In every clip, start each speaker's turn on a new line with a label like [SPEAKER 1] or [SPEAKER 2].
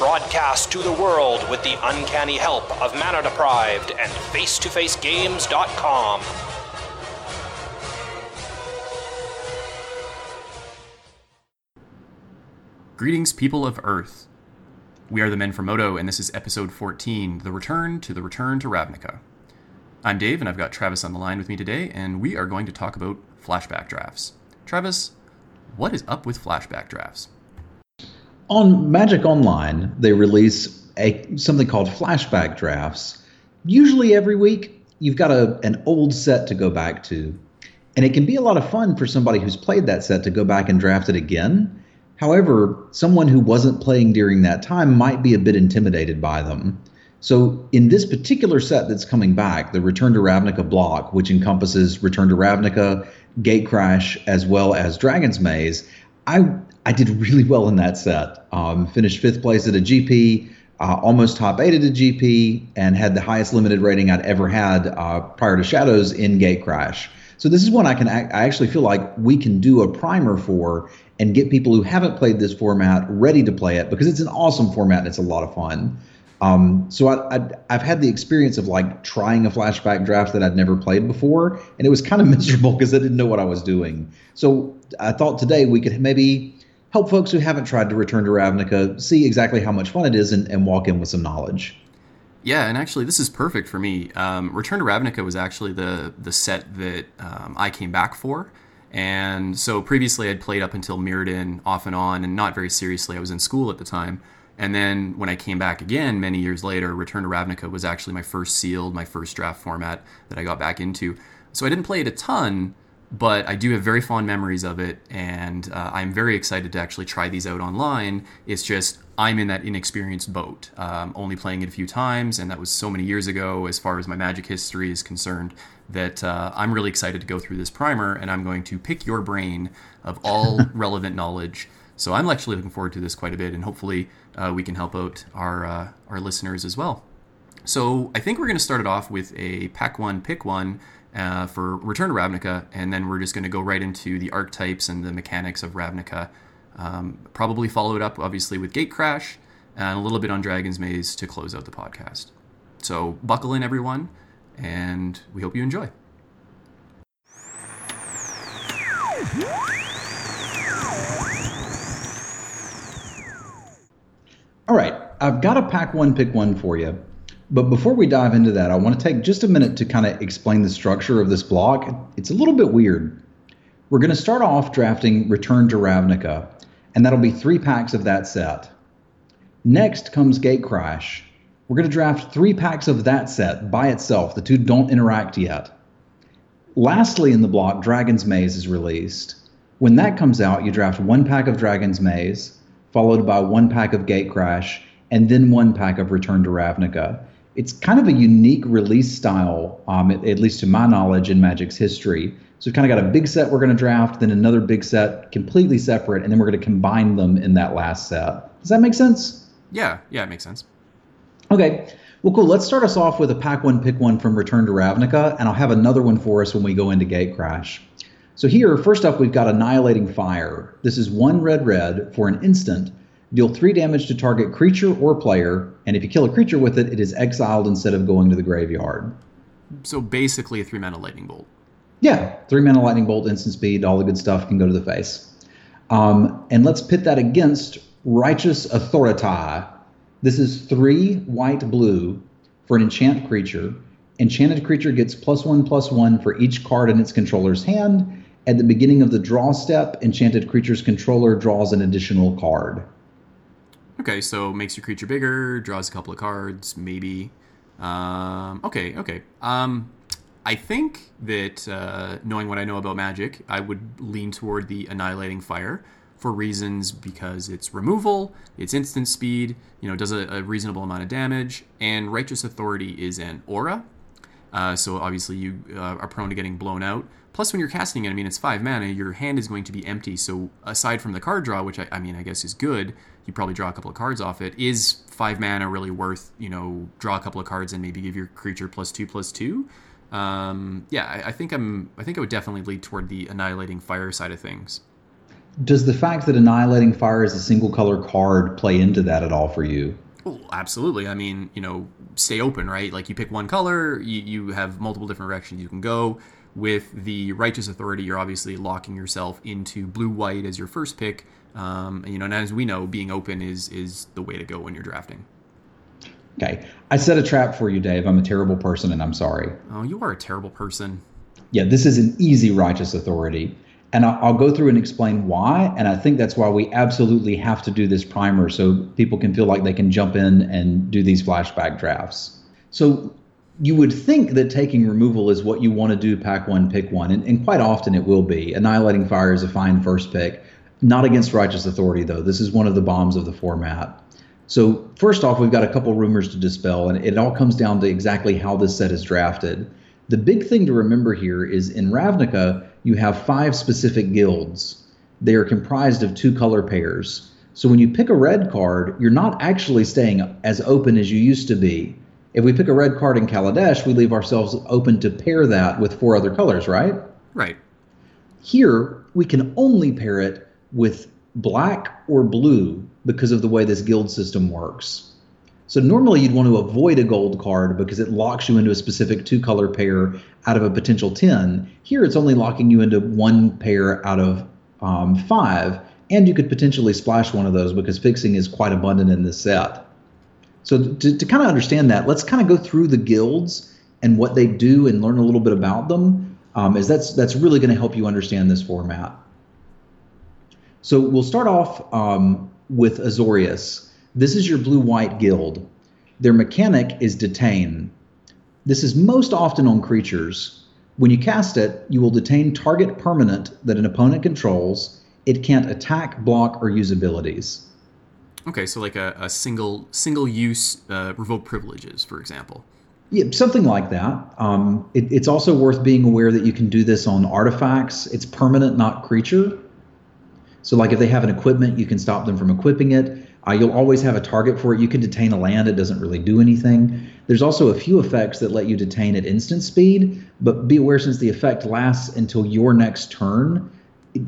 [SPEAKER 1] Broadcast to the world with the uncanny help of Mana Deprived and FaceToFaceGames.com.
[SPEAKER 2] Greetings, people of Earth. We are the Men from Modo, and this is episode 14 The Return to the Return to Ravnica. I'm Dave, and I've got Travis on the line with me today, and we are going to talk about flashback drafts. Travis, what is up with flashback drafts?
[SPEAKER 3] On Magic Online, they release a something called flashback drafts. Usually every week, you've got a, an old set to go back to. And it can be a lot of fun for somebody who's played that set to go back and draft it again However, someone who wasn't playing during that time might be a bit intimidated by them. So, in this particular set that's coming back, the Return to Ravnica block, which encompasses Return to Ravnica, Gatecrash, as well as Dragon's Maze, I I did really well in that set. Um, finished fifth place at a GP, uh, almost top eight at a GP, and had the highest limited rating I'd ever had uh, prior to Shadows in Gatecrash. So this is one I can I actually feel like we can do a primer for and get people who haven't played this format ready to play it because it's an awesome format and it's a lot of fun. Um, so I, I, I've had the experience of like trying a flashback draft that I'd never played before, and it was kind of miserable because I didn't know what I was doing. So I thought today we could maybe help folks who haven't tried to return to Ravnica see exactly how much fun it is and, and walk in with some knowledge.
[SPEAKER 2] Yeah, and actually, this is perfect for me. Um, Return to Ravnica was actually the the set that um, I came back for, and so previously I'd played up until Mirrodin off and on, and not very seriously. I was in school at the time, and then when I came back again many years later, Return to Ravnica was actually my first sealed, my first draft format that I got back into. So I didn't play it a ton, but I do have very fond memories of it, and uh, I'm very excited to actually try these out online. It's just I'm in that inexperienced boat, um, only playing it a few times, and that was so many years ago as far as my magic history is concerned. That uh, I'm really excited to go through this primer, and I'm going to pick your brain of all relevant knowledge. So I'm actually looking forward to this quite a bit, and hopefully uh, we can help out our uh, our listeners as well. So I think we're going to start it off with a pack one, pick one uh, for Return to Ravnica, and then we're just going to go right into the archetypes and the mechanics of Ravnica um, probably follow it up, obviously, with Gatecrash and a little bit on Dragon's Maze to close out the podcast. So buckle in, everyone, and we hope you enjoy.
[SPEAKER 3] All right, I've got a pack one, pick one for you. But before we dive into that, I want to take just a minute to kind of explain the structure of this block. It's a little bit weird. We're going to start off drafting Return to Ravnica, and that'll be three packs of that set. Next comes Gatecrash. We're going to draft three packs of that set by itself. The two don't interact yet. Lastly, in the block, Dragon's Maze is released. When that comes out, you draft one pack of Dragon's Maze, followed by one pack of Gatecrash, and then one pack of Return to Ravnica. It's kind of a unique release style, um, at, at least to my knowledge in Magic's history. So we've kind of got a big set we're going to draft, then another big set completely separate, and then we're going to combine them in that last set. Does that make sense?
[SPEAKER 2] Yeah, yeah, it makes sense.
[SPEAKER 3] Okay. Well, cool. Let's start us off with a pack one, pick one from Return to Ravnica, and I'll have another one for us when we go into Gatecrash. So here, first up, we've got Annihilating Fire. This is one red red for an instant. Deal three damage to target creature or player, and if you kill a creature with it, it is exiled instead of going to the graveyard.
[SPEAKER 2] So basically, a three mana lightning bolt.
[SPEAKER 3] Yeah, three mana lightning bolt, instant speed, all the good stuff can go to the face. Um, and let's pit that against Righteous Authority. This is three white blue for an enchant creature. Enchanted creature gets plus one plus one for each card in its controller's hand. At the beginning of the draw step, enchanted creature's controller draws an additional card.
[SPEAKER 2] Okay, so makes your creature bigger, draws a couple of cards, maybe. Um, okay, okay. Um, I think that uh, knowing what I know about magic, I would lean toward the annihilating fire for reasons because it's removal, it's instant speed, you know, does a, a reasonable amount of damage, and righteous authority is an aura. Uh, so obviously you uh, are prone to getting blown out. Plus, when you're casting it, I mean, it's five mana. Your hand is going to be empty. So aside from the card draw, which I, I mean, I guess is good, you probably draw a couple of cards off it. Is five mana really worth you know draw a couple of cards and maybe give your creature plus two plus two? Um, yeah, I, I think I'm. I think I would definitely lead toward the annihilating fire side of things.
[SPEAKER 3] Does the fact that annihilating fire is a single color card play into that at all for you?
[SPEAKER 2] Well, absolutely. I mean, you know, stay open, right? Like you pick one color, you, you have multiple different directions you can go. With the righteous authority, you're obviously locking yourself into blue white as your first pick. Um, you know, and as we know, being open is is the way to go when you're drafting.
[SPEAKER 3] Okay, I set a trap for you, Dave. I'm a terrible person, and I'm sorry.
[SPEAKER 2] Oh, you are a terrible person.
[SPEAKER 3] Yeah, this is an easy righteous authority. And I'll go through and explain why. And I think that's why we absolutely have to do this primer so people can feel like they can jump in and do these flashback drafts. So you would think that taking removal is what you want to do, pack one, pick one. And, and quite often it will be. Annihilating Fire is a fine first pick. Not against Righteous Authority, though. This is one of the bombs of the format. So, first off, we've got a couple rumors to dispel, and it all comes down to exactly how this set is drafted. The big thing to remember here is in Ravnica, you have five specific guilds. They are comprised of two color pairs. So when you pick a red card, you're not actually staying as open as you used to be. If we pick a red card in Kaladesh, we leave ourselves open to pair that with four other colors, right?
[SPEAKER 2] Right.
[SPEAKER 3] Here, we can only pair it with black or blue because of the way this guild system works. So normally you'd want to avoid a gold card because it locks you into a specific two color pair out of a potential 10. Here it's only locking you into one pair out of um, five, and you could potentially splash one of those because fixing is quite abundant in this set. So to, to kind of understand that, let's kind of go through the guilds and what they do and learn a little bit about them, um, as that's that's really going to help you understand this format. So we'll start off um, with Azorius. This is your blue white guild. Their mechanic is detain. This is most often on creatures. When you cast it, you will detain target permanent that an opponent controls. It can't attack, block, or use abilities.
[SPEAKER 2] Okay, so like a, a single single use uh, revoke privileges, for example.
[SPEAKER 3] Yeah, something like that. Um, it, it's also worth being aware that you can do this on artifacts. It's permanent, not creature. So, like if they have an equipment, you can stop them from equipping it. Uh, you'll always have a target for it. You can detain a land, it doesn't really do anything. There's also a few effects that let you detain at instant speed, but be aware since the effect lasts until your next turn.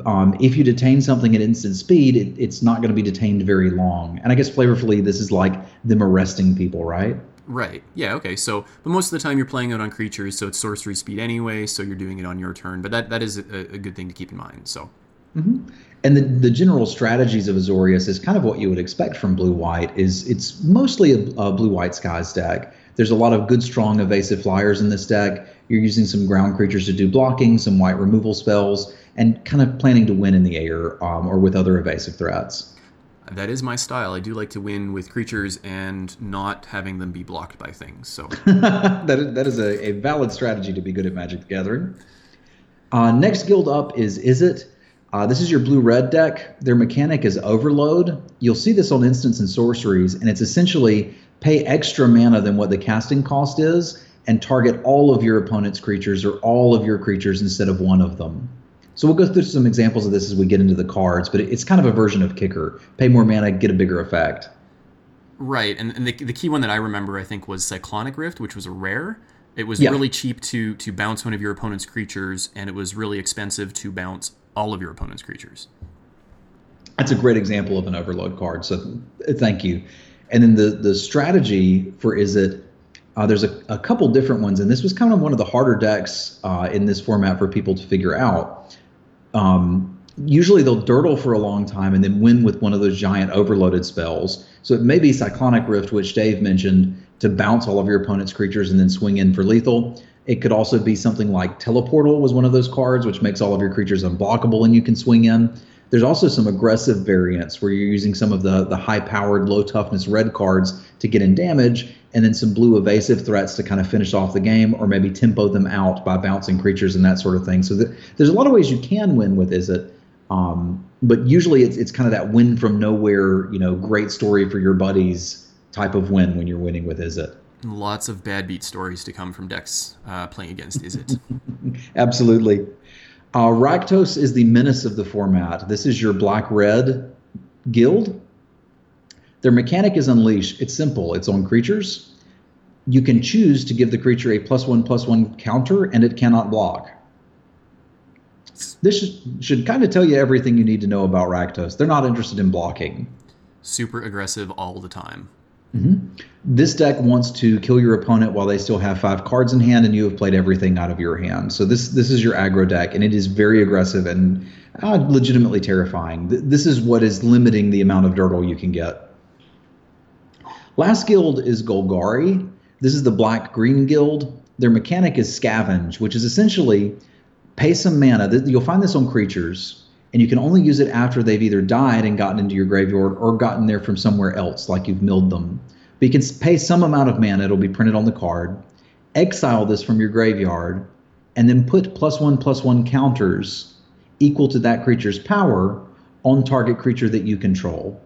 [SPEAKER 3] Um, if you detain something at instant speed, it, it's not going to be detained very long. And I guess flavorfully, this is like them arresting people, right?
[SPEAKER 2] Right. Yeah. Okay. So, but most of the time you're playing it on creatures, so it's sorcery speed anyway. So you're doing it on your turn. But that that is a, a good thing to keep in mind. So.
[SPEAKER 3] Mm-hmm. And the, the general strategies of Azorius is kind of what you would expect from blue white. Is it's mostly a, a blue white skies deck. There's a lot of good, strong, evasive flyers in this deck. You're using some ground creatures to do blocking, some white removal spells, and kind of planning to win in the air um, or with other evasive threats.
[SPEAKER 2] That is my style. I do like to win with creatures and not having them be blocked by things. So
[SPEAKER 3] that is, that is a, a valid strategy to be good at Magic the Gathering. Uh, next guild up is Izzet. Uh, this is your blue red deck. Their mechanic is overload. You'll see this on instants and sorceries, and it's essentially pay extra mana than what the casting cost is and target all of your opponent's creatures or all of your creatures instead of one of them. So we'll go through some examples of this as we get into the cards, but it's kind of a version of kicker. Pay more mana, get a bigger effect.
[SPEAKER 2] Right, and, and the, the key one that I remember, I think, was Cyclonic Rift, which was a rare. It was yeah. really cheap to to bounce one of your opponent's creatures, and it was really expensive to bounce all of your opponent's creatures.
[SPEAKER 3] That's a great example of an overload card. So thank you. And then the the strategy for Izzet uh, there's a, a couple different ones, and this was kind of one of the harder decks uh, in this format for people to figure out. Um, usually they'll durdle for a long time and then win with one of those giant overloaded spells. So it may be Cyclonic Rift, which Dave mentioned, to bounce all of your opponent's creatures and then swing in for lethal. It could also be something like Teleportal was one of those cards, which makes all of your creatures unblockable and you can swing in. There's also some aggressive variants where you're using some of the, the high powered, low toughness red cards to get in damage, and then some blue evasive threats to kind of finish off the game or maybe tempo them out by bouncing creatures and that sort of thing. So the, there's a lot of ways you can win with Izzet. Um, but usually it's, it's kind of that win from nowhere, you know, great story for your buddies type of win when you're winning with Izzet.
[SPEAKER 2] Lots of bad beat stories to come from decks uh, playing against Izzet.
[SPEAKER 3] Absolutely. Uh, Rakdos is the menace of the format. This is your black red guild. Their mechanic is Unleash. It's simple, it's on creatures. You can choose to give the creature a plus one plus one counter, and it cannot block. This should, should kind of tell you everything you need to know about Rakdos. They're not interested in blocking.
[SPEAKER 2] Super aggressive all the time.
[SPEAKER 3] Mm-hmm. This deck wants to kill your opponent while they still have five cards in hand, and you have played everything out of your hand. So this this is your aggro deck, and it is very aggressive and uh, legitimately terrifying. Th- this is what is limiting the amount of Durdle you can get. Last guild is Golgari. This is the black green guild. Their mechanic is Scavenge, which is essentially pay some mana. You'll find this on creatures and you can only use it after they've either died and gotten into your graveyard or gotten there from somewhere else, like you've milled them. But you can pay some amount of mana, it'll be printed on the card, exile this from your graveyard, and then put plus one plus one counters equal to that creature's power on target creature that you control.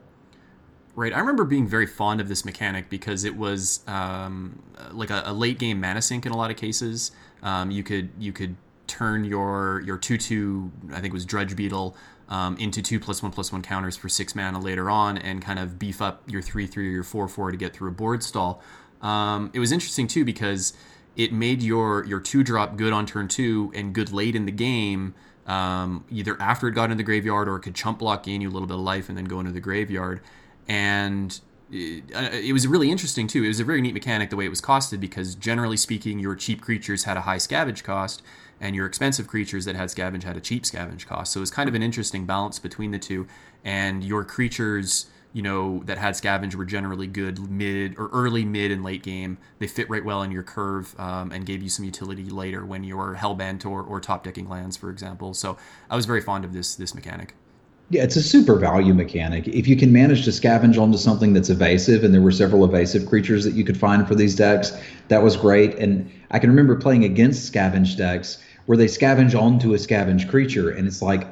[SPEAKER 2] Right. I remember being very fond of this mechanic because it was um, like a, a, late game mana sink in a lot of cases. Um, you could you could turn your your two two I think it was Drudge Beetle um, into two plus one plus one counters for six mana later on, and kind of beef up your three three or your four four to get through a board stall. Um, it was interesting too because it made your your two drop good on turn two and good late in the game. Um, either after it got into the graveyard or it could chump block, gain you a little bit of life, and then go into the graveyard. And it, uh, it, was really interesting too. It was a very neat mechanic the way it was costed because generally speaking, your cheap creatures had a high scavenge cost, and your expensive creatures that had scavenge had a cheap scavenge cost. So it was kind of an interesting balance between the two. And your creatures, you know, that had scavenge were generally good mid or early, mid, and late game. They fit right well in your curve um, and gave you some utility later when you're hellbent or, or top decking lands, for example. So I was very fond of this this mechanic.
[SPEAKER 3] Yeah, it's a super value mechanic. If you can manage to scavenge onto something that's evasive, and there were several evasive creatures that you could find for these decks, that was great. And I can remember playing against scavenge decks where they scavenge onto a scavenge creature, and it's like,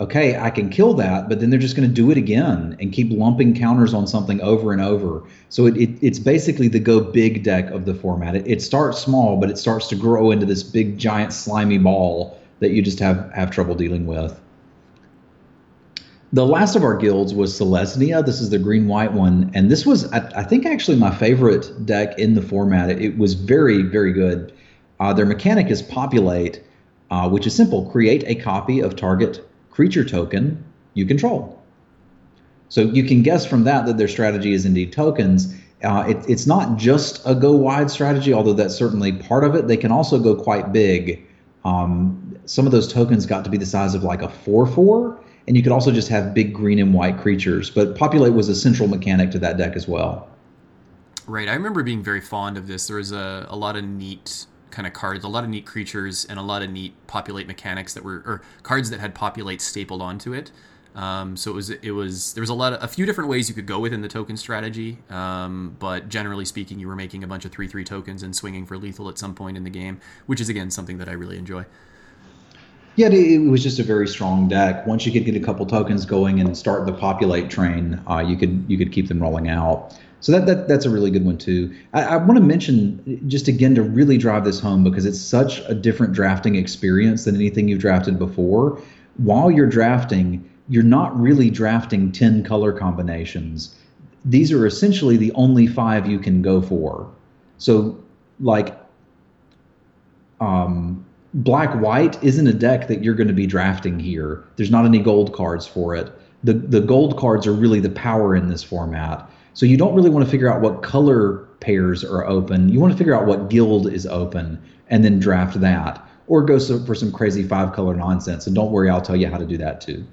[SPEAKER 3] okay, I can kill that, but then they're just going to do it again and keep lumping counters on something over and over. So it, it it's basically the go big deck of the format. It, it starts small, but it starts to grow into this big giant slimy ball that you just have have trouble dealing with. The last of our guilds was Selesnya. This is the green white one, and this was I, I think actually my favorite deck in the format. It, it was very very good. Uh, their mechanic is populate, uh, which is simple create a copy of target creature token you control. So you can guess from that that their strategy is indeed tokens. Uh, it, it's not just a go wide strategy, although that's certainly part of it. They can also go quite big. Um, some of those tokens got to be the size of like a 4 4, and you could also just have big green and white creatures. But Populate was a central mechanic to that deck as well.
[SPEAKER 2] Right. I remember being very fond of this. There was a, a lot of neat kind of cards, a lot of neat creatures, and a lot of neat populate mechanics that were or cards that had populate stapled onto it. Um, so it was it was there was a lot of a few different ways you could go within the token strategy, um, but generally speaking, you were making a bunch of three three tokens and swinging for lethal at some point in the game, which is again something that I really enjoy.
[SPEAKER 3] Yeah, it, was just a very strong deck. Once you could get a couple tokens going and start the populate train, uh, you could you could keep them rolling out. So that, that that's a really good one too. I, I want to mention just again to really drive this home because it's such a different drafting experience than anything you've drafted before. While you're drafting, you're not really drafting 10 color combinations. These are essentially the only five you can go for. So like um, black white isn't a deck that you're going to be drafting here. There's not any gold cards for it. The the gold cards are really the power in this format. So you don't really want to figure out what color pairs are open. You want to figure out what guild is open and then draft that. Or go for some crazy five color nonsense. And don't worry, I'll tell you how to do that too.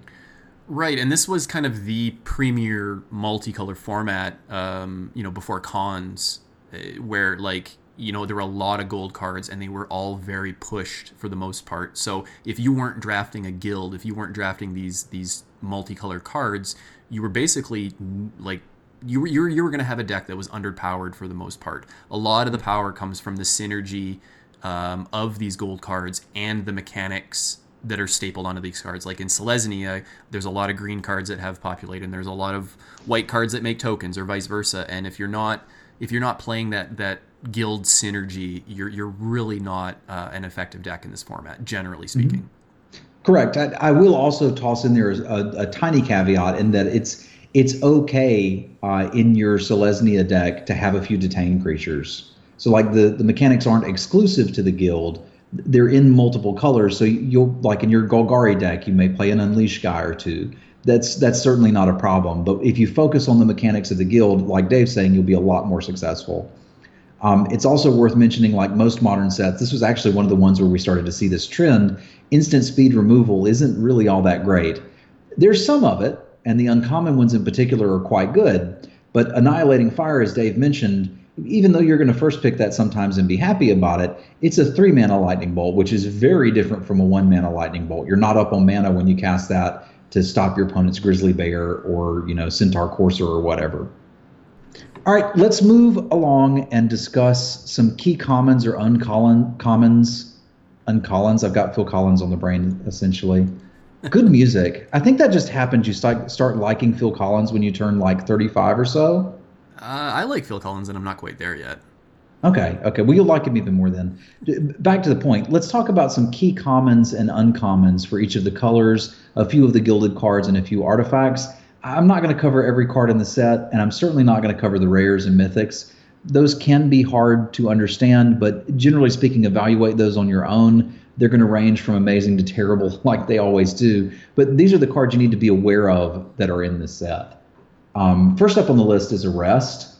[SPEAKER 2] Right, and this was kind of the premier multicolor format, um, you know, before Khans, eh, where like you know there were a lot of gold cards and they were all very pushed for the most part. So if you weren't drafting a guild, if you weren't drafting these these multicolor cards, you were basically like you were you were, you were going to have a deck that was underpowered for the most part. A lot of the power comes from the synergy um, of these gold cards and the mechanics that are stapled onto these cards. Like in Selesnya, there's a lot of green cards that have populate, and there's a lot of white cards that make tokens, or vice versa. And if you're not if you're not playing that that guild synergy, you're you're really not uh, an effective deck in this format, generally speaking. Mm-hmm.
[SPEAKER 3] Correct. I, I, will also toss in there a, a, tiny caveat in that it's it's okay uh, in your Selesnya deck to have a few detained creatures. So like the the mechanics aren't exclusive to the guild. They're in multiple colors. So you'll like in your Golgari deck, you may play an Unleash guy or two. That's that's certainly not a problem. But if you focus on the mechanics of the guild, like Dave's saying, you'll be a lot more successful. Um, it's also worth mentioning, like most modern sets, this was actually one of the ones where we started to see this trend. Instant speed removal isn't really all that great. There's some of it, and the uncommon ones in particular are quite good. But Annihilating Fire, as Dave mentioned, even though you're going to first pick that sometimes and be happy about it, it's a three mana lightning bolt, which is very different from a one mana lightning bolt. You're not up on mana when you cast that to stop your opponent's Grizzly Bear or you know Centaur Courser or whatever. All right, let's move along and discuss some key commons or uncommons. Uncollins. I've got Phil Collins on the brain essentially. Good music. I think that just happened. You start start liking Phil Collins when you turn like 35 or so.
[SPEAKER 2] Uh, I like Phil Collins, and I'm not quite there yet.
[SPEAKER 3] Okay, okay. Well, you'll like him even more then. Back to the point. Let's talk about some key commons and uncommons for each of the colors, a few of the gilded cards, and a few artifacts. I'm not going to cover every card in the set, and I'm certainly not going to cover the rares and mythics. Those can be hard to understand, but generally speaking, evaluate those on your own. They're going to range from amazing to terrible, like they always do. But these are the cards you need to be aware of that are in this set. Um, first up on the list is Arrest.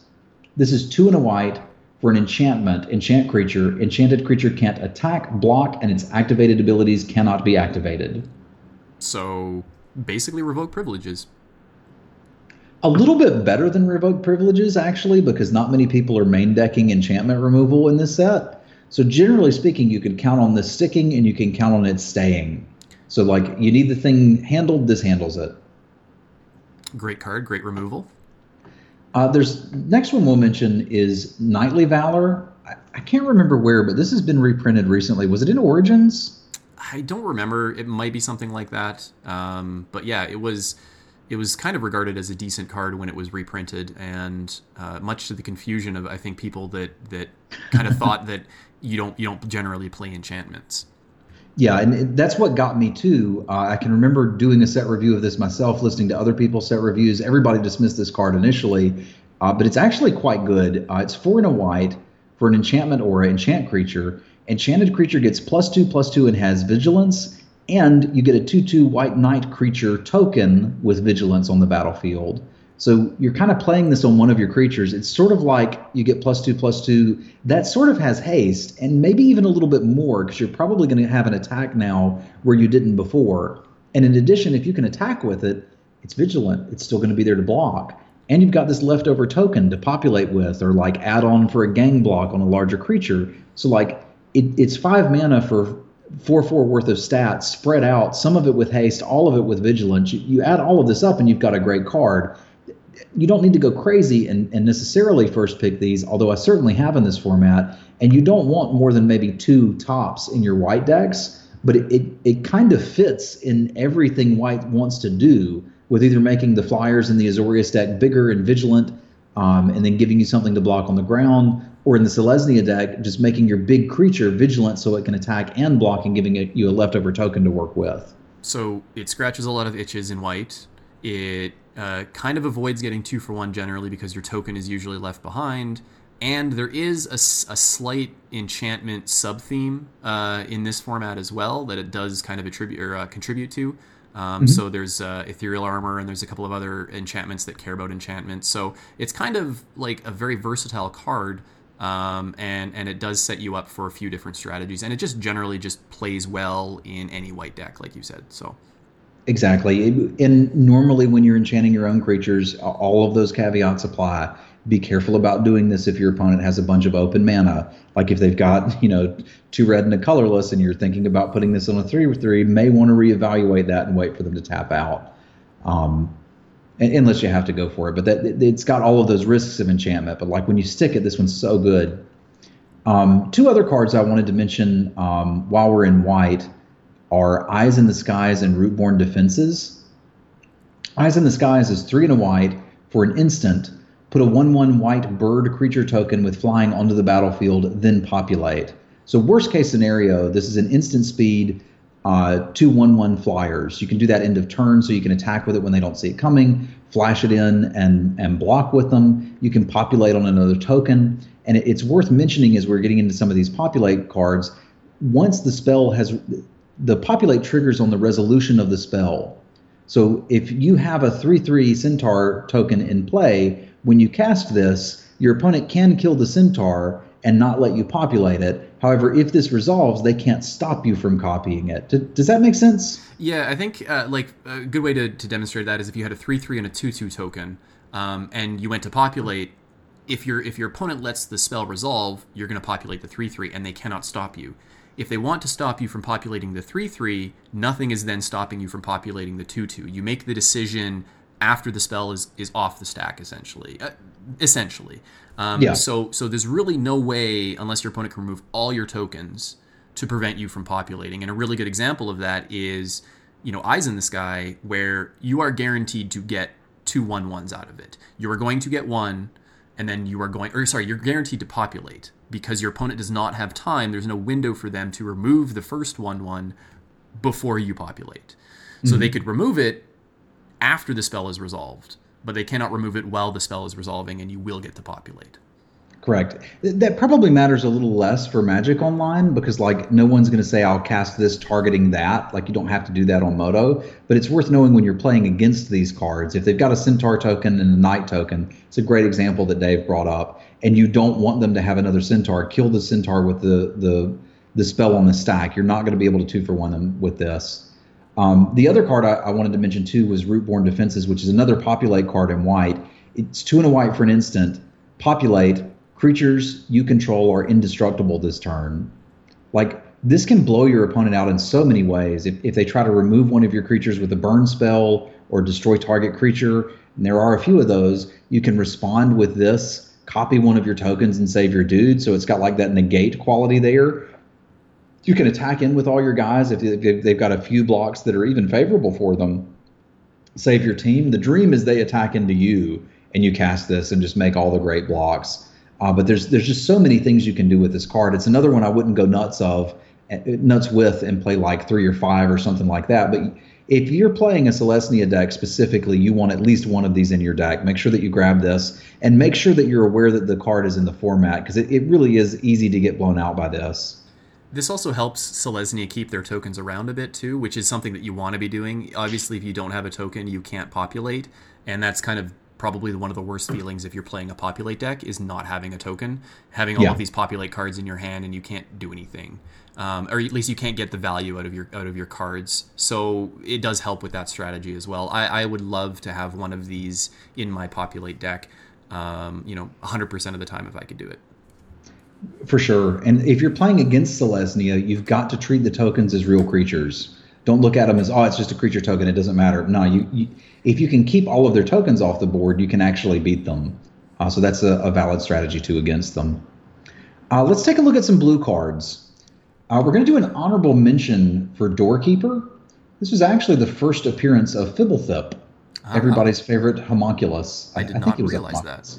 [SPEAKER 3] This is two and a white for an enchantment, enchant creature. Enchanted creature can't attack, block, and its activated abilities cannot be activated.
[SPEAKER 2] So basically, revoke privileges
[SPEAKER 3] a little bit better than revoke privileges actually because not many people are main decking enchantment removal in this set so generally speaking you can count on this sticking and you can count on it staying. So like you need the thing handled this handles it.
[SPEAKER 2] Great card great removal.
[SPEAKER 3] Uh, there's next one we'll mention is knightly valor. I, I can't remember where but this has been reprinted recently. Was it in origins?
[SPEAKER 2] I don't remember. It might be something like that. Um, but yeah it was it was kind of regarded as a decent card when it was reprinted, and uh, much to the confusion of I think people that that kind of thought that you don't you don't generally play enchantments.
[SPEAKER 3] Yeah, and that's what got me too. Uh, I can remember doing a set review of this myself, listening to other people's set reviews. Everybody dismissed this card initially, uh, but it's actually quite good. Uh, it's four and a white for an enchantment aura, enchant creature. Enchanted creature gets plus two, plus two, and has vigilance and you get a 2 2 white knight creature token with vigilance on the battlefield. So you're kind of playing this on one of your creatures. It's sort of like you get plus two, plus two. That sort of has haste, and maybe even a little bit more, because you're probably going to have an attack now where you didn't before. And in addition, if you can attack with it, it's vigilant. It's still going to be there to block. And you've got this leftover token to populate with, or like add on for a gang block on a larger creature. So, like, it, it's five mana for four four worth of stats spread out, some of it with haste, all of it with vigilance. You, you add all of this up, and you've got a great card. You don't need to go crazy and, and necessarily first pick these, although I certainly have in this format. And you don't want more than maybe two tops in your white decks, but it, it, it kind of fits in everything white wants to do with either making the flyers in the Azorius deck bigger and vigilant, um, and then giving you something to block on the ground, or in the Selesnya deck, just making your big creature vigilant so it can attack and block and giving it, you a leftover token to work with.
[SPEAKER 2] So it scratches a lot of itches in white. It uh, kind of avoids getting two for one generally because your token is usually left behind. And there is a, a slight enchantment sub theme uh, in this format as well that it does kind of attribute or uh, contribute to. Um, mm-hmm. So there's uh, ethereal armor and there's a couple of other enchantments that care about enchantments. So it's kind of like a very versatile card um, and and it does set you up for a few different strategies, and it just generally just plays well in any white deck, like you said. So.
[SPEAKER 3] Exactly. And normally, when you're enchanting your own creatures, all of those caveats apply. Be careful about doing this if your opponent has a bunch of open mana. Like if they've got, you know, two red and a colorless, and you're thinking about putting this on a three or three, may want to reevaluate that and wait for them to tap out. Um, unless you have to go for it. But that it's got all of those risks of enchantment. But like when you stick it, this one's so good. Um, two other cards I wanted to mention um, while we're in white are Eyes in the Skies and Rootborn Defenses. Eyes in the Skies is three and a white for an instant. put a 1 1 white bird creature token with flying onto the battlefield, then populate. So, worst case scenario, this is an instant speed, uh, two 1 1 flyers. You can do that end of turn so you can attack with it when they don't see it coming, flash it in and, and block with them. You can populate on another token. And it, it's worth mentioning as we're getting into some of these populate cards, once the spell has the populate triggers on the resolution of the spell. So if you have a 3 3 centaur token in play, when you cast this, your opponent can kill the centaur and not let you populate it. However, if this resolves, they can't stop you from copying it. does that make sense?
[SPEAKER 2] Yeah, I think uh, like a good way to, to demonstrate that is if you had a 3 3 and a 2 2 token um, and you went to populate. If your if your opponent lets the spell resolve, you're going to populate the three three, and they cannot stop you. If they want to stop you from populating the 3 3, nothing is then stopping you from populating the 2 2. You make the decision after the spell is, is off the stack, essentially. Uh, essentially. Um, yeah. So, so there's really no way, unless your opponent can remove all your tokens, to prevent you from populating. And a really good example of that is, you know, Eyes in the Sky, where you are guaranteed to get two one ones out of it. You are going to get one, and then you are going, or sorry, you're guaranteed to populate because your opponent does not have time. There's no window for them to remove the first 1 1 before you populate. So mm-hmm. they could remove it after the spell is resolved, but they cannot remove it while the spell is resolving, and you will get to populate.
[SPEAKER 3] Correct. That probably matters a little less for Magic Online because, like, no one's going to say, I'll cast this targeting that. Like, you don't have to do that on Modo. But it's worth knowing when you're playing against these cards. If they've got a Centaur token and a Knight token, it's a great example that Dave brought up and you don't want them to have another centaur, kill the centaur with the the the spell on the stack. You're not going to be able to two for one them with this. Um, the other card I, I, wanted to mention too was Rootborn Defenses, which is another populate card in white. It's two and a white for an instant. Populate creatures you control are indestructible this turn. Like this can blow your opponent out in so many ways. If, if they try to remove one of your creatures with a burn spell or destroy target creature, and there are a few of those, you can respond with this copy one of your tokens and save your dude. So it's got like that negate quality there. You can attack in with all your guys if they've got a few blocks that are even favorable for them. Save your team. The dream is they attack into you and you cast this and just make all the great blocks. Uh, but there's there's just so many things you can do with this card. It's another one I wouldn't go nuts of, eh, nuts with, and play like three or five or something like that. But if you're playing a Selesnya deck specifically, you want at least one of these in your deck. Make sure that you grab this and make sure that you're aware that the card is in the format because it, it really is easy to get blown out by this.
[SPEAKER 2] This also helps Selesnya keep their tokens around a bit too, which is something that you want to be doing. Obviously, if you don't have a token, you can't populate, and that's kind of probably one of the worst feelings if you're playing a populate deck is not having a token, having all yeah. of these populate cards in your hand and you can't do anything um, or at least you can't get the value out of your out of your cards. So it does help with that strategy as well. I, I would love to have one of these in my populate deck. Um, you know, 100% of the time if I could do it.
[SPEAKER 3] For sure. And if you're playing against Selesnya, you've got to treat the tokens as real creatures. Don't look at them as oh, it's just a creature token. It doesn't matter. No, you, you if you can keep all of their tokens off the board, you can actually beat them. Uh, so that's a, a, valid strategy too against them. Uh, let's take a look at some blue cards. Uh, we're going to do an honorable mention for Doorkeeper. This was actually the first appearance of Fblthp, uh, everybody's favorite homunculus.
[SPEAKER 2] I, did I not realize that.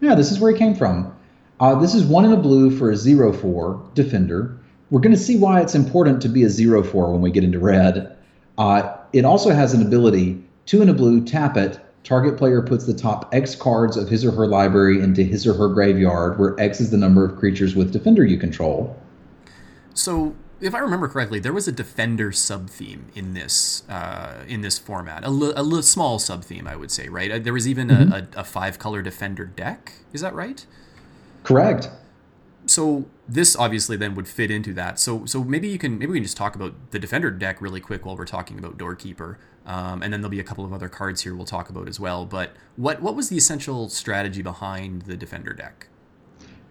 [SPEAKER 3] Yeah, this is where he came from. Uh, this is one in a blue for a zero four defender. We're going to see why it's important to be a zero four when we get into red. Uh, it also has an ability two in a blue, tap it. Target player puts the top X cards of his or her library into his or her graveyard, where X is the number of creatures with defender you control.
[SPEAKER 2] So, if I remember correctly, there was a defender sub theme in this uh, in this format, a, li- a li- small sub theme, I would say, right? Uh, there was even mm-hmm. a, a, a five color defender deck. Is that right?
[SPEAKER 3] Correct.
[SPEAKER 2] So this obviously then would fit into that. So so maybe you can maybe we can just talk about the defender deck really quick while we're talking about Doorkeeper, um, and then there'll be a couple of other cards here we'll talk about as well. But what what was the essential strategy behind the defender deck?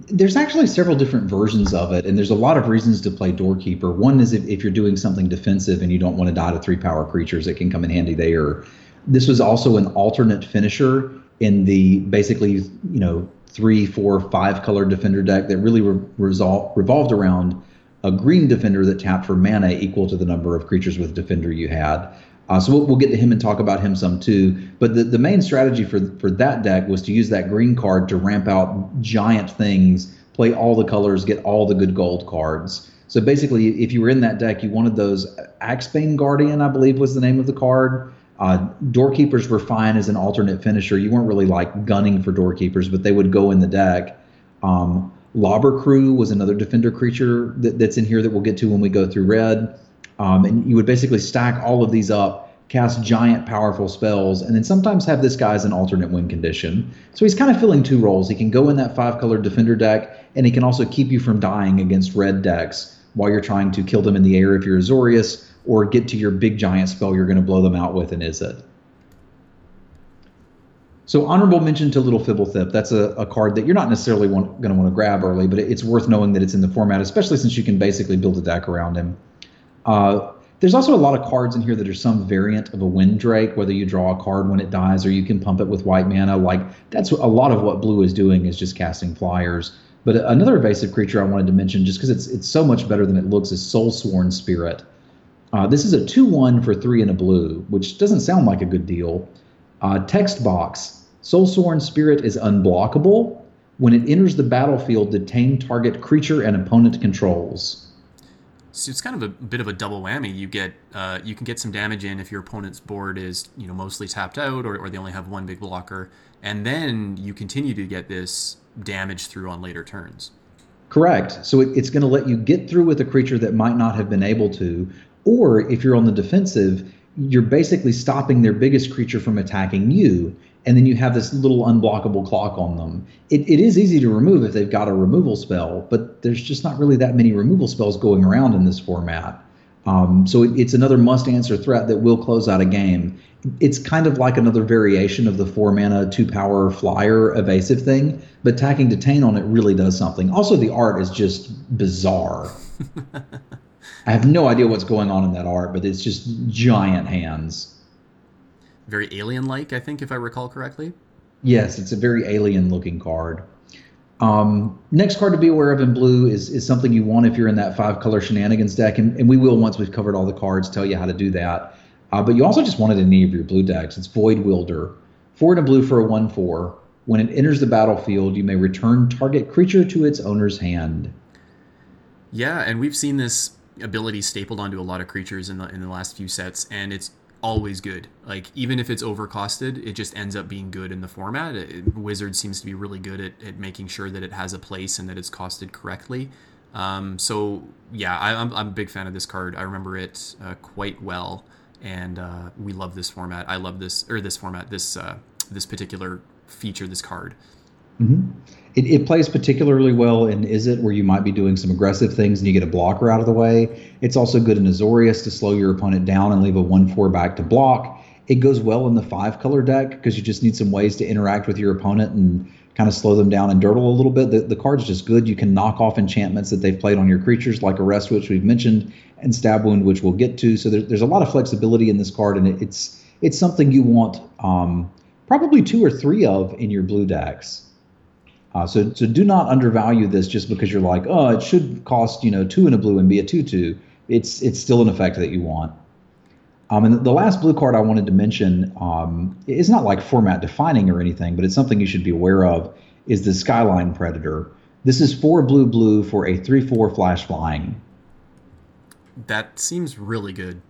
[SPEAKER 3] there's actually several different versions of it, and there's a lot of reasons to play Doorkeeper. One is if, if you're doing something defensive and you don't want to die to three power creatures, it can come in handy there. This was also an alternate finisher in the basically, you know, three, four, five color defender deck that really re- revolved around a green defender that tapped for mana equal to the number of creatures with defender you had. Uh, so we'll, we'll get to him and talk about him some too. But the, the main strategy for for that deck was to use that green card to ramp out giant things, play all the colors, get all the good gold cards. So basically, if you were in that deck, you wanted those Axebane Guardian, I believe was the name of the card. Uh, doorkeepers were fine as an alternate finisher. You weren't really like gunning for doorkeepers, but they would go in the deck. Um, Lobber Crew was another defender creature that, that's in here that we'll get to when we go through red. Um, and you would basically stack all of these up, cast giant powerful spells, and then sometimes have this guy as an alternate win condition. So he's kind of filling two roles. He can go in that five color defender deck, and he can also keep you from dying against red decks while you're trying to kill them in the air if you're Azorius, or get to your big giant spell you're going to blow them out with in Izzet. So honorable mention to Little Fblthp. That's a, a card that you're not necessarily going to want to grab early, but it's worth knowing that it's in the format, especially since you can basically build a deck around him. Uh, there's also a lot of cards in here that are some variant of a wind drake, whether you draw a card when it dies or you can pump it with white mana. Like that's a lot of what blue is doing is just casting flyers. But another evasive creature I wanted to mention, just because it's it's so much better than it looks, is Soulsworn Spirit. Uh, this is a 2 1 for 3 and a blue, which doesn't sound like a good deal. Uh, text box Soulsworn Spirit is unblockable. When it enters the battlefield, detain target creature and opponent controls.
[SPEAKER 2] So it's kind of a bit of a double whammy. You get uh, you can get some damage in if your opponent's board is you know mostly tapped out or, or they only have one big blocker, and then you continue to get this damage through on later turns.
[SPEAKER 3] Correct. So it, it's going to let you get through with a creature that might not have been able to, or if you're on the defensive, you're basically stopping their biggest creature from attacking you. And then you have this little unblockable clock on them. It, it is easy to remove if they've got a removal spell, but there's just not really that many removal spells going around in this format. Um, so it, it's another must answer threat that will close out a game. It's kind of like another variation of the four mana, two power flyer evasive thing, but tacking detain on it really does something. Also, the art is just bizarre. I have no idea what's going on in that art, but it's just giant hands.
[SPEAKER 2] Very alien like, I think, if I recall correctly.
[SPEAKER 3] Yes, it's a very alien looking card. Um, next card to be aware of in blue is, is something you want if you're in that five color shenanigans deck, and, and we will, once we've covered all the cards, tell you how to do that. Uh, but you also just want it in any of your blue decks. It's Void Wielder. Four and a blue for a 1 4. When it enters the battlefield, you may return target creature to its owner's hand.
[SPEAKER 2] Yeah, and we've seen this ability stapled onto a lot of creatures in the in the last few sets, and it's always good. Like even if it's overcosted, it just ends up being good in the format. It, Wizard seems to be really good at, at making sure that it has a place and that it's costed correctly. Um, so yeah, I, am I'm a big fan of this card. I remember it uh, quite well, and uh, we love this format. I love this or this format, this uh, this particular feature, this card.
[SPEAKER 3] Mm-hmm. It, it, plays particularly well in Izzet, where you might be doing some aggressive things and you get a blocker out of the way. It's also good in Azorius to slow your opponent down and leave a 1 4 back to block. It goes well in the five color deck because you just need some ways to interact with your opponent and kind of slow them down and durdle a little bit. The, the card's just good. You can knock off enchantments that they've played on your creatures, like Arrest, which we've mentioned, and Stab Wound, which we'll get to. So there, there's a lot of flexibility in this card, and it, it's it's something you want um, probably two or three of in your blue decks. Uh, so, so do not undervalue this just because you're like, oh, it should cost you know two in a blue and be a two-two. It's it's still an effect that you want. Um, and the last blue card I wanted to mention um, is not like format defining or anything, but it's something you should be aware of. Is the Skyline Predator? This is four blue blue for a three-four flash flying.
[SPEAKER 2] That seems really good.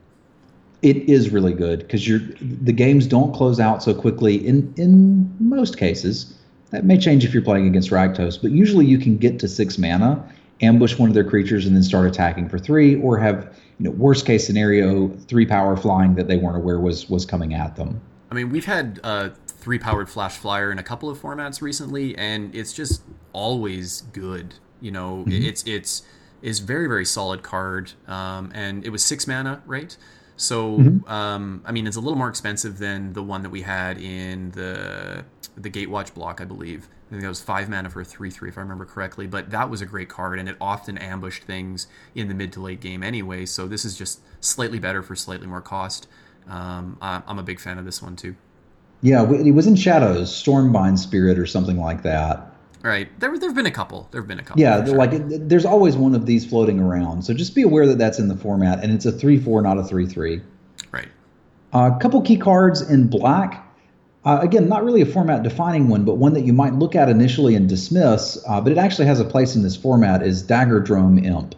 [SPEAKER 3] It is really good because you're the games don't close out so quickly in in most cases. That may change if you're playing against Rakdos, but usually you can get to six mana, ambush one of their creatures, and then start attacking for three, or have you know worst case scenario three power flying that they weren't aware was was coming at them.
[SPEAKER 2] I mean, we've had uh, three powered flash flyer in a couple of formats recently, and it's just always good. You know, mm-hmm. it's it's is very very solid card, um, and it was six mana, right? So, mm-hmm. um, I mean, it's a little more expensive than the one that we had in the the Gatewatch block, I believe. I think that was five mana for a three three, if I remember correctly. But that was a great card, and it often ambushed things in the mid to late game anyway. So this is just slightly better for slightly more cost. Um, I'm a big fan of this one too.
[SPEAKER 3] Yeah, it was in Shadows, Stormbind Spirit, or something like that.
[SPEAKER 2] Right. There, there have been a couple. There have been a couple.
[SPEAKER 3] Yeah, sure. like there's always one of these floating around. So just be aware that that's in the format, and it's a three four, not a three three.
[SPEAKER 2] Right.
[SPEAKER 3] A couple key cards in black. Uh, again, not really a format defining one, but one that you might look at initially and dismiss, uh, but it actually has a place in this format is Daggerdrome Imp.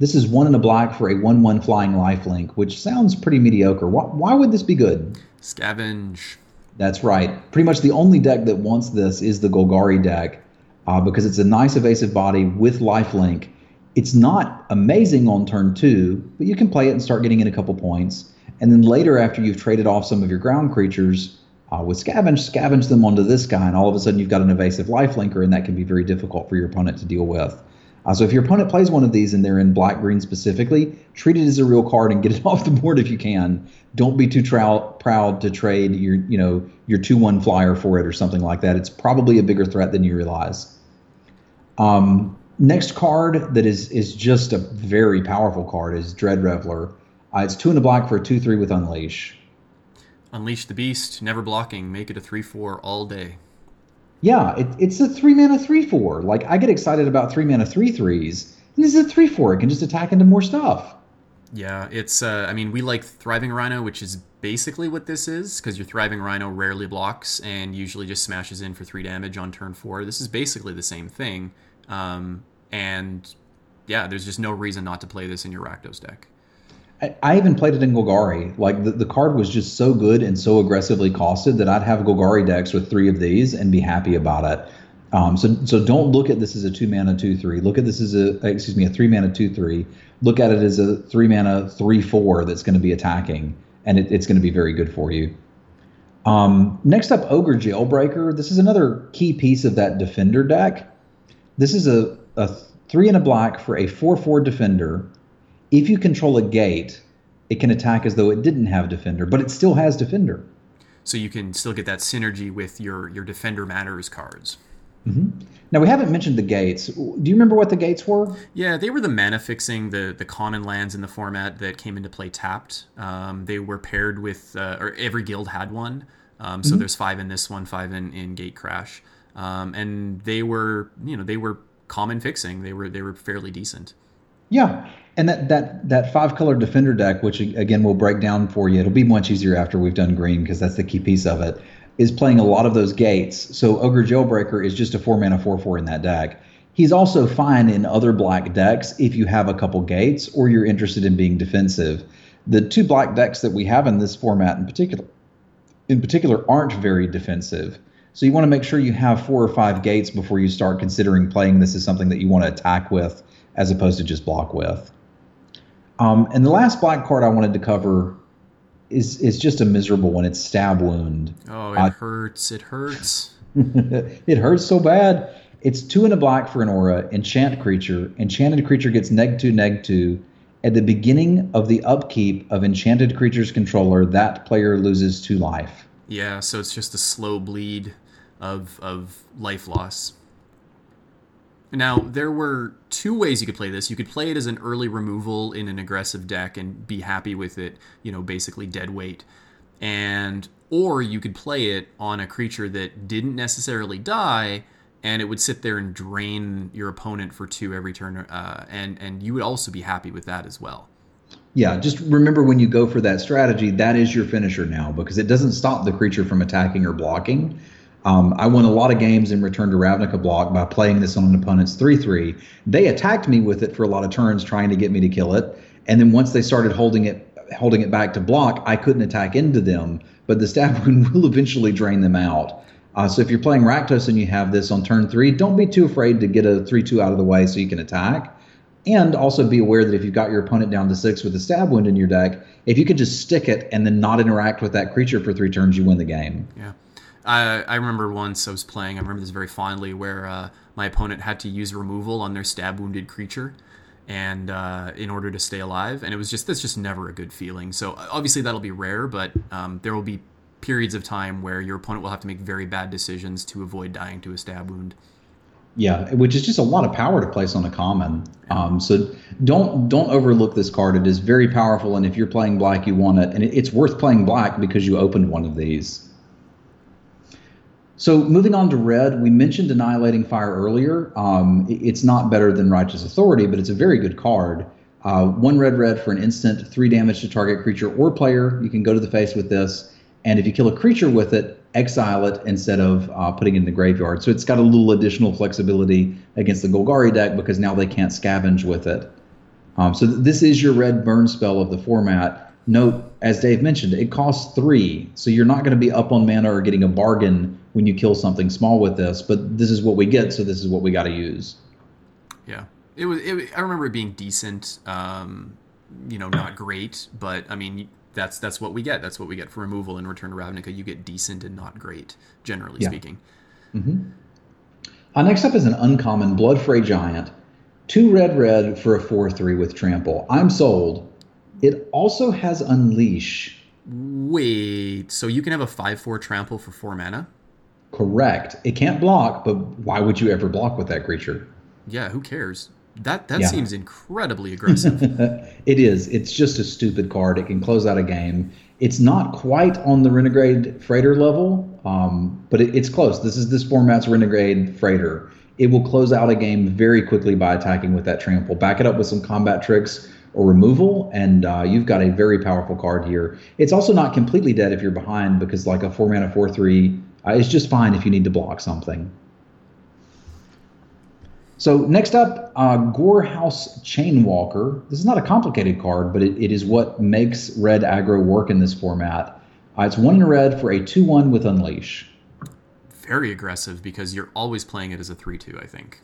[SPEAKER 3] This is one in a black for a 1 1 flying lifelink, which sounds pretty mediocre. Why, why would this be good?
[SPEAKER 2] Scavenge.
[SPEAKER 3] That's right. Pretty much the only deck that wants this is the Golgari deck uh, because it's a nice evasive body with lifelink. It's not amazing on turn two, but you can play it and start getting in a couple points. And then later, after you've traded off some of your ground creatures, uh, with Scavenge, scavenge them onto this guy, and all of a sudden you've got an evasive lifelinker, and that can be very difficult for your opponent to deal with. Uh, so if your opponent plays one of these and they're in black green specifically, treat it as a real card and get it off the board if you can. Don't be too proud to trade your you know your two one flyer for it or something like that. It's probably a bigger threat than you realize. Um, next card that is is just a very powerful card is Dead Reveler. Uh, it's two in a black for a two three with Unleash.
[SPEAKER 2] Unleash the beast, never blocking, make it a 3 4 all day.
[SPEAKER 3] Yeah, it, it's a three mana 3 4. Like, I get excited about three mana three threes, and this is a 3 4. It can just attack into more stuff.
[SPEAKER 2] Yeah, it's, uh, I mean, we like Thriving Rhino, which is basically what this is, because your Thriving Rhino rarely blocks and usually just smashes in for 3 damage on turn 4. This is basically the same thing. Um, and yeah, there's just no reason not to play this in your Rakdos deck.
[SPEAKER 3] I, even played it in Golgari. Like the, the card was just so good and so aggressively costed that I'd have Golgari decks with three of these and be happy about it. Um, so so don't look at this as a two mana two three. Look at this as a excuse me a three mana two three. Look at it as a three mana three four that's going to be attacking, and it, it's going to be very good for you. Um, next up, Ogre Jailbreaker. This is another key piece of that defender deck. This is a, a three and a black for a four four defender if you control a gate, it can attack as though it didn't have defender, but it still has defender.
[SPEAKER 2] So you can still get that synergy with your your defender matters cards.
[SPEAKER 3] Mm-hmm. Now we haven't mentioned the gates. Do you remember what the gates were?
[SPEAKER 2] Yeah, they were the mana fixing, the the common lands in the format that came into play tapped. Um, they were paired with, uh, or every guild had one. Um, so mm-hmm. there's five in this one, five in in Gatecrash, um, and they were you know they were common fixing. They were they were fairly decent.
[SPEAKER 3] Yeah, and that that that five color defender deck, which again we'll break down for you, it'll be much easier after we've done green because that's the key piece of it. Is playing a lot of those gates. So Ogre Jailbreaker is just a four mana four four in that deck. He's also fine in other black decks if you have a couple gates or you're interested in being defensive. The two black decks that we have in this format in particular, in particular, aren't very defensive. So you want to make sure you have four or five gates before you start considering playing this as something that you want to attack with as opposed to just block with. Um, and the last black card I wanted to cover is is just a miserable one. It's Stab Wound.
[SPEAKER 2] Oh, it uh, hurts. It hurts.
[SPEAKER 3] it hurts so bad. It's two in a black for an aura, enchant creature. Enchanted creature gets neg two, neg two. At the beginning of the upkeep of enchanted creature's controller, that player loses two life.
[SPEAKER 2] Yeah, so it's just a slow bleed of of life loss. Now, there were two ways you could play this. You could play it as an early removal in an aggressive deck and be happy with it, you know, basically dead weight. And or you could play it on a creature that didn't necessarily die and it would sit there and drain your opponent for two every turn uh, and and you would also be happy with that as well.
[SPEAKER 3] Yeah, just remember when you go for that strategy, that is your finisher now because it doesn't stop the creature from attacking or blocking um, I won a lot of games in Return to Ravnica block by playing this on an opponent's 3 3. They attacked me with it for a lot of turns, trying to get me to kill it. And then once they started holding it holding it back to block, I couldn't attack into them. But the stab wound will eventually drain them out. Uh, so if you're playing Rakdos and you have this on turn three, don't be too afraid to get a 3 2 out of the way so you can attack. And also be aware that if you've got your opponent down to six with a stab wound in your deck, if you can just stick it and then not interact with that creature for three turns, you win the game.
[SPEAKER 2] Yeah. I, I remember once I was playing, I remember this very fondly, where uh, my opponent had to use removal on their stab wounded creature and uh, in order to stay alive and it was just that's just never a good feeling so obviously that'll be rare but um, there will be periods of time where your opponent will have to make very bad decisions to avoid dying to a stab wound
[SPEAKER 3] yeah which is just a lot of power to place on a common um, so don't don't overlook this card it is very powerful and if you're playing black you want it and it's worth playing black because you opened one of these so moving on to red, we mentioned annihilating fire earlier. Um, it's not better than righteous authority, but it's a very good card. Uh, one red red for an instant, three damage to target creature or player. You can go to the face with this, and if you kill a creature with it, exile it instead of uh, putting it in the graveyard. So it's got a little additional flexibility against the Golgari deck because now they can't scavenge with it. Um, so th- this is your red burn spell of the format. Note, as Dave mentioned, it costs three, so you're not going to be up on mana or getting a bargain when you kill something small with this. But this is what we get, so this is what we got to use.
[SPEAKER 2] Yeah, it was. It, I remember it being decent. Um, you know, not great, but I mean, that's that's what we get. That's what we get for removal in Return to Ravnica. You get decent and not great, generally
[SPEAKER 3] Yeah.
[SPEAKER 2] speaking.
[SPEAKER 3] Uh, next up is an uncommon Bloodfray Giant. Two red red for a 4 3 with trample. I'm sold. It also has Unleash.
[SPEAKER 2] Wait, so you can have a five-four trample for four mana?
[SPEAKER 3] Correct. It can't block, but why would you ever block with that creature?
[SPEAKER 2] Yeah, who cares? That that
[SPEAKER 3] Yeah.
[SPEAKER 2] seems incredibly aggressive.
[SPEAKER 3] It is. It's just a stupid card. It can close out a game. It's not quite on the Renegade Freighter level, um, but it, it's close. This is this format's Renegade Freighter. It will close out a game very quickly by attacking with that trample. Back it up with some combat tricks or removal, and uh, you've got a very powerful card here. It's also not completely dead if you're behind because, like a four mana four three, uh, it's just fine if you need to block something. So next up, uh, Gorehouse Chainwalker. This is not a complicated card, but it, it is what makes red aggro work in this format. Uh, it's one in red for a two-one with Unleash.
[SPEAKER 2] Very aggressive because you're always playing it as a three-two. I think.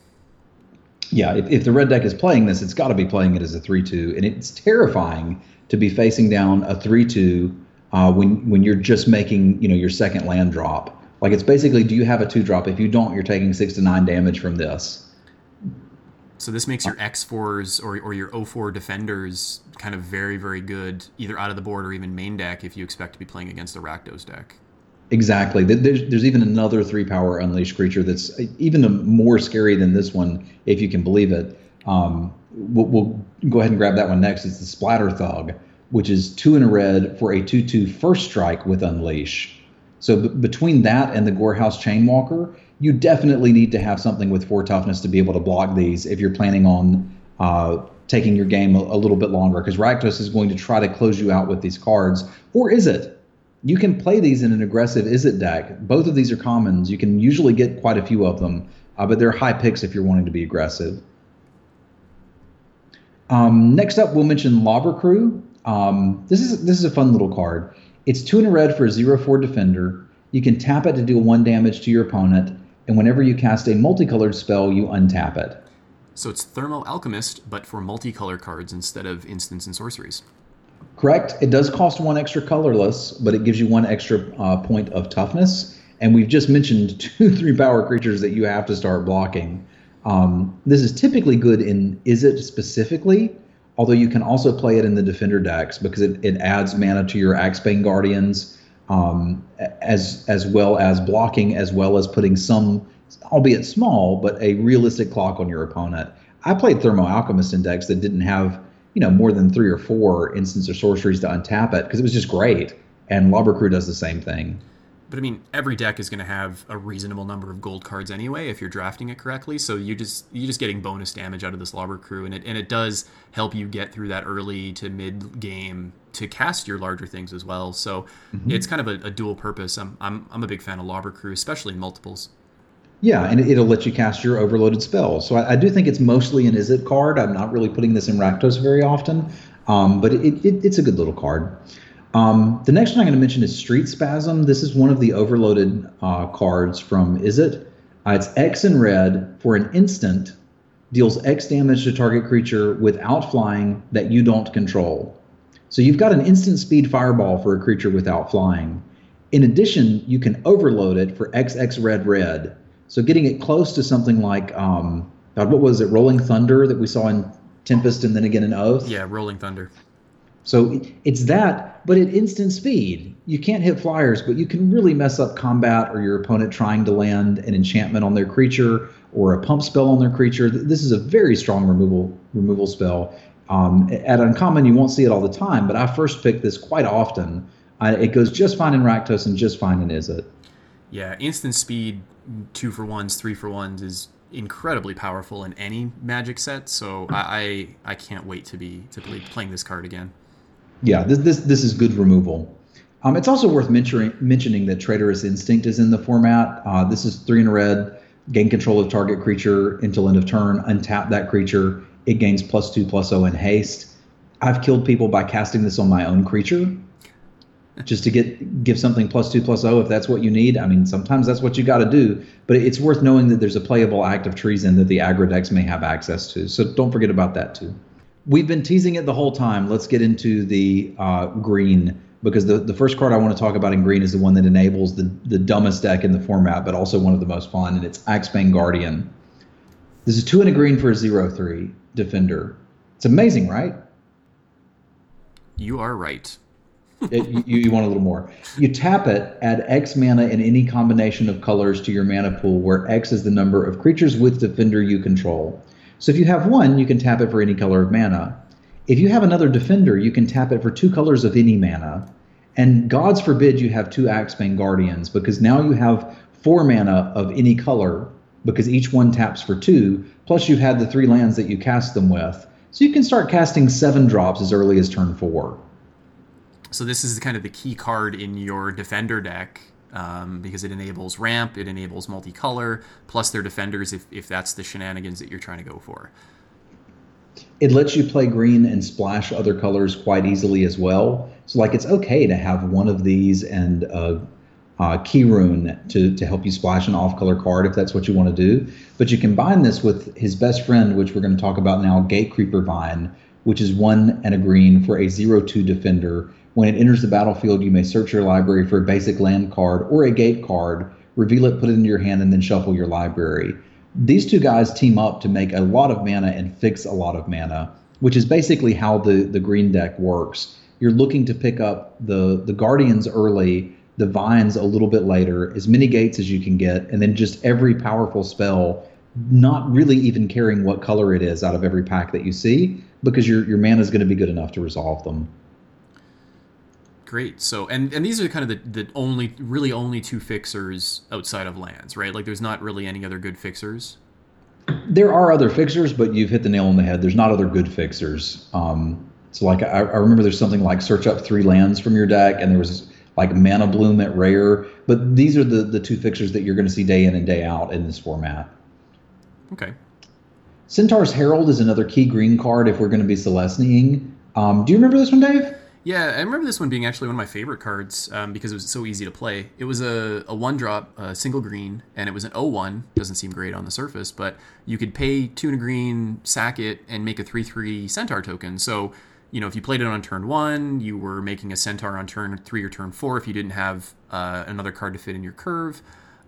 [SPEAKER 3] Yeah, if, if the red deck is playing this, it's got to be playing it as a three-two, and it's terrifying to be facing down a three-two uh, when when you're just making you know your second land drop. Like it's basically, do you have a two-drop? If you don't, you're taking six to nine damage from this.
[SPEAKER 2] So this makes your X4s or, or your O4 defenders kind of very, very good, either out of the board or even main deck if you expect to be playing against a Rakdos deck.
[SPEAKER 3] Exactly. There's, there's even another three power unleashed creature that's even more scary than this one, if you can believe it. Um, we'll, we'll go ahead and grab that one next. It's the Splatter Thug, which is two in a red for a 2 2 first strike with Unleash. So b- between that and the Gorehouse Chainwalker, you definitely need to have something with four toughness to be able to block these if you're planning on uh, taking your game a, a little bit longer. Because Rakdos is going to try to close you out with these cards. Or Izzet? You can play these in an aggressive Izzet deck. Both of these are commons. You can usually get quite a few of them, uh, but they're high picks if you're wanting to be aggressive. Um, next up, we'll mention Lobber Crew. Um, this is this is a fun little card. It's two in a red for a zero four defender. You can tap it to deal one damage to your opponent, and whenever you cast a multicolored spell, you untap it.
[SPEAKER 2] So it's Thermo Alchemist, but for multicolor cards instead of instants and sorceries.
[SPEAKER 3] Correct. It does cost one extra colorless, but it gives you one extra uh, point of toughness. And we've just mentioned two three power creatures that you have to start blocking. Um, this is typically good in Izzet specifically, although you can also play it in the Defender decks because it, it adds mana to your Axebane Guardians, um, as as well as blocking, as well as putting some, albeit small, but a realistic clock on your opponent. I played Thermo Alchemist Index that didn't have you know more than three or four instants or sorceries to untap it because it was just great. And Lobber Crew does the same thing.
[SPEAKER 2] But I mean, every deck is going to have a reasonable number of gold cards anyway if you're drafting it correctly. So you just you're just getting bonus damage out of this Lobber Crew, and it and it does help you get through that early to mid game to cast your larger things as well. So it's kind of a, a dual purpose. I'm, I'm I'm a big fan of Lobber Crew, especially in multiples.
[SPEAKER 3] Yeah, and it'll let you cast your overloaded spells. So I, I do think it's mostly an Izzet card. I'm not really putting this in Rakdos very often, um, but it, it, it's a good little card. Um, the next one I'm going to mention is Street Spasm. This is one of the overloaded uh, cards from Izzet. Uh, it's X in red for an instant, deals X damage to target creature without flying that you don't control. So you've got an instant speed fireball for a creature without flying. In addition, you can overload it for XX red red. So getting it close to something like, um, God, what was it, Rolling Thunder that we saw in Tempest and then again in Oath?
[SPEAKER 2] Yeah, Rolling Thunder.
[SPEAKER 3] So it's that, but at instant speed. You can't hit flyers, but you can really mess up combat or your opponent trying to land an enchantment on their creature or a pump spell on their creature. This is a very strong removal removal spell. Um, at uncommon, you won't see it all the time, but I first picked this quite often. I, it goes just fine in Rakdos and just fine in Izzet.
[SPEAKER 2] Yeah, instant speed, two for ones, three for ones is incredibly powerful in any Magic set. So I I, I can't wait to be to be playing this card again.
[SPEAKER 3] Yeah, this this this is good removal. Um, it's also worth mentioning mentioning that Traitorous Instinct is in the format. Uh, this is three in a red. Gain control of target creature until end of turn. Untap that creature. It gains plus two plus zero in haste. I've killed people by casting this on my own creature, just to get give something plus two plus zero if that's what you need. I mean, sometimes that's what you got to do, but it's worth knowing that there's a playable act of treason that the aggro decks may have access to. So don't forget about that too. We've been teasing it the whole time. Let's get into the uh, green because the, the first card I want to talk about in green is the one that enables the, the dumbest deck in the format, but also one of the most fun, and it's Axebane Guardian. This is two and a green for a zero three defender. It's amazing, right?
[SPEAKER 2] You are right.
[SPEAKER 3] it, you, you want a little more. You tap it, add X mana in any combination of colors to your mana pool, where X is the number of creatures with defender you control. So if you have one, you can tap it for any color of mana. If you have another defender, you can tap it for two colors of any mana. And gods forbid you have two Axebane Guardians, because now you have four mana of any color, because each one taps for two, plus you've had the three lands that you cast them with. So you can start casting seven drops as early as turn four.
[SPEAKER 2] So this is kind of the key card in your defender deck um, because it enables ramp, it enables multicolor, plus their defenders if, if that's the shenanigans that you're trying to go for.
[SPEAKER 3] It lets you play green and splash other colors quite easily as well. So like it's okay to have one of these and a, a key rune to, to help you splash an off color card if that's what you want to do. But you combine this with his best friend, which we're going to talk about now, Gatecreeper Vine, which is one and a green for a zero two defender. When it enters the battlefield, you may search your library for a basic land card or a gate card, reveal it, put it into your hand, and then shuffle your library. These two guys team up to make a lot of mana and fix a lot of mana, which is basically how the, the green deck works you're looking to pick up the the guardians early the vines a little bit later as many gates as you can get and then just every powerful spell not really even caring what color it is out of every pack that you see because your your mana is going to be good enough to resolve them
[SPEAKER 2] great so and and these are kind of the, the only really only two fixers outside of lands right like there's not really any other good fixers
[SPEAKER 3] there are other fixers but you've hit the nail on the head there's not other good fixers um, so like I, I remember there's something like search up three lands from your deck, and there was like mana bloom at rare. But these are the the two fixers that you're going to see day in and day out in this format.
[SPEAKER 2] Okay.
[SPEAKER 3] Centaur's Herald is another key green card if we're going to be Selesnying. Um, do you remember this one, Dave?
[SPEAKER 2] Yeah, I remember this one being actually one of my favorite cards um, because it was so easy to play. It was a, a one drop, a single green, and it was an 0 1. Doesn't seem great on the surface, but you could pay two and a green, sack it, and make a 3 3 Centaur token. So you know, if you played it on turn one, you were making a centaur on turn three or turn four if you didn't have uh, another card to fit in your curve.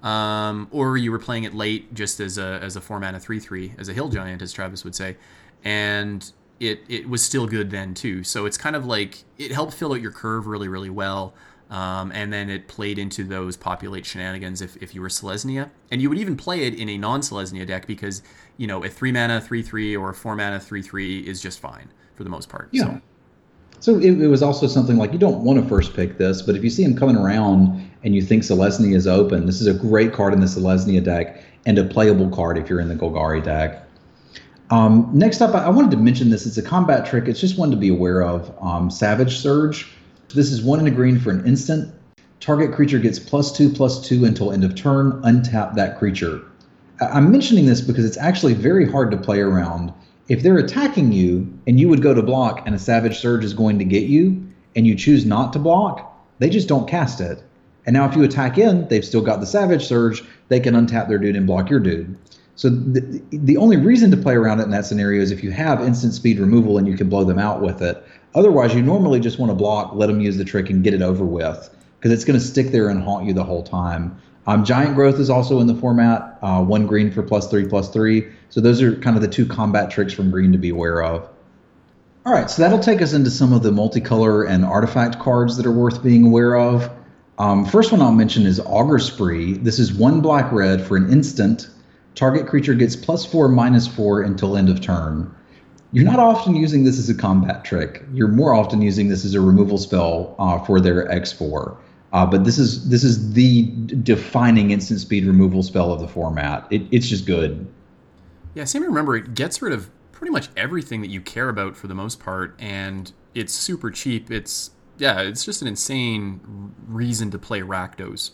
[SPEAKER 2] Um, or you were playing it late just as a as a four mana three three as a hill giant, as Travis would say, and it it was still good then too. So it's kind of like it helped fill out your curve really really well. Um, and then it played into those populate shenanigans if, if you were Selesnya. And you would even play it in a non Selesnya deck because, you know, a 3 mana 3 3 or a 4 mana 3 3 is just fine for the most part.
[SPEAKER 3] Yeah. So, so it, it, was also something like you don't want to first pick this, but if you see him coming around and you think Selesnya is open, this is a great card in the Selesnya deck and a playable card if you're in the Golgari deck. Um, next up, I wanted to mention this. It's a combat trick. It's just one to be aware of. Um, Savage Surge. This is one in a green for an instant. Target creature gets plus two, plus two until end of turn. Untap that creature. I'm mentioning this because it's actually very hard to play around if they're attacking you and you would go to block and a savage surge is going to get you and you choose not to block, they just don't cast it. And now if you attack in, they've still got the savage surge, they can untap their dude and block your dude. So the, the only reason to play around it in that scenario is if you have instant speed removal and you can blow them out with it. Otherwise, you normally just want to block, let them use the trick, and get it over with because it's going to stick there and haunt you the whole time. Um, Giant Growth is also in the format, uh, one green for plus three, plus three. So those are kind of the two combat tricks from green to be aware of. All right, so that'll take us into some of the multicolor and artifact cards that are worth being aware of. Um, first one I'll mention is Auger Spree. This is one black red for an instant. Target creature gets plus four, minus four until end of turn. You're not often using this as a combat trick. You're more often using this as a removal spell uh, for their X4. Uh, but this is this is the defining instant speed removal spell of the format. It, it's just good.
[SPEAKER 2] Yeah, to remember it gets rid of pretty much everything that you care about for the most part, and it's super cheap. It's yeah, it's just an insane reason to play Rakdos.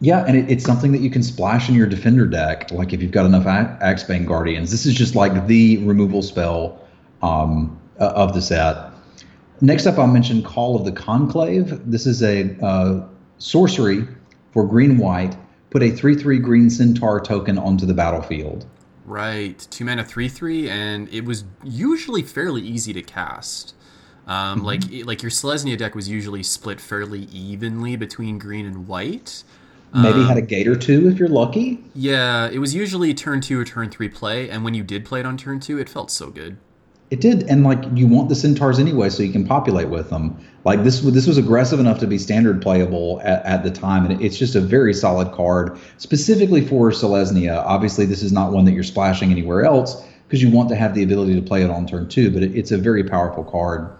[SPEAKER 3] Yeah, and it, it's something that you can splash in your defender deck. Like if you've got enough Axebane Guardians, this is just like the removal spell um, of the set. Next up, I'll mention Call of the Conclave. This is a uh, sorcery for green white. Put a 3 3 green centaur token onto the battlefield.
[SPEAKER 2] Right. Two mana, 3 3, and it was usually fairly easy to cast. Um, mm-hmm. Like like your Selesnya deck was usually split fairly evenly between green and white.
[SPEAKER 3] Maybe um, had a gate or two if you're lucky.
[SPEAKER 2] Yeah, it was usually turn two or turn three play, and when you did play it on turn two, it felt so good.
[SPEAKER 3] It did, and like you want the centaurs anyway, so you can populate with them. Like this, this was aggressive enough to be standard playable at, at the time, and it's just a very solid card, specifically for Selesnya. Obviously, this is not one that you're splashing anywhere else because you want to have the ability to play it on turn two, but it, it's a very powerful card.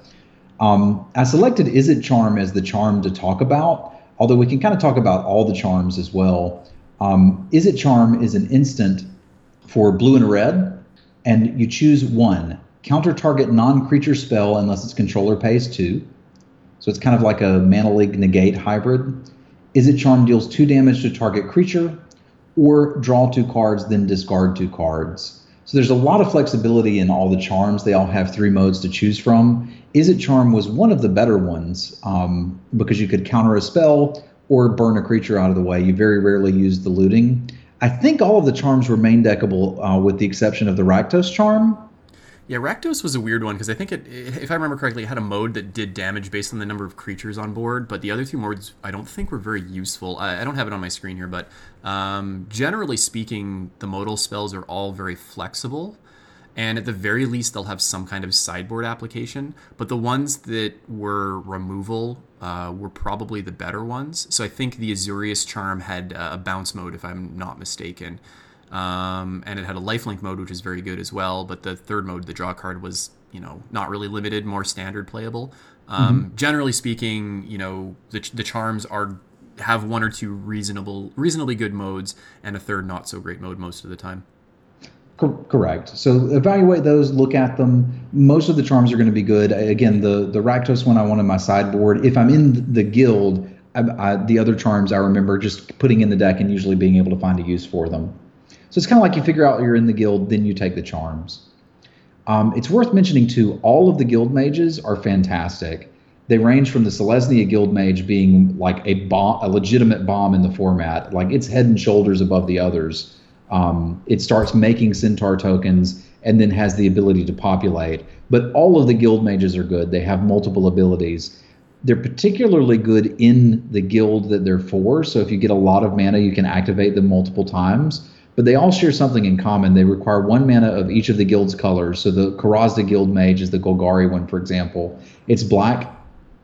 [SPEAKER 3] Um, I selected Izzet Charm as the charm to talk about, although we can kind of talk about all the charms as well. Um, it Charm is an instant for blue and red, and you choose one counter target non creature spell unless its controller pays two. So it's kind of like a Mana Leak negate hybrid. Izzet Charm deals two damage to target creature, or draw two cards, then discard two cards. So there's a lot of flexibility in all the charms. They all have three modes to choose from. Izzet Charm was one of the better ones um, because you could counter a spell or burn a creature out of the way. You very rarely use the looting. I think all of the charms were main deckable uh, with the exception of the Rakdos charm.
[SPEAKER 2] Yeah, Rakdos was a weird one because I think it, if I remember correctly, it had a mode that did damage based on the number of creatures on board, but the other two modes I don't think were very useful. I, I don't have it on my screen here, but um, generally speaking, the modal spells are all very flexible, and at the very least, they'll have some kind of sideboard application. But the ones that were removal uh, were probably the better ones. So I think the Azorius Charm had a bounce mode, if I'm not mistaken. Um, and it had a lifelink mode, which is very good as well. But the third mode, the draw card, was you know not really limited, more standard playable. Um, mm-hmm. Generally speaking, you know the, the charms are have one or two reasonable, reasonably good modes, and a third not so great mode most of the time.
[SPEAKER 3] Correct. So evaluate those, look at them. Most of the charms are going to be good. Again, the the Rakdos one I want in my sideboard. If I'm in the guild, I, I, the other charms I remember just putting in the deck and usually being able to find a use for them. So it's kind of like you figure out you're in the guild, then you take the charms. Um, it's worth mentioning too, all of the guild mages are fantastic. They range from the Selesnya guild mage being like a bomb, a legitimate bomb in the format, like it's head and shoulders above the others. Um, it starts making centaur tokens and then has the ability to populate. But all of the guild mages are good. They have multiple abilities. They're particularly good in the guild that they're for. So if you get a lot of mana, you can activate them multiple times but they all share something in common. They require one mana of each of the guild's colors. So the Korozda Guild Mage is the Golgari one, for example. It's black,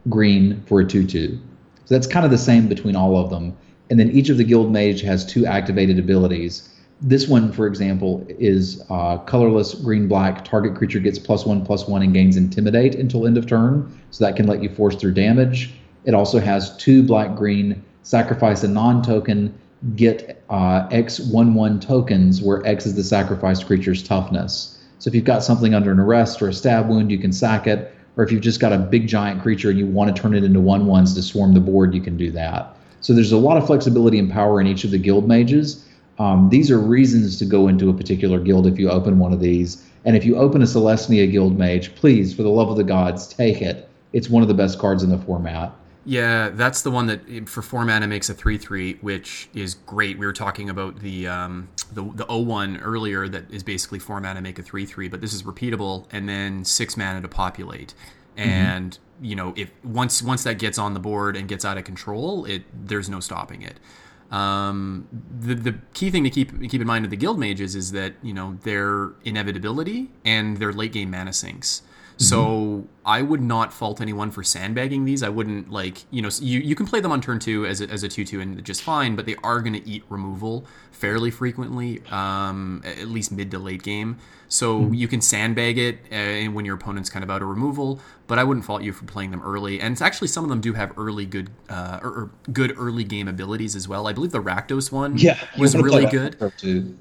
[SPEAKER 3] green for a 2 2. So that's kind of the same between all of them. And then each of the Guild Mage has two activated abilities. This one, for example, is uh, colorless green black. Target creature gets plus one plus one and gains intimidate until end of turn. So that can let you force through damage. It also has two black green. Sacrifice a non token get uh, X one one tokens where X is the sacrificed creature's toughness. So if you've got something under an arrest or a stab wound, you can sack it. Or if you've just got a big giant creature and you want to turn it into one ones to swarm the board, you can do that. So there's a lot of flexibility and power in each of the guild mages. Um, these are reasons to go into a particular guild if you open one of these. And if you open a Selesnya guild mage, please, for the love of the gods, take it. It's one of the best cards in the format.
[SPEAKER 2] Yeah, that's the one that for four mana makes a three three, which is great. We were talking about the um, the the O one earlier that is basically four mana make a three three, but this is repeatable and then six mana to populate. Mm-hmm. And mm-hmm. you know, if once once that gets on the board and gets out of control, it there's no stopping it. Um, the the key thing to keep keep in mind of the guild mages is that you know their inevitability and their late game mana sinks. Mm-hmm. So I would not fault anyone for sandbagging these. I wouldn't like you know you, you can play them on turn two as a, as a two two and just fine, but they are going to eat removal fairly frequently, um, at least mid to late game. So mm-hmm. you can sandbag it uh, when your opponent's kind of out of removal, but I wouldn't fault you for playing them early. And it's actually some of them do have early good uh, or, or, good early game abilities as well. I believe the Rakdos one
[SPEAKER 3] yeah,
[SPEAKER 2] was really good.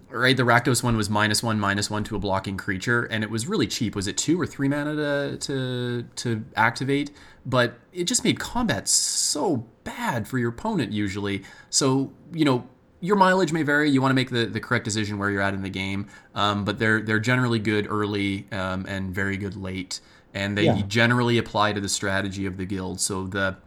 [SPEAKER 2] Right, the Rakdos one was minus one minus one to a blocking creature, and it was really cheap. Was it two or three mana to to to activate? But it just made combat so bad for your opponent usually. So you know your mileage may vary. You want to make the, the correct decision where you're at in the game, um, but they're they're generally good early um, and very good late, and they yeah. generally apply to the strategy of the guild. So the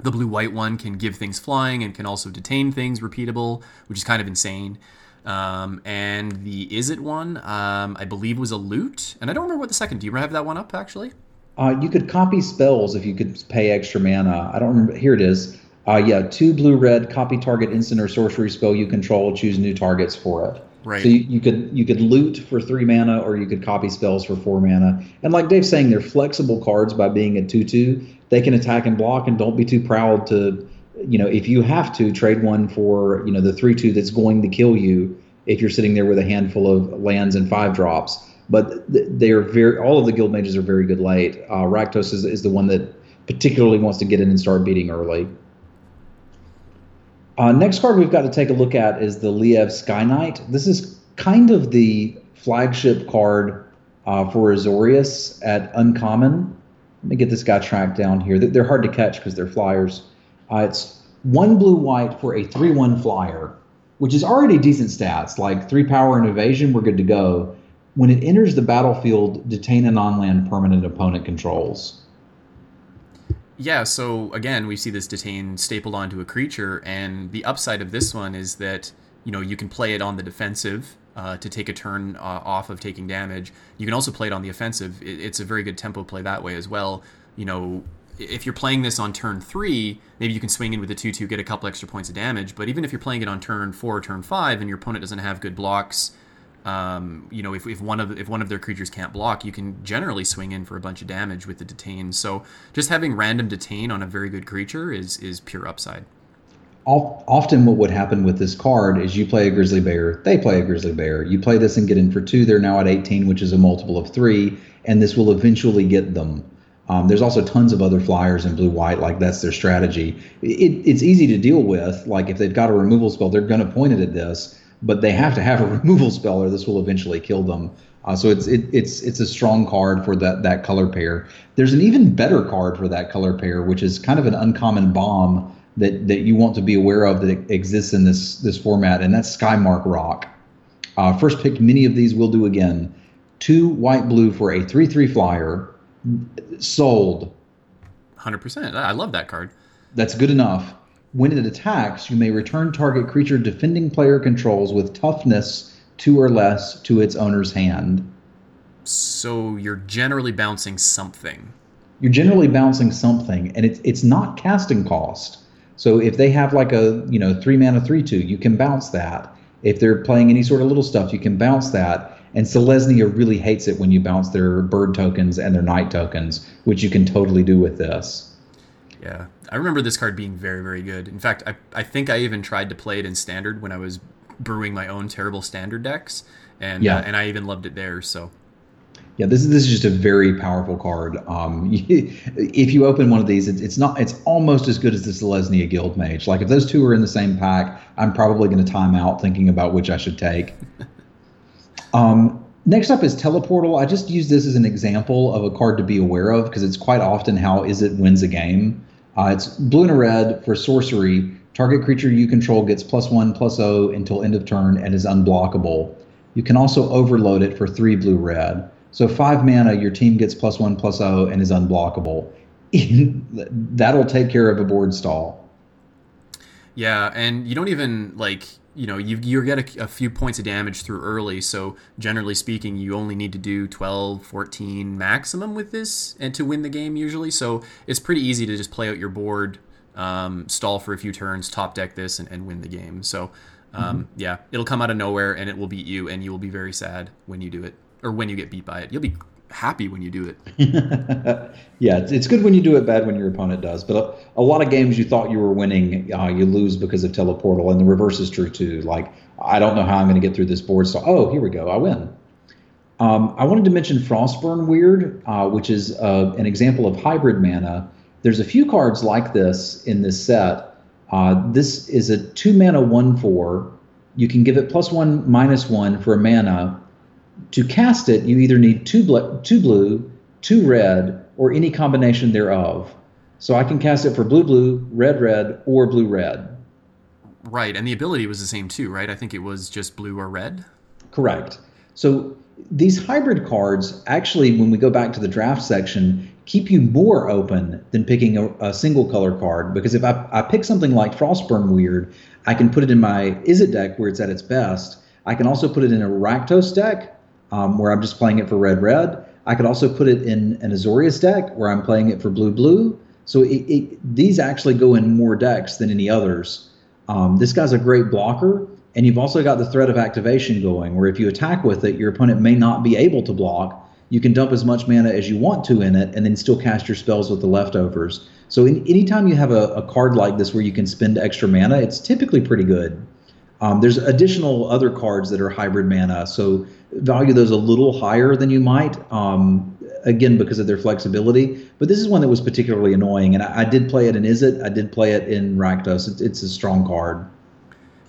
[SPEAKER 2] the blue white one can give things flying and can also detain things repeatable, which is kind of insane. Um, and the Izzet one, um, I believe, was a loot, and I don't remember what the second. Do you have that one up actually?
[SPEAKER 3] Uh, you could copy spells if you could pay extra mana. I don't remember. Here it is. Uh, yeah, two blue red copy target instant or sorcery spell you control. Choose new targets for it.
[SPEAKER 2] Right.
[SPEAKER 3] So you, you, could you could loot for three mana, or you could copy spells for four mana. And like Dave's saying, they're flexible cards by being a two-two. They can attack and block, and don't be too proud to, you know, if you have to trade one for you know the three-two that's going to kill you if you're sitting there with a handful of lands and five drops. But they are very all of the guild mages are very good late. Uh, Rakdos is, is the one that particularly wants to get in and start beating early. Uh, next card we've got to take a look at is the Lyev Skyknight. This is kind of the flagship card uh, for Azorius at Uncommon. Let me get this guy tracked down here. They're hard to catch because they're flyers. Uh, it's one blue white for a 3 1 flyer, which is already decent stats. Like three power and evasion, we're good to go. When it enters the battlefield, detain a non land permanent opponent controls.
[SPEAKER 2] Yeah, so again, we see this detain stapled onto a creature, and the upside of this one is that you know you can play it on the defensive uh, to take a turn uh, off of taking damage. You can also play it on the offensive. It, it's a very good tempo play that way as well. You know, if you're playing this on turn three, maybe you can swing in with the two two, get a couple extra points of damage. But even if you're playing it on turn four or turn five, and your opponent doesn't have good blocks um, you know, if, if one of if one of their creatures can't block, you can generally swing in for a bunch of damage with the detain. So just having random detain on a very good creature is is pure upside.
[SPEAKER 3] Often, what would happen with this card is you play a grizzly bear, they play a grizzly bear. You play this and get in for two. They're now at 18, which is a multiple of three, and this will eventually get them. Um, there's also tons of other flyers in blue white, like that's their strategy. It, it's easy to deal with. Like if they've got a removal spell, they're going to point it at this but they have to have a removal spell or this will eventually kill them. Uh, so it's it, it's it's a strong card for that that color pair. There's an even better card for that color pair, which is kind of an uncommon bomb that that you want to be aware of that exists in this this format, and that's Skymark Roc. Uh, first pick many of these will do again. Two white blue for a three three flyer. Sold.
[SPEAKER 2] Hundred percent. I love that card.
[SPEAKER 3] That's good enough. When it attacks, you may return target creature defending player controls with toughness two or less to its owner's hand.
[SPEAKER 2] So you're generally bouncing something.
[SPEAKER 3] You're generally bouncing something, and it's it's not casting cost. So if they have like a you know three mana three two, you can bounce that. If they're playing any sort of little stuff, you can bounce that. And Selesnya really hates it when you bounce their bird tokens and their knight tokens, which you can totally do with this.
[SPEAKER 2] Yeah, I remember this card being very, very good. In fact, I, I think I even tried to play it in standard when I was brewing my own terrible standard decks, and yeah. Uh, and I even loved it there. So.
[SPEAKER 3] Yeah, this is this is just a very powerful card. Um, if you open one of these, it's, it's not it's almost as good as the Selesnya Guild Mage. Like if those two are in the same pack, I'm probably going to time out thinking about which I should take. um, next up is Teleportal. I just use this as an example of a card to be aware of because it's quite often how Izzet wins a game. Uh, it's blue and a red for sorcery. Target creature you control gets plus one, plus O until end of turn and is unblockable. You can also overload it for three blue red. So five mana, your team gets plus one, plus O and is unblockable. That'll take care of a board stall.
[SPEAKER 2] Yeah, and you don't even like you know you you get a, a, few points of damage through early so generally speaking you only need to do 12 14 maximum with this and to win the game usually so it's pretty easy to just play out your board um, stall for a few turns top deck this and, and win the game so um, mm-hmm. yeah it'll come out of nowhere and it will beat you and you will be very sad when you do it or when you get beat by it you'll be happy when you do it.
[SPEAKER 3] yeah, it's, good when you do it, bad when your opponent does. But a, a lot of games you thought you were winning, uh, you lose because of teleportal, and the reverse is true too. Like I don't know how I'm going to get through this board, so oh, here we go, I win. Um, I wanted to mention Frostburn Weird, uh, which is uh, an example of hybrid mana. There's a few cards like this in this set. Uh, this is a two mana one four. You can give it plus one minus one for a mana. To cast it, you either need two, bl- two blue, two red, or any combination thereof. So I can cast it for blue blue, red red, or blue red.
[SPEAKER 2] Right, and the ability was the same too, right? I think it was just blue or red.
[SPEAKER 3] Correct. So these hybrid cards actually, when we go back to the draft section, keep you more open than picking a, a single color card. Because if I, I pick something like Frostburn Weird, I can put it in my Izzet deck where it's at its best. I can also put it in a Rakdos deck um, where I'm just playing it for red red. I could also put it in an Azorius deck where I'm playing it for blue blue. So it, it, these actually go in more decks than any others. Um, this guy's a great blocker, and you've also got the threat of activation going, where if you attack with it, your opponent may not be able to block. You can dump as much mana as you want to in it, and then still cast your spells with the leftovers. So in, anytime you have a, a card like this where you can spend extra mana, it's typically pretty good. Um, there's additional other cards that are hybrid mana, so value those a little higher than you might. Um, again, because of their flexibility. But this is one that was particularly annoying, and I, I did play it in Izzet? I did play it in Rakdos. It's, it's a strong card.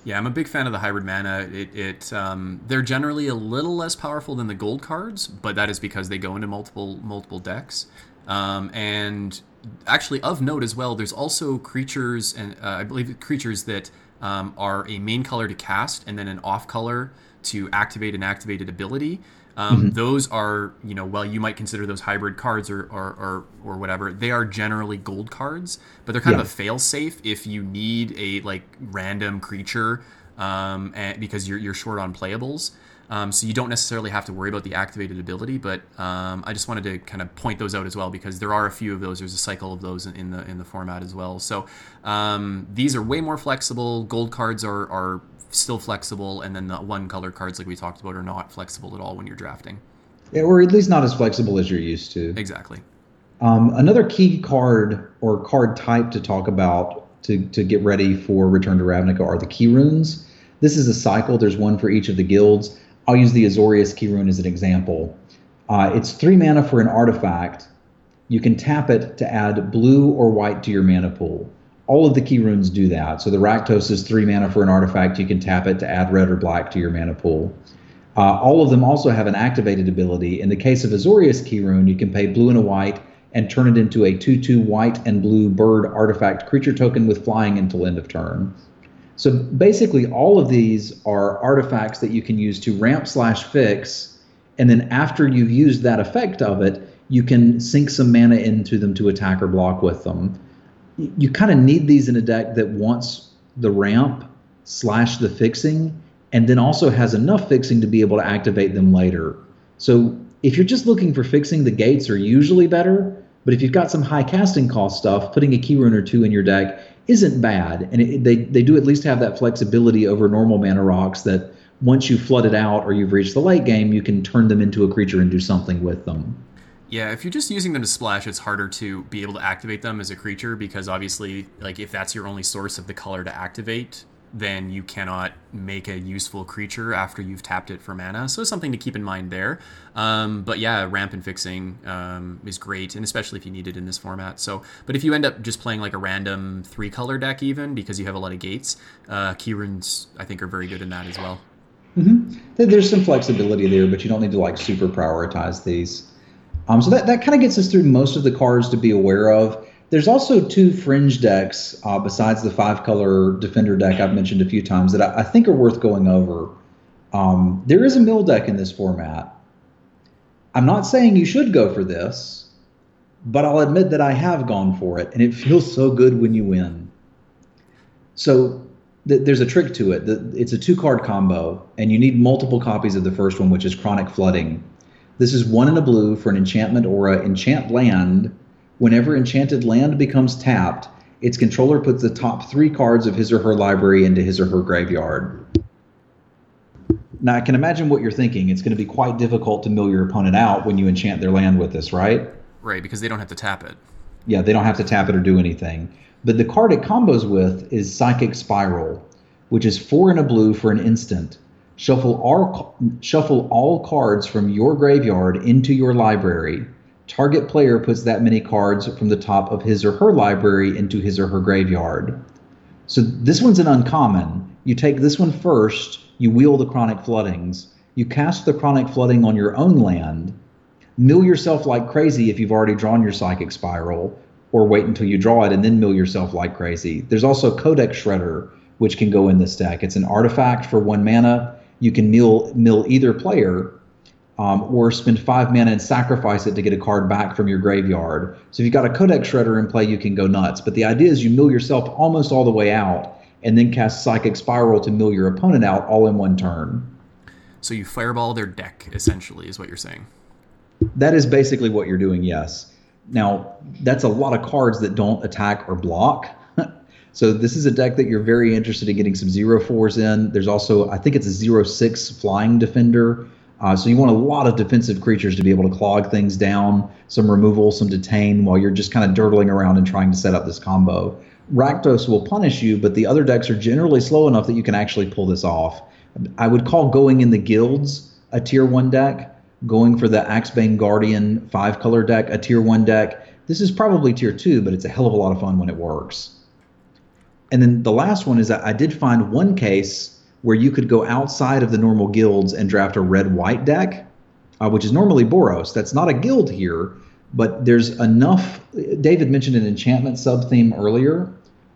[SPEAKER 2] Yeah, I'm a big fan of the hybrid mana. It, it um, they're generally a little less powerful than the gold cards, but that is because they go into multiple multiple decks. Um, and actually, of note as well, there's also creatures and uh, I believe creatures that um, are a main color to cast and then an off color to activate an activated ability. Um, mm-hmm. Those are, you know, well, you might consider those hybrid cards or, or, or, or whatever. They are generally gold cards, but they're kind yeah. of a fail safe if you need a like random creature um, and, because you're, you're short on playables. Um, so you don't necessarily have to worry about the activated ability, but um, I just wanted to kind of point those out as well because there are a few of those. There's a cycle of those in, the in the format as well. So um, these are way more flexible. Gold cards are are still flexible, and then the one color cards, like we talked about, are not flexible at all when you're drafting.
[SPEAKER 3] Yeah, or at least not as flexible as you're used to.
[SPEAKER 2] Exactly.
[SPEAKER 3] Um, another key card or card type to talk about to, to get ready for Return to Ravnica are the key runes. This is a cycle. There's one for each of the guilds. I'll use the Azorius key rune as an example. Uh, it's three mana for an artifact. You can tap it to add blue or white to your mana pool all of the key runes do that. So the Rakdos is three mana for an artifact. You can tap it to add red or black to your mana pool. Uh, all of them also have an activated ability. In the case of Azorius key rune, you can pay blue and a white and turn it into a 2 2 white and blue bird artifact creature token with flying until end of turn. So basically, all of these are artifacts that you can use to ramp slash fix. And then after you've used that effect of it, you can sink some mana into them to attack or block with them you kind of need these in a deck that wants the ramp slash the fixing and then also has enough fixing to be able to activate them later. So if you're just looking for fixing, the gates are usually better. But if you've got some high casting cost stuff, putting a key rune or two in your deck isn't bad. And it, they, they do at least have that flexibility over normal mana rocks that once you flood it out or you've reached the late game, you can turn them into a creature and do something with them.
[SPEAKER 2] Yeah, if you're just using them to splash, it's harder to be able to activate them as a creature because obviously, like if that's your only source of the color to activate, then you cannot make a useful creature after you've tapped it for mana. So something to keep in mind there. Um, but yeah, ramp and fixing um, is great, and especially if you need it in this format. So, but if you end up just playing like a random three color deck, even because you have a lot of gates, uh, key runes I think are very good in that as well.
[SPEAKER 3] Mm-hmm. There's some flexibility there, but you don't need to like super prioritize these. Um, so that, that kind of gets us through most of the cards to be aware of. There's also two fringe decks uh, besides the five color defender deck I've mentioned a few times that I, I think are worth going over. Um, there is a mill deck in this format. I'm not saying you should go for this, but I'll admit that I have gone for it, and it feels so good when you win. So th- there's a trick to it. The, it's a two card combo, and you need multiple copies of the first one, which is Chronic Flooding. This is one in a blue for an enchantment aura. Enchant land. Whenever enchanted land becomes tapped, its controller puts the top three cards of his or her library into his or her graveyard. Now I can imagine what you're thinking. It's going to be quite difficult to mill your opponent out when you enchant their land with this, right?
[SPEAKER 2] Right, because they don't have to tap it.
[SPEAKER 3] Yeah, they don't have to tap it or do anything. But the card it combos with is Psychic Spiral, which is four and a blue for an instant. Shuffle all, shuffle all cards from your graveyard into your library. Target player puts that many cards from the top of his or her library into his or her graveyard. So this one's an uncommon. You take this one first, you wheel the Chronic Floodings, you cast the Chronic Flooding on your own land, mill yourself like crazy if you've already drawn your Psychic Spiral, or wait until you draw it and then mill yourself like crazy. There's also Codex Shredder, which can go in this deck. It's an artifact for one mana. You can mill mill either player, um, or spend five mana and sacrifice it to get a card back from your graveyard. So if you've got a Codex Shredder in play, you can go nuts. But the idea is you mill yourself almost all the way out, and then cast Psychic Spiral to mill your opponent out all in one turn.
[SPEAKER 2] So you fireball their deck, essentially, is what you're saying.
[SPEAKER 3] That is basically what you're doing, yes. Now, that's a lot of cards that don't attack or block. so this is a deck that you're very interested in getting some zero fours in. There's also, I think it's a zero six flying defender. Uh, so you want a lot of defensive creatures to be able to clog things down, some removal, some detain, while you're just kind of dirtling around and trying to set up this combo. Rakdos will punish you, but the other decks are generally slow enough that you can actually pull this off. I would call going in the guilds a tier one deck going for the Axebane Guardian five color deck, a tier one deck. This is probably tier two, but it's a hell of a lot of fun when it works. And then the last one is that I did find one case where you could go outside of the normal guilds and draft a red white deck, uh, which is normally Boros. That's not a guild here, but there's enough. David mentioned an enchantment sub theme earlier.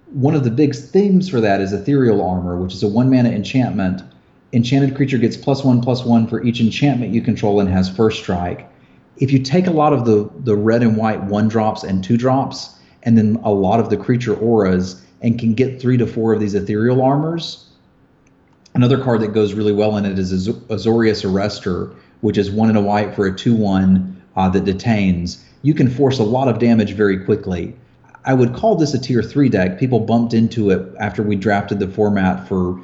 [SPEAKER 3] One of the big themes for that is Ethereal Armor, which is a one mana enchantment enchanted creature gets plus one plus one for each enchantment you control and has first strike. If you take a lot of the the red and white one drops and two drops, and then a lot of the creature auras, and can get three to four of these ethereal armors. Another card that goes really well in it is Azorius Arrester, which is one and a white for a two-one uh, that detains. You can force a lot of damage very quickly. I would call this a tier three deck. People bumped into it after we drafted the format for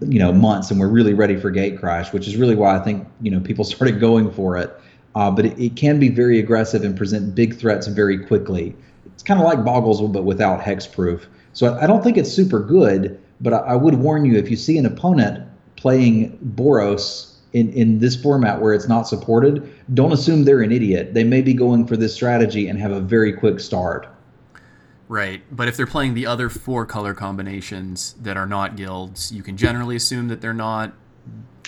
[SPEAKER 3] you know months and we're really ready for Gatecrash, which is really why i think you know people started going for it uh, but it, it, can be very aggressive and present big threats very quickly it's kind of like boggles but without hexproof so I, I, don't think it's super good but I, I, would warn you if you see an opponent playing boros in, in this format where it's not supported don't assume they're an idiot they may be going for this strategy and have a very quick start
[SPEAKER 2] Right, but if they're playing the other four color combinations that are not guilds, you can generally assume that they're not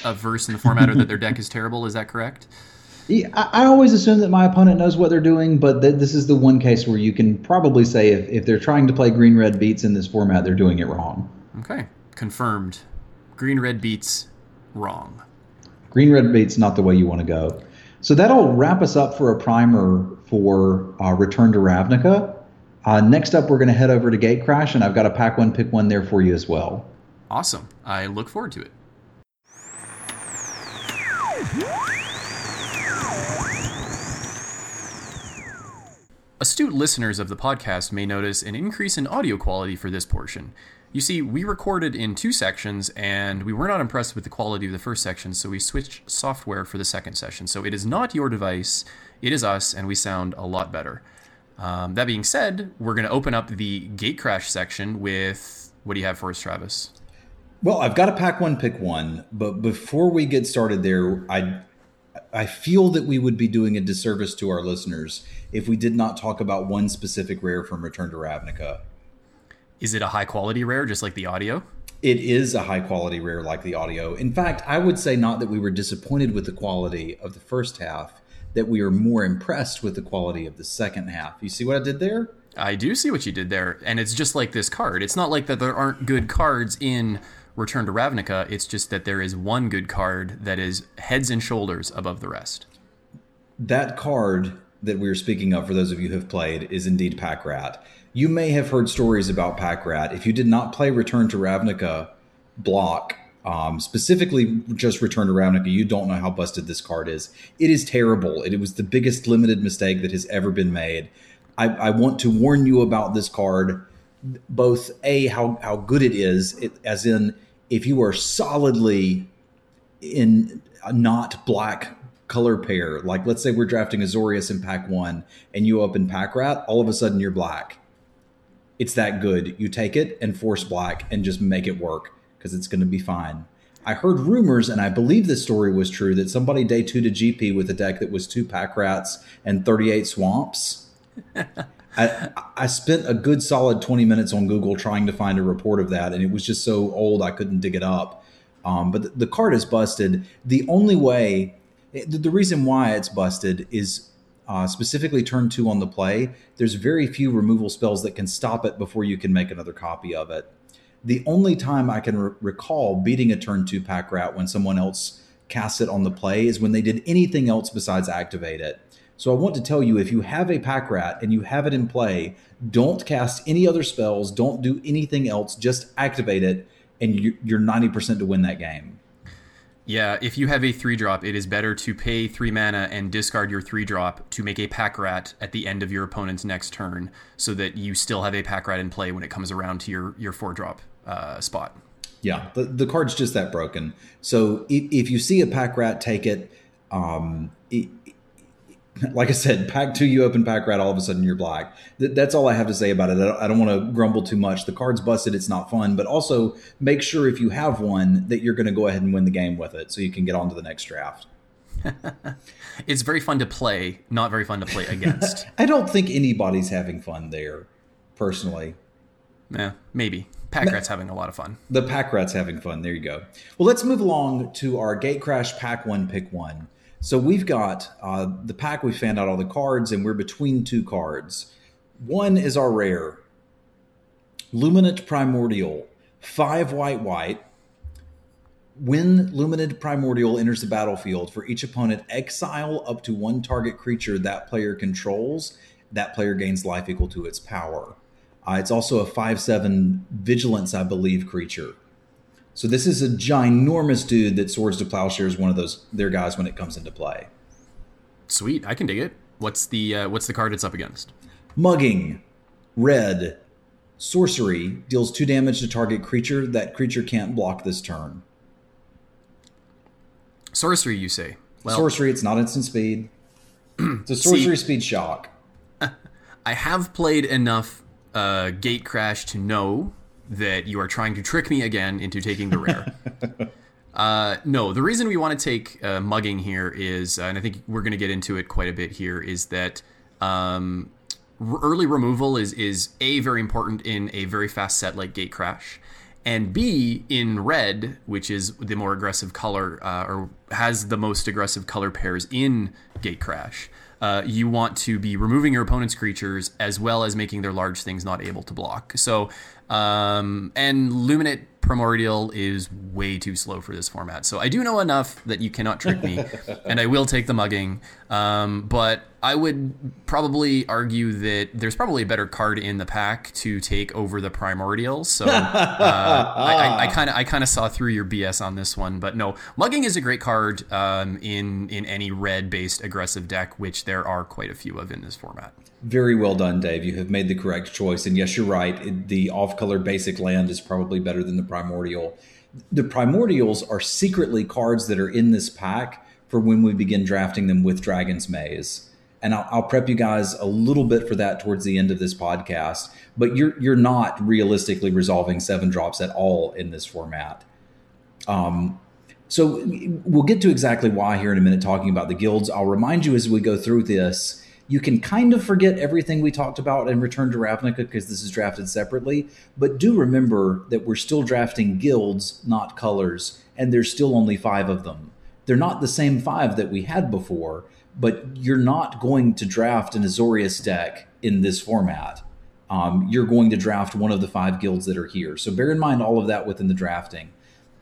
[SPEAKER 2] averse in the format or that their deck is terrible. Is that correct?
[SPEAKER 3] Yeah, I, always assume that my opponent knows what they're doing, but th- this is the one case where you can probably say if, if they're trying to play green red beats in this format, they're doing it wrong.
[SPEAKER 2] Okay, confirmed. Green red beats wrong.
[SPEAKER 3] Green red beats not the way you want to go. So that'll wrap us up for a primer for uh, Return to Ravnica. Uh, next up, we're going to head over to Gatecrash, and I've got a pack one, pick one there for you as well.
[SPEAKER 2] Awesome. I look forward to it. Astute listeners of the podcast may notice an increase in audio quality for this portion. You see, we recorded in two sections and we were not impressed with the quality of the first section, so we switched software for the second session. So it is not your device, it is us, and we sound a lot better. Um, that being said, we're going to open up the Gatecrash section with what do you have for us, Travis?
[SPEAKER 4] Well, I've got a pack one, pick one, but before we get started there, I I feel that we would be doing a disservice to our listeners if we did not talk about one specific rare from Return to Ravnica.
[SPEAKER 2] Is it a high quality rare, just like the audio?
[SPEAKER 4] It is a high quality rare, like the audio. In fact, I would say not that we were disappointed with the quality of the first half that we are more impressed with the quality of the second half. You see what I did there?
[SPEAKER 2] I do see what you did there. And it's just like this card. It's not like that there aren't good cards in Return to Ravnica. It's just that there is one good card that is heads and shoulders above the rest.
[SPEAKER 4] That card that we are speaking of, for those of you who have played, is indeed Pack Rat. You may have heard stories about Pack Rat. If you did not play Return to Ravnica block, um, specifically, just Return to Ravnica, you don't know how busted this card is. It is terrible. It, it was the biggest limited mistake that has ever been made. I, I, want to warn you about this card, both a how how good it is, it, as in if you are solidly
[SPEAKER 3] in a not black color pair. Like let's say we're drafting Azorius in pack one and you open pack rat, all of a sudden you're black. It's that good. You take it and force black and just make it work because it's going to be fine. I heard rumors, and I believe this story was true, that somebody day two to GP with a deck that was two pack rats and 38 swamps. I, I spent a good solid 20 minutes on Google trying to find a report of that, and it was just so old I couldn't dig it up. Um, but the, the card is busted. The only way, the, the reason why it's busted is uh, specifically turn two on the play. There's very few removal spells that can stop it before you can make another copy of it the only time I can re- recall beating a turn two pack rat when someone else casts it on the play is when they did anything else besides activate it. So I want to tell you if you have a pack rat and you have it in play, don't cast any other spells, don't do anything else, just activate it, and you're 90% to win that game.
[SPEAKER 2] Yeah, if you have a three drop, it is better to pay three mana and discard your three drop to make a pack rat at the end of your opponent's next turn, so that you still have a pack rat in play when it comes around to your your four drop uh, spot.
[SPEAKER 3] Yeah, the, the card's just that broken. So if, if you see a pack rat, take it. Um, it, like I said, pack two, you open pack rat, all of a sudden you're black. Th- that's all I have to say about it. I don't, I don't want to grumble too much. The card's busted, it's not fun, but also make sure if you have one that you're going to go ahead and win the game with it so you can get on to the next draft.
[SPEAKER 2] it's very fun to play, not very fun to play against.
[SPEAKER 3] I don't think anybody's having fun there, personally.
[SPEAKER 2] Yeah, maybe. Pack Rat's having a lot of fun.
[SPEAKER 3] The Pack Rat's having fun. There you go. Well, let's move along to our Gatecrash Pack One Pick One. So we've got uh, the pack. We found out all the cards, and we're between two cards. One is our rare, Luminant Primordial, five white white. When Luminant Primordial enters the battlefield, for each opponent, exile up to one target creature that player controls. That player gains life equal to its power. Uh, it's also a 5 7 vigilance, I believe, creature. So this is a ginormous dude that Swords to Plowshare is one of those their guys when it comes into play.
[SPEAKER 2] Sweet, I can dig it. What's the uh, what's the card it's up against?
[SPEAKER 3] Mugging, red, sorcery deals two damage to target creature. That creature can't block this turn.
[SPEAKER 2] Sorcery, you say?
[SPEAKER 3] Well, sorcery. It's not instant speed. it's a sorcery see, speed shock.
[SPEAKER 2] I have played enough uh, Gatecrash to know that you are trying to trick me again into taking the rare. uh, no, the reason we want to take uh, mugging here is, uh, and I think we're going to get into it quite a bit here, is that um, r- early removal is is a very important in a very fast set like Gatecrash, and B in red, which is the more aggressive color uh, or has the most aggressive color pairs in Gatecrash uh, you want to be removing your opponent's creatures as well as making their large things not able to block. So, um, and Luminant Primordial is way too slow for this format. So I do know enough that you cannot trick me, and I will take the mugging. Um, but I would probably argue that there's probably a better card in the pack to take over the Primordial. So uh, I kind of I kind of saw through your BS on this one. But no, mugging is a great card um, in in any red based aggressive deck, which there are quite a few of in this format.
[SPEAKER 3] Very well done, Dave. You have made the correct choice. And yes, you're right. The off color basic land is probably better than the primordial. The primordials are secretly cards that are in this pack for when we begin drafting them with Dragon's Maze. And I'll, I'll prep you guys a little bit for that towards the end of this podcast. But you're you're not realistically resolving seven drops at all in this format. Um, so we'll get to exactly why here in a minute, talking about the guilds. I'll remind you as we go through this you can kind of forget everything we talked about and Return to Ravnica because this is drafted separately, but do remember that we're still drafting guilds, not colors, and there's still only five of them. They're not the same five that we had before, but you're not going to draft an Azorius deck in this format. Um, you're going to draft one of the five guilds that are here. So bear in mind all of that within the drafting.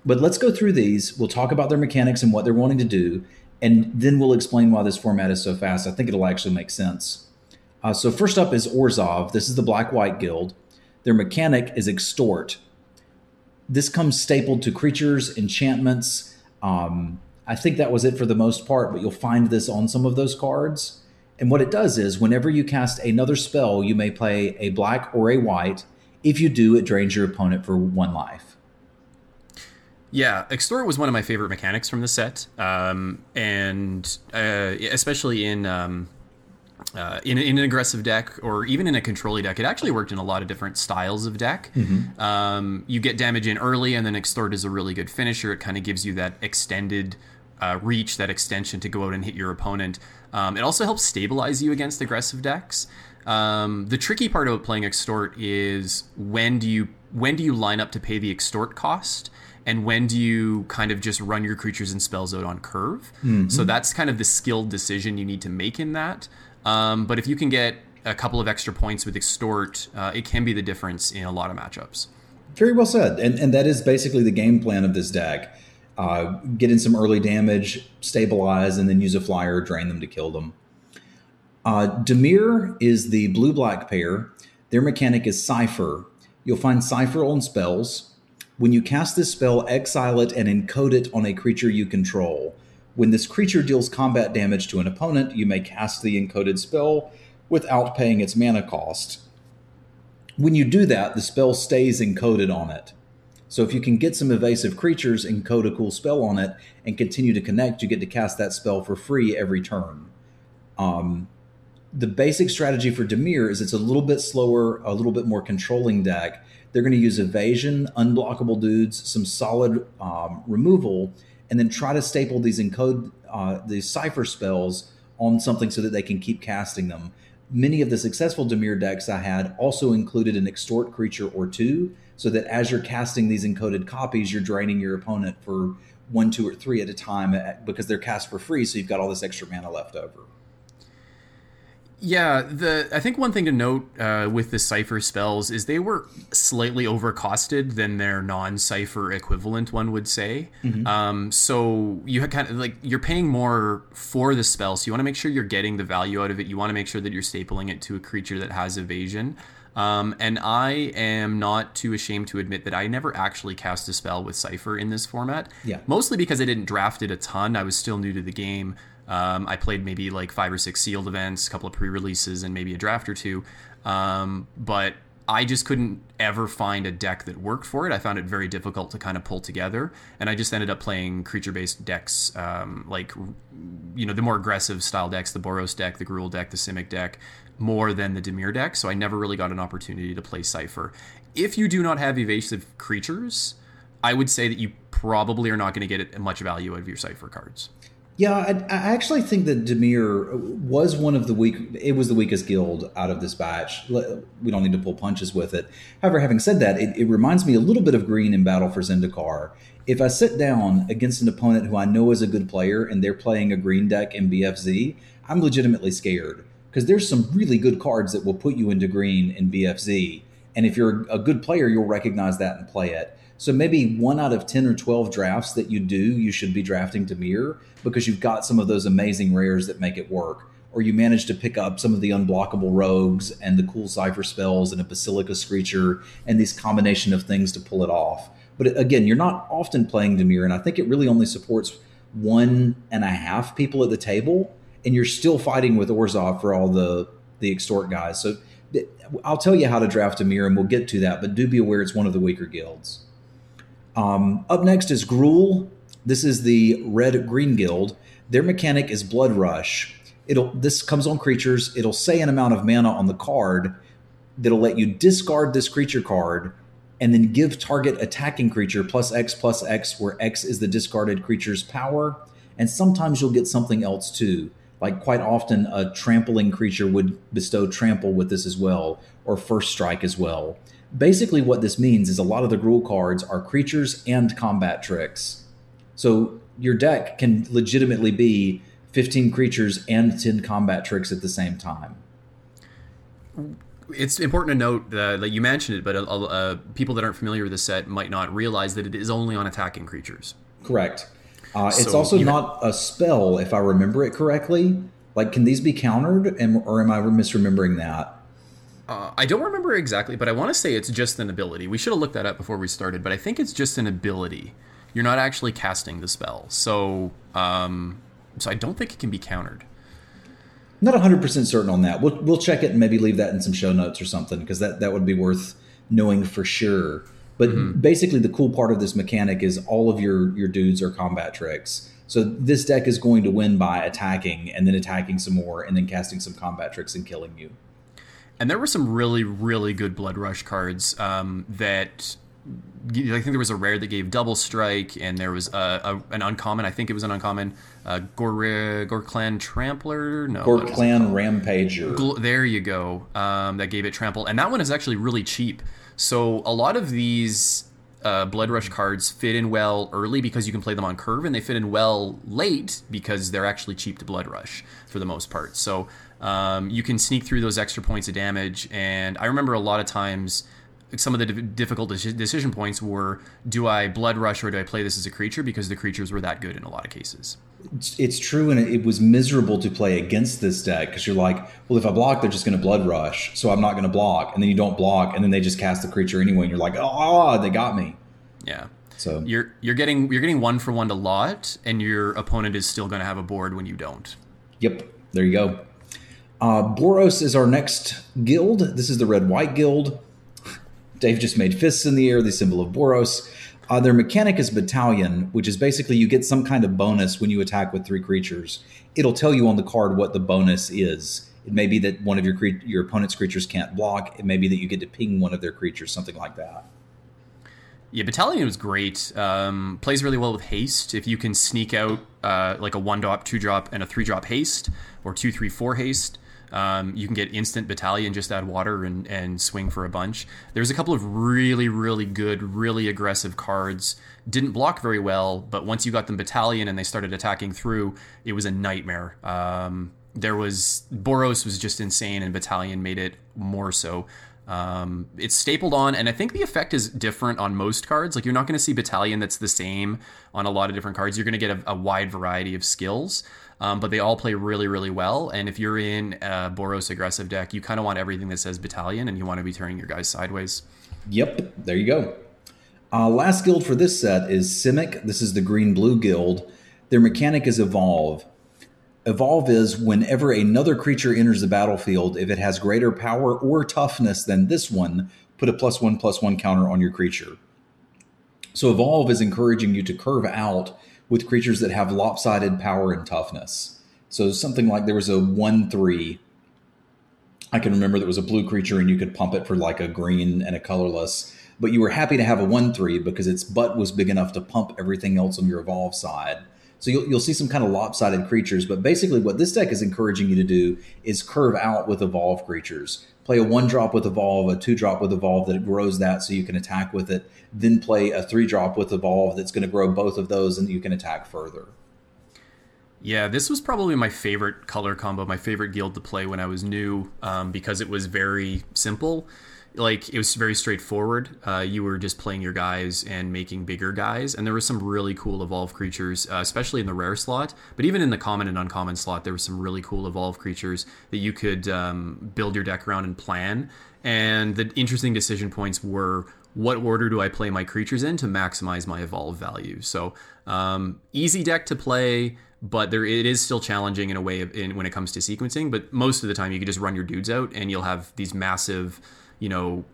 [SPEAKER 3] But let's go through these. We'll talk about their mechanics and what they're wanting to do and then we'll explain why this format is so fast. I think it'll actually make sense. Uh, so first up is Orzhov. This is the Black White Guild. Their mechanic is extort. This comes stapled to creatures, enchantments. Um, I think that was it for the most part, but you'll find this on some of those cards. And what it does is, whenever you cast another spell, you may play a black or a white. If you do, it drains your opponent for one life.
[SPEAKER 2] Yeah, extort was one of my favorite mechanics from the set, um, and uh, especially in. Um, uh, in, in, an aggressive deck or even in a controlling deck, it actually worked in a lot of different styles of deck. Mm-hmm. Um, you get damage in early, and then Extort is a really good finisher. It kind of gives you that extended uh, reach, that extension to go out and hit your opponent. Um, it also helps stabilize you against aggressive decks. Um, the tricky part about playing Extort is when do you when do you line up to pay the Extort cost? and when do you kind of just run your creatures and spells out on curve. Mm-hmm. So that's kind of the skilled decision you need to make in that. Um, but if you can get a couple of extra points with extort, uh, it can be the difference in a lot of matchups.
[SPEAKER 3] Very well said, and and that is basically the game plan of this deck. Uh, get in some early damage, stabilize, and then use a flyer, drain them to kill them. Uh, Dimir is the blue black pair. Their mechanic is Cipher. You'll find Cipher on spells. When you cast this spell, exile it and encode it on a creature you control. When this creature deals combat damage to an opponent, you may cast the encoded spell without paying its mana cost. When you do that, the spell stays encoded on it. So if you can get some evasive creatures, encode a cool spell on it, and continue to connect, you get to cast that spell for free every turn. Um, the basic strategy for Dimir is it's a little bit slower, a little bit more controlling deck. They're going to use evasion, unblockable dudes, some solid um, removal, and then try to staple these encode uh, these cipher spells on something so that they can keep casting them. Many of the successful Dimir decks I had also included an extort creature or two, so that as you're casting these encoded copies, you're draining your opponent for one, two, or three at a time at, because they're cast for free, so you've got all this extra mana left over.
[SPEAKER 2] Yeah, the I think one thing to note uh, with the cipher spells is they were slightly overcosted than their non-cipher equivalent. One would say. Mm-hmm. Um, so you kind of like you're paying more for the spell, so you want to make sure you're getting the value out of it. You want to make sure that you're stapling it to a creature that has evasion. Um, and I am not too ashamed to admit that I never actually cast a spell with Cipher in this format.
[SPEAKER 3] Yeah.
[SPEAKER 2] Mostly because I didn't draft it a ton. I was still new to the game. Um, I played maybe like five or six sealed events, a couple of pre-releases, and maybe a draft or two. Um, but I just couldn't ever find a deck that worked for it. I found it very difficult to kind of pull together, and I just ended up playing creature-based decks, um, like you know the more aggressive style decks, the Boros deck, the Gruul deck, the Simic deck, more than the Dimir deck. So I never really got an opportunity to play Cipher. If you do not have evasive creatures, I would say that you probably are not going to get much value out of your Cipher cards.
[SPEAKER 3] Yeah, I, I, actually think that Dimir was one of the weak. It was the weakest guild out of this batch. We don't need to pull punches with it. However, having said that, it, it reminds me a little bit of Green in Battle for Zendikar. If I sit down against an opponent who I know is a good player and they're playing a green deck in BFZ, I'm legitimately scared because there's some really good cards that will put you into green in BFZ. And if you're a good player, you'll recognize that and play it. So maybe one out of 10 or 12 drafts that you do, you should be drafting Dimir because you've got some of those amazing rares that make it work. Or you manage to pick up some of the unblockable rogues and the cool cipher spells and a Basilica Screecher and these combination of things to pull it off. But again, you're not often playing Dimir, and I think it really only supports one and a half people at the table, and you're still fighting with Orzhov for all the the extort guys. So I'll tell you how to draft Dimir, and we'll get to that. But do be aware it's one of the weaker guilds. Um, up next is Gruul. This is the Red Green Guild. Their mechanic is Blood Rush. It'll this comes on creatures. It'll say an amount of mana on the card that'll let you discard this creature card and then give target attacking creature plus X plus X, where X is the discarded creature's power. And sometimes you'll get something else too. Like quite often, a trampling creature would bestow trample with this as well, or first strike as well. Basically, what this means is a lot of the Gruul cards are creatures and combat tricks. So your deck can legitimately be 15 creatures and 10 combat tricks at the same time.
[SPEAKER 2] It's important to note that you mentioned it, but uh, uh, people that aren't familiar with the set might not realize that it is only on attacking creatures.
[SPEAKER 3] Correct. Uh, it's so also not a spell, if I remember it correctly. Like, can these be countered, and, or am I misremembering that?
[SPEAKER 2] Uh, I don't remember exactly, but I want to say it's just an ability. We should have looked that up before we started, but I think it's just an ability. You're not actually casting the spell, so um, so I don't think it can be countered.
[SPEAKER 3] Not 100 percent certain on that. We'll we'll check it and maybe leave that in some show notes or something because that that would be worth knowing for sure. But mm-hmm. basically, the cool part of this mechanic is all of your your dudes are combat tricks. So this deck is going to win by attacking and then attacking some more and then casting some combat tricks and killing you.
[SPEAKER 2] And there were some really, really good Blood Rush cards um, that I think there was a rare that gave double strike, and there was a, a an uncommon. I think it was an uncommon. Uh, Ghor-Clan Trampler. No,
[SPEAKER 3] Ghor-Clan Rampager.
[SPEAKER 2] there you go. Um, that gave it trample, and that one is actually really cheap. So a lot of these uh, Blood Rush cards fit in well early because you can play them on curve, and they fit in well late because they're actually cheap to Blood Rush for the most part. So um, you can sneak through those extra points of damage, and I remember a lot of times some of the difficult decision points were do I blood rush or do I play this as a creature because the creatures were that good in a lot of cases.
[SPEAKER 3] It's, true, and it was miserable to play against this deck because you're like, well, if I block, they're just going to blood rush, so I'm not going to block, and then you don't block, and then they just cast the creature anyway, and you're like, oh, they got me.
[SPEAKER 2] Yeah. So you're you're getting you're getting one for one to lot, and your opponent is still going to have a board when you don't.
[SPEAKER 3] Yep. There you go. Uh, Boros is our next guild. This is the Red White Guild. Dave just made fists in the air, the symbol of Boros. Uh, their mechanic is Battalion, which is basically you get some kind of bonus when you attack with three creatures. It'll tell you on the card what the bonus is. It may be that one of your cre- your opponent's creatures can't block. It may be that you get to ping one of their creatures, something like that.
[SPEAKER 2] Yeah, Battalion was great. Um, plays really well with haste. If you can sneak out uh, like a one drop, two drop, and a three drop haste, or two, three, four haste, um, you can get instant battalion, just add water and, and swing for a bunch. There's a couple of really, really good, really aggressive cards. Didn't block very well, but once you got them battalion and they started attacking through, it was a nightmare. Um, there was Boros was just insane, and battalion made it more so. Um, it's stapled on, and I think the effect is different on most cards. Like you're not going to see battalion that's the same on a lot of different cards. You're going to get a, a, wide variety of skills um, but they all play really, really well. And if you're in a Boros aggressive deck, you kind of want everything that says battalion, and you want to be turning your guys sideways.
[SPEAKER 3] Yep, there you go. Uh, last guild for this set is Simic. This is the green blue guild. Their mechanic is Evolve. Evolve is whenever another creature enters the battlefield, if it has greater power or toughness than this one, put a plus one plus one counter on your creature. So Evolve is encouraging you to curve out with creatures that have lopsided power and toughness. So something like there was a one three. I can remember there was a blue creature and you could pump it for like a green and a colorless, but you were happy to have a one three because its butt was big enough to pump everything else on your evolve side. So you'll, you'll see some kind of lopsided creatures, but basically what this deck is encouraging you to do is curve out with evolve creatures play a one drop with evolve, a two drop with evolve that grows that so you can attack with it, then play a three drop with evolve that's going to grow both of those and you can attack further.
[SPEAKER 2] Yeah, this was probably my favorite color combo, my favorite guild to play when I was new, um, because it was very simple like it was very straightforward. Uh, you were just playing your guys and making bigger guys, and there were some really cool evolve creatures, uh, especially in the rare slot. But even in the common and uncommon slot, there were some really cool evolve creatures that you could um, build your deck around and plan. And the interesting decision points were what order do I play my creatures in to maximize my evolve value. So um, easy deck to play but there it is still challenging in a way of, in, when it comes to sequencing. But most of the time, you can just run your dudes out, and you'll have these massive you know,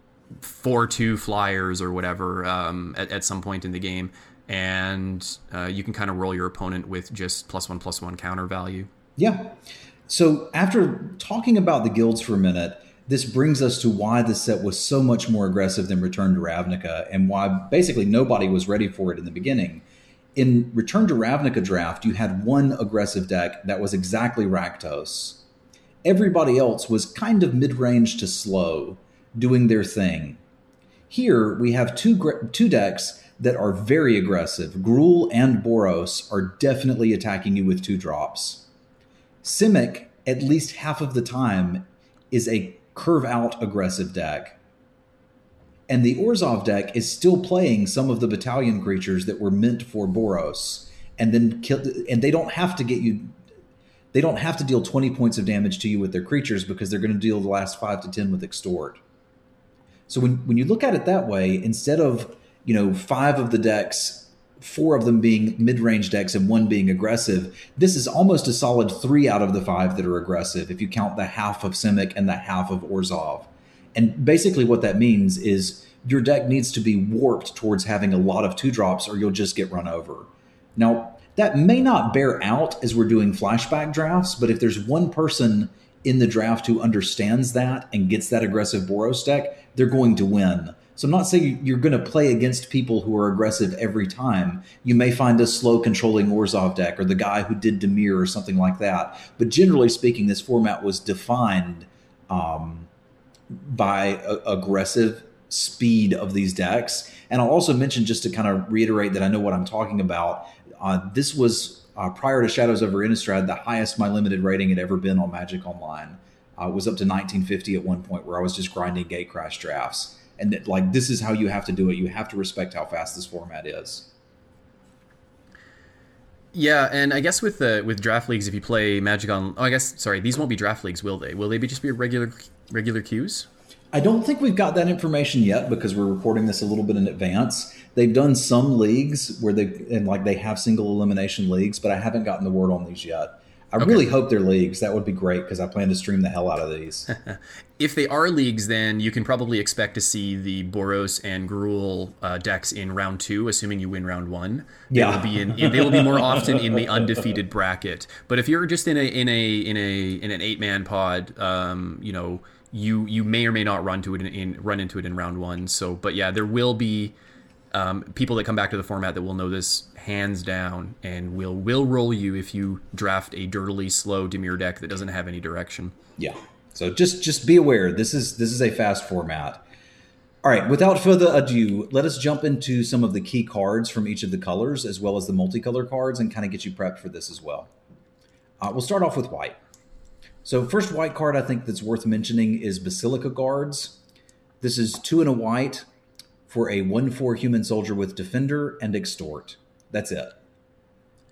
[SPEAKER 2] four two flyers or whatever um, at, at some point in the game, and uh, you can kind of roll your opponent with just plus one plus one counter value.
[SPEAKER 3] Yeah. So after talking about the guilds for a minute, this brings us to why the set was so much more aggressive than Return to Ravnica, and why basically nobody was ready for it in the beginning. In Return to Ravnica draft, you had one aggressive deck that was exactly Rakdos. Everybody else was kind of mid range to slow doing their thing. Here we have two two decks that are very aggressive. Gruul and Boros are definitely attacking you with two drops. Simic, at least half of the time, is a curve out aggressive deck. And the Orzhov deck is still playing some of the battalion creatures that were meant for Boros. And then kill and they don't have to get you they don't have to deal 20 points of damage to you with their creatures because they're going to deal the last 5 to 10 with extort. So when, when you look at it that way, instead of you know five of the decks, four of them being mid-range decks and one being aggressive, this is almost a solid three out of the five that are aggressive if you count the half of Simic and the half of Orzhov. And basically, what that means is your deck needs to be warped towards having a lot of two drops or you'll just get run over. Now, that may not bear out as we're doing flashback drafts, but if there's one person in the draft who understands that and gets that aggressive Boros deck, they're going to win. So I'm not saying you're going to play against people who are aggressive every time. You may find a slow controlling Orzhov deck or the guy who did Dimir or something like that. But generally speaking, this format was defined um, by a- aggressive speed of these decks. And I'll also mention, just to kind of reiterate that I know what I'm talking about, uh, this was uh, prior to Shadows over Innistrad, the highest my limited rating had ever been on Magic Online. Uh, was up to 1950 at one point where I was just grinding Gatecrash drafts and that like this is how you have to do it. You have to respect how fast this format is.
[SPEAKER 2] Yeah, and I guess with the with draft leagues, if you play Magic on, oh, I guess sorry, these won't be draft leagues, will they? Will they be just be regular regular queues?
[SPEAKER 3] I don't think we've got that information yet because we're reporting this a little bit in advance. They've done some leagues where they and like they have single elimination leagues, but I haven't gotten the word on these yet. I okay. really hope they're leagues. That would be great because I plan to stream the hell out of these.
[SPEAKER 2] if they are leagues, then you can probably expect to see the Boros and Gruul uh, decks in round two, assuming you win round one. They yeah. will be in, in, They will be more often in the undefeated bracket. But if you're just in a in a in a in an eight man pod, um, you know, you you may or may not run to it in, in run into it in round one. So, but yeah, there will be um, people that come back to the format that will know this hands down and will will roll you if you draft a dirtily slow Dimir deck that doesn't have any direction.
[SPEAKER 3] Yeah. So just just be aware this is this is a fast format. All right, without further ado, let us jump into some of the key cards from each of the colors as well as the multicolor cards and kind of get you prepped for this as well. Uh, we'll start off with white. So first white card I think that's worth mentioning is Basilica Guards. This is two and a white for a 1 4 human soldier with Defender and Extort. That's it.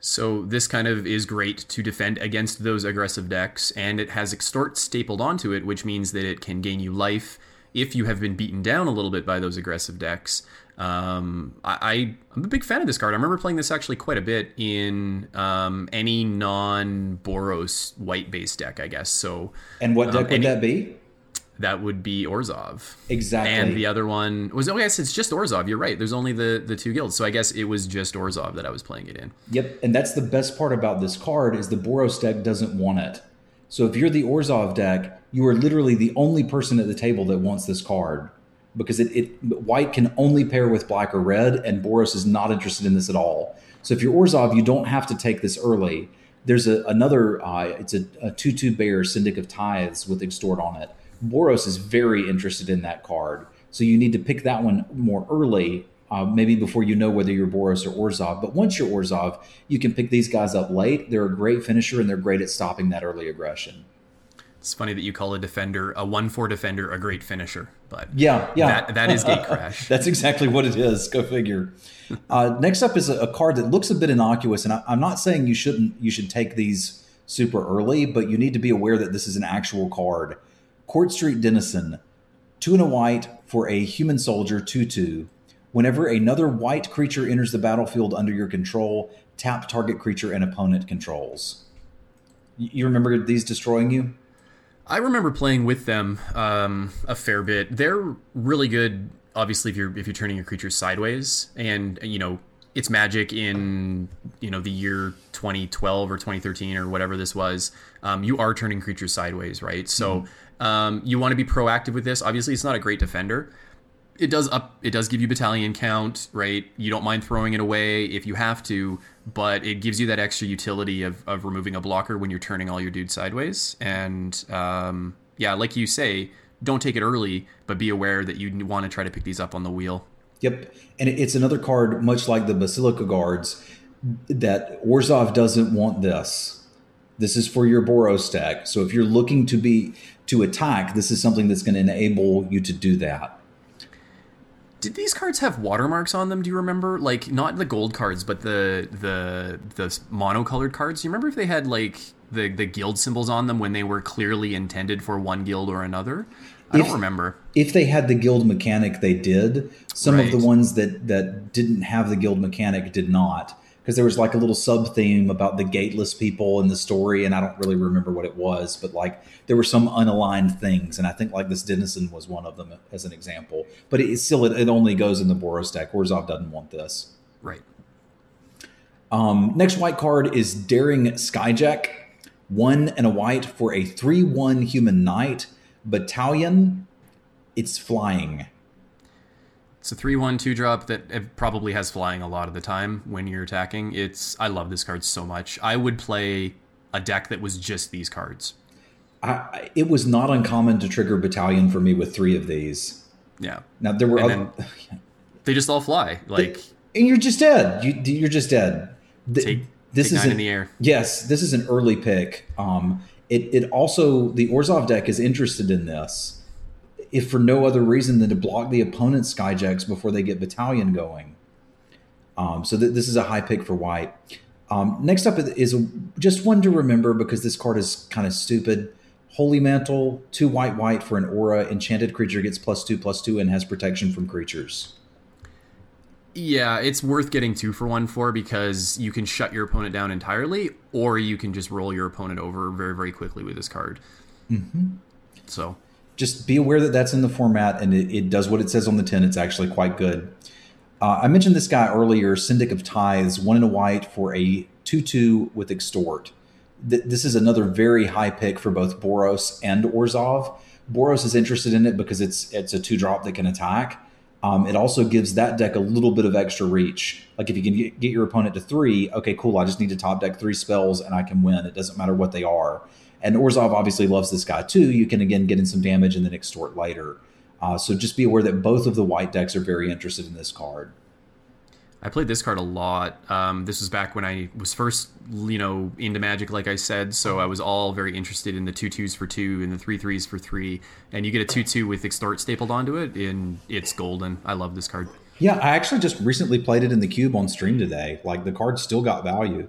[SPEAKER 2] So this kind of is great to defend against those aggressive decks, and it has Extort stapled onto it, which means that it can gain you life if you have been beaten down a little bit by those aggressive decks. Um, I, am a big fan of this card. I remember playing this actually quite a bit in um, any non Boros white base deck, I guess. So,
[SPEAKER 3] and what deck um, would any, that be?
[SPEAKER 2] that would be Orzhov.
[SPEAKER 3] Exactly.
[SPEAKER 2] And the other one was oh yes, it's just Orzhov. You're right. There's only the the two guilds, so I guess it was just Orzhov that I was playing it in.
[SPEAKER 3] Yep, and that's the best part about this card is the Boros deck doesn't want it. So if you're the Orzhov deck, you are literally the only person at the table that wants this card because it, it white can only pair with black or red, and Boros is not interested in this at all. So if you're Orzhov, you don't have to take this early. There's a, another, uh, it's a, a 2 2 bear Syndic of Tithes with Extort on it Boros is very interested in that card. So you need to pick that one more early, uh, maybe before you know whether you're Boros or Orzhov. But once you're Orzhov, you can pick these guys up late. They're a great finisher and they're great at stopping that early aggression.
[SPEAKER 2] It's funny that you call a defender a one four defender a great finisher, but
[SPEAKER 3] yeah, yeah,
[SPEAKER 2] that, that is Gatecrash.
[SPEAKER 3] That's exactly what it is. Go figure. uh, next up is a, a, card that looks a bit innocuous, and I, I'm not saying you shouldn't you should take these super early, but you need to be aware that this is an actual card. Court Street Denizen, two and a white for a human soldier, 2 2. Whenever another white creature enters the battlefield under your control, tap target creature and opponent controls. You remember these destroying you?
[SPEAKER 2] I remember playing with them um, a fair bit. They're really good, obviously, if you're if you're turning your creatures sideways, and you know it's magic in you know the year 2012 or 2013 or whatever this was. Um, you are turning creatures sideways, right? So. Mm-hmm um, you want to be proactive with this. Obviously, it's not a great defender. It does up. It does give you battalion count, right? You don't mind throwing it away if you have to, but it gives you that extra utility of, of removing a blocker when you're turning all your dudes sideways. And um, yeah, like you say, don't take it early, but be aware that you want to try to pick these up on the wheel.
[SPEAKER 3] Yep, and it's another card, much like the Basilica Guards, that Orzhov doesn't want this. This is for your Boros deck. So if you're looking to be to attack, this is something that's going to enable you to do that.
[SPEAKER 2] Did these cards have watermarks on them? Do you remember? Like not the gold cards, but the the the monocolored cards. Do you remember if they had like the the guild symbols on them when they were clearly intended for one guild or another? I if, don't remember.
[SPEAKER 3] If they had the guild mechanic, they did. Some right. of the ones that that didn't have the guild mechanic did not. Because there was like a little sub theme about the gateless people in the story, and I don't really remember what it was, but like there were some unaligned things, and I think like this Denizen was one of them as an example. But it still it, it only goes in the Boros deck. Orzhov doesn't want this.
[SPEAKER 2] Right.
[SPEAKER 3] Um, next white card is Daring Skyjack. One and a white for a 3 1 human knight. Battalion. It's flying.
[SPEAKER 2] It's a 3 1 2 drop that it probably has flying a lot of the time when you're attacking. It's I love this card so much. I would play a deck that was just these cards.
[SPEAKER 3] I, it was not uncommon to trigger Battalion for me with three of these.
[SPEAKER 2] Yeah.
[SPEAKER 3] Now, there were other.
[SPEAKER 2] they just all fly. Like
[SPEAKER 3] and you're just dead. You, you're just dead. Th-
[SPEAKER 2] take
[SPEAKER 3] this
[SPEAKER 2] take
[SPEAKER 3] is
[SPEAKER 2] nine
[SPEAKER 3] an-
[SPEAKER 2] in the air.
[SPEAKER 3] Yes, this is an early pick. Um, it it also the Orzhov deck is interested in this, if for no other reason than to block the opponent's skyjacks before they get battalion going. Um, so th- this is a high pick for white. Um, next up is just one to remember because this card is kind of stupid. Holy Mantle, two white white for an aura. Enchanted creature gets plus two plus two and has protection from creatures.
[SPEAKER 2] Yeah, it's worth getting two for one for because you can shut your opponent down entirely, or you can just roll your opponent over very, very quickly with this card. Mm-hmm. So,
[SPEAKER 3] just be aware that that's in the format and it, it does what it says on the tin. It's actually quite good. Uh, I mentioned this guy earlier, Syndic of Tithes, one in a white for a 2 2 with Extort. Th- this is another very high pick for both Boros and Orzhov. Boros is interested in it because it's it's a two drop that can attack. Um, it also gives that deck a little bit of extra reach. Like if you can get, get your opponent to three, okay, cool. I just need to top deck three spells and I can win. It doesn't matter what they are. And Orzhov obviously loves this guy too. You can again get in some damage and then extort later. Uh, so just be aware that both of the white decks are very interested in this card.
[SPEAKER 2] I played this card a lot. Um, this was back when I was first, you know, into Magic, like I said. So I was all very interested in the two twos for two and the three threes for three. And you get a two two with extort stapled onto it, and it's golden. I love this card.
[SPEAKER 3] Yeah, I actually just recently played it in the cube on stream today. Like the card still got value,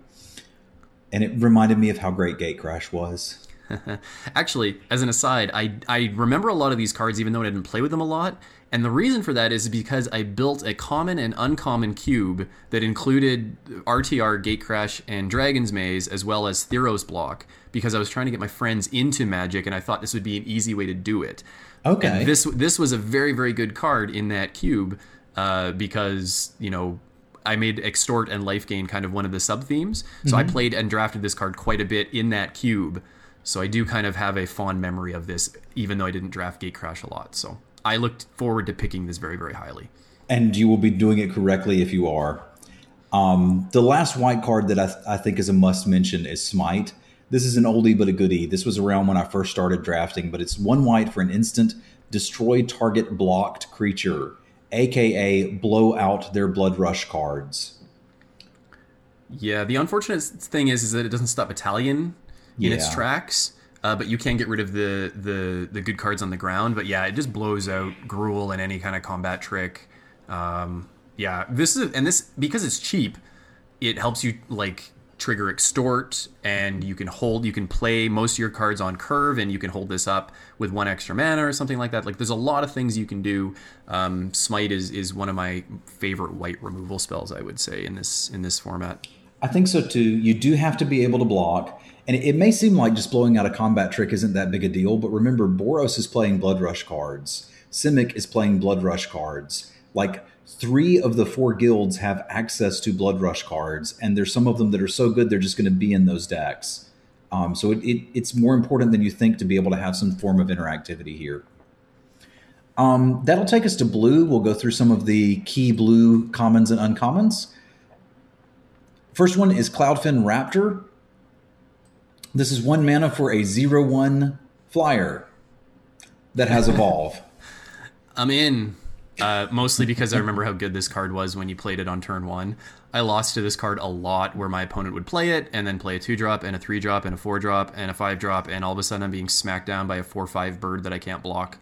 [SPEAKER 3] and it reminded me of how great Gatecrash was.
[SPEAKER 2] Actually, as an aside, I I remember a lot of these cards, even though I didn't play with them a lot. And the reason for that is because I built a common and uncommon cube that included RTR, Gatecrash, and Dragon's Maze, as well as Theros Block, because I was trying to get my friends into Magic, and I thought this would be an easy way to do it.
[SPEAKER 3] Okay.
[SPEAKER 2] And this this was a very very good card in that cube uh, because you know I made extort and life gain kind of one of the sub themes. So I played and drafted this card quite a bit in that cube. So I do kind of have a fond memory of this, even though I didn't draft Gatecrash a lot. So I looked forward to picking this very very highly.
[SPEAKER 3] and you will be doing it correctly if you are. Um, the last white card that I, th- I think is a must mention is Smite. This is an oldie but a goodie. This was around when I first started drafting, but it's one white for an instant destroy target blocked creature, aka blow out their blood rush cards.
[SPEAKER 2] Yeah, the unfortunate thing is, is that it doesn't stop Battalion in its tracks. Uh, but you can get rid of the, the the good cards on the ground. But yeah, it just blows out Gruul and any kind of combat trick. Um, yeah, this is and this because it's cheap, it helps you like trigger extort and you can hold you can play most of your cards on curve and you can hold this up with one extra mana or something like that like there's a lot of things you can do um, smite is is one of my favorite white removal spells i would say in this in this format
[SPEAKER 3] I think so too. You do have to be able to block. And it may seem like just blowing out a combat trick isn't that big a deal, but remember, Boros is playing Blood Rush cards. Simic is playing Blood Rush cards. Like three of the four guilds have access to Blood Rush cards, and there's some of them that are so good they're just going to be in those decks. Um, so it, it, it's more important than you think to be able to have some form of interactivity here. Um, that'll take us to blue. We'll go through some of the key blue commons and uncommons. First one is Cloudfin Raptor. This is one mana for a zero one flyer that has evolve.
[SPEAKER 2] I'm in. Uh, mostly because I remember how good this card was when you played it on turn one. I lost to this card a lot where my opponent would play it and then play a two drop and a three drop and a four drop and a five drop, and all of a sudden I'm being smacked down by a four five bird that I can't block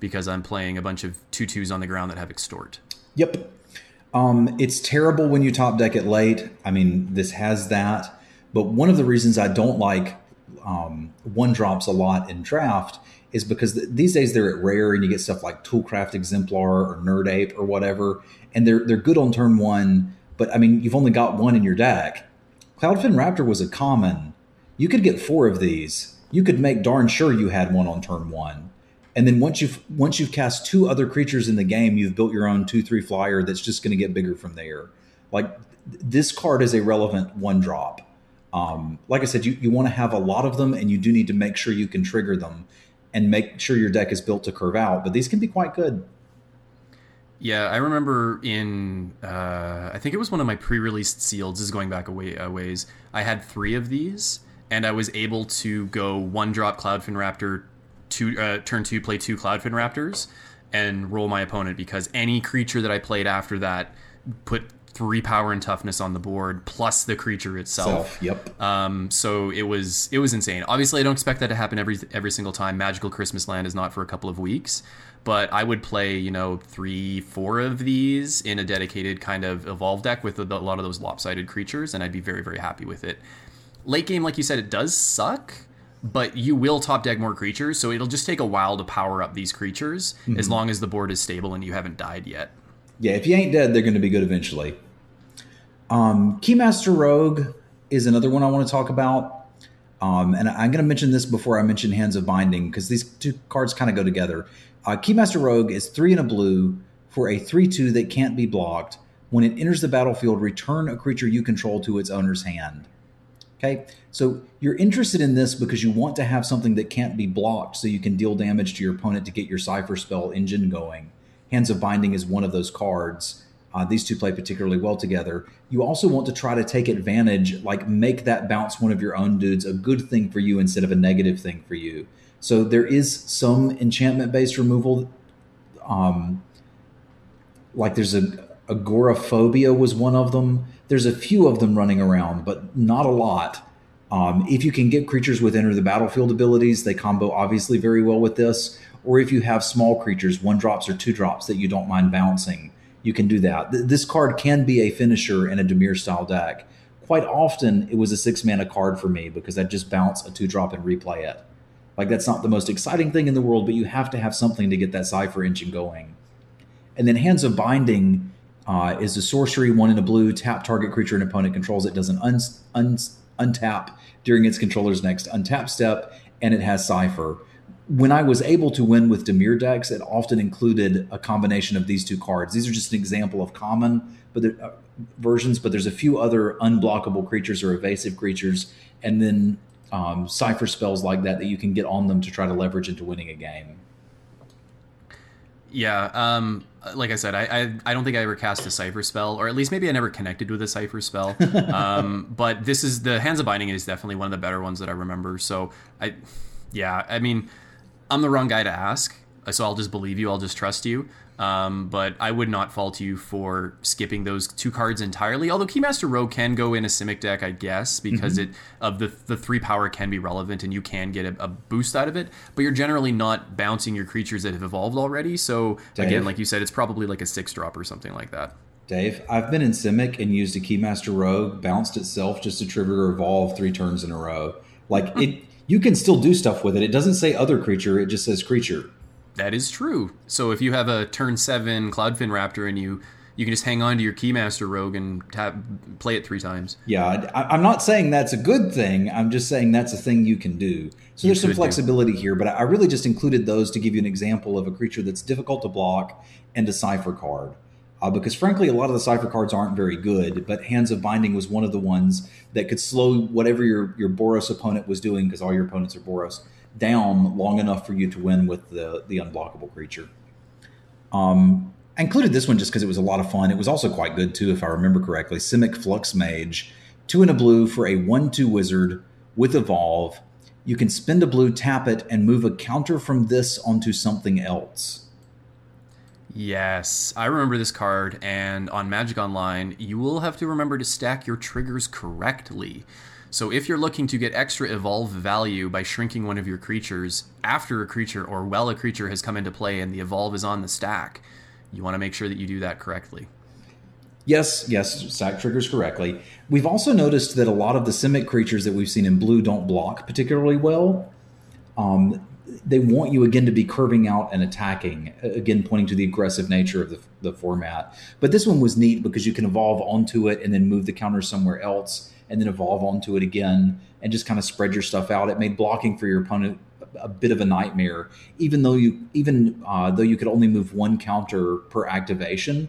[SPEAKER 2] because I'm playing a bunch of two twos on the ground that have extort.
[SPEAKER 3] Yep. Um, it's terrible when you top deck it late. I mean, this has that. But one of the reasons I don't like um, one drops a lot in draft is because th- these days they're at rare and you get stuff like Toolcraft Exemplar or Nerd Ape or whatever, and they're they're good on turn one, but I mean, you've only got one in your deck. Cloudfin Raptor was a common. You could get four of these. You could make darn sure you had one on turn one. And then once you've once you've cast two other creatures in the game, you've built your own two three flyer that's just going to get bigger from there. Like th- this card is a relevant one drop. Um, like I said, you, you want to have a lot of them, and you do need to make sure you can trigger them and make sure your deck is built to curve out. But these can be quite good.
[SPEAKER 2] Yeah, I remember in uh, I think it was one of my pre-released seals. Is going back a, way, a ways. I had three of these, and I was able to go one drop Cloudfin Raptor, two uh, turn two, play two Cloudfin Raptors, and roll my opponent because any creature that I played after that put three power and toughness on the board plus the creature itself.
[SPEAKER 3] Self, yep.
[SPEAKER 2] Um, so it was it was insane. Obviously, I don't expect that to happen every every single time. Magical Christmas Land is not for a couple of weeks, but I would play you know three four of these in a dedicated kind of evolve deck with a, a lot of those lopsided creatures, and I'd be very very happy with it. Late game, like you said, it does suck. But you will top deck more creatures, so it'll just take a while to power up these creatures as long as the board is stable and you haven't died yet.
[SPEAKER 3] Yeah, if you ain't dead, they're going to be good eventually. Um, Keymaster Rogue is another one I want to talk about. Um, and I'm going to mention this before I mention Hands of Binding because these two cards kind of go together. Uh, Keymaster Rogue is three and a blue for a 3 2 that can't be blocked. When it enters the battlefield, return a creature you control to its owner's hand. Okay, so you're interested in this because you want to have something that can't be blocked so you can deal damage to your opponent to get your Cypher spell engine going. Hands of Binding is one of those cards. Uh, these two play particularly well together. You also want to try to take advantage, like make that bounce one of your own dudes a good thing for you instead of a negative thing for you. So there is some enchantment based removal. Um, like there's a agoraphobia was one of them. There's a few of them running around, but not a lot. Um, if you can get creatures with enter the battlefield abilities, they combo obviously very well with this. Or if you have small creatures, one drops or two drops that you don't mind bouncing, you can do that. Th- this card can be a finisher in a Dimir style deck. Quite often, it was a six mana card for me because I'd just bounce a two drop and replay it. Like that's not the most exciting thing in the world, but you have to have something to get that cipher engine going. And then Hands of Binding uh, is a sorcery, one in a blue, tap target creature an opponent controls. It does an un, un, untap during its controller's next untap step, and it has Cipher. When I was able to win with Dimir decks, it often included a combination of these two cards. These are just an example of common but there, uh, versions, but there's a few other unblockable creatures or evasive creatures, and then um, Cipher spells like that that you can get on them to try to leverage into winning a game.
[SPEAKER 2] Yeah, um, like I said, I, I, I don't think I ever cast a cipher spell, or at least maybe I never connected with a cipher spell. um, but this is the Hands of Binding is definitely one of the better ones that I remember. So I, yeah, I mean, I'm the wrong guy to ask, so I'll just believe you. I'll just trust you. Um, but I would not fault you for skipping those two cards entirely. Although Keymaster Rogue can go in a Simic deck, I guess, because
[SPEAKER 3] Mm-hmm.
[SPEAKER 2] it of the the three power can be relevant and you can get a, a boost out of it. But you're generally not bouncing your creatures that have evolved already. So
[SPEAKER 3] Dave?
[SPEAKER 2] again, like you said, it's probably like a six drop or something like that.
[SPEAKER 3] Dave, I've been in Simic and used a Keymaster Rogue, bounced itself just to trigger Evolve three turns in a row. Like it, you can still do stuff with it. It doesn't say other creature; it just says creature.
[SPEAKER 2] That is true. So if you have a turn seven Cloudfin Raptor and you you can just hang on to your Keymaster Rogue and tap, play it three times.
[SPEAKER 3] Yeah, I, I'm not saying that's a good thing. I'm just saying that's a thing you can do. So
[SPEAKER 2] You
[SPEAKER 3] there's some
[SPEAKER 2] could do.
[SPEAKER 3] flexibility here, but I really just included those to give you an example of a creature that's difficult to block and a cipher card. Uh, because frankly, a lot of the cipher cards aren't very good, but Hands of Binding was one of the ones that could slow whatever your, your Boros opponent was doing, because all your opponents are Boros, down long enough for you to win with the, the unblockable creature. Um, I included this one just because it was a lot of fun. It was also quite good too, if I remember correctly. Simic Flux Mage, two in a blue for a one-two wizard with evolve. You can spend a blue, tap it, and move a counter from this onto something else.
[SPEAKER 2] Yes, I remember this card, and on Magic Online, you will have to remember to stack your triggers correctly. So if you're looking to get extra evolve value by shrinking one of your creatures after a creature or while a creature has come into play and the evolve is on the stack, you want to make sure that you do that correctly.
[SPEAKER 3] Yes, yes, stack triggers correctly. We've also noticed that a lot of the Simic creatures that we've seen in blue don't block particularly well. Um, they want you again to be curving out and attacking, again pointing to the aggressive nature of the, the format. But this one was neat because you can evolve onto it and then move the counter somewhere else and then evolve onto it again and just kind of spread your stuff out. It made blocking for your opponent a bit of a nightmare, even though you even uh, though you could only move one counter per activation.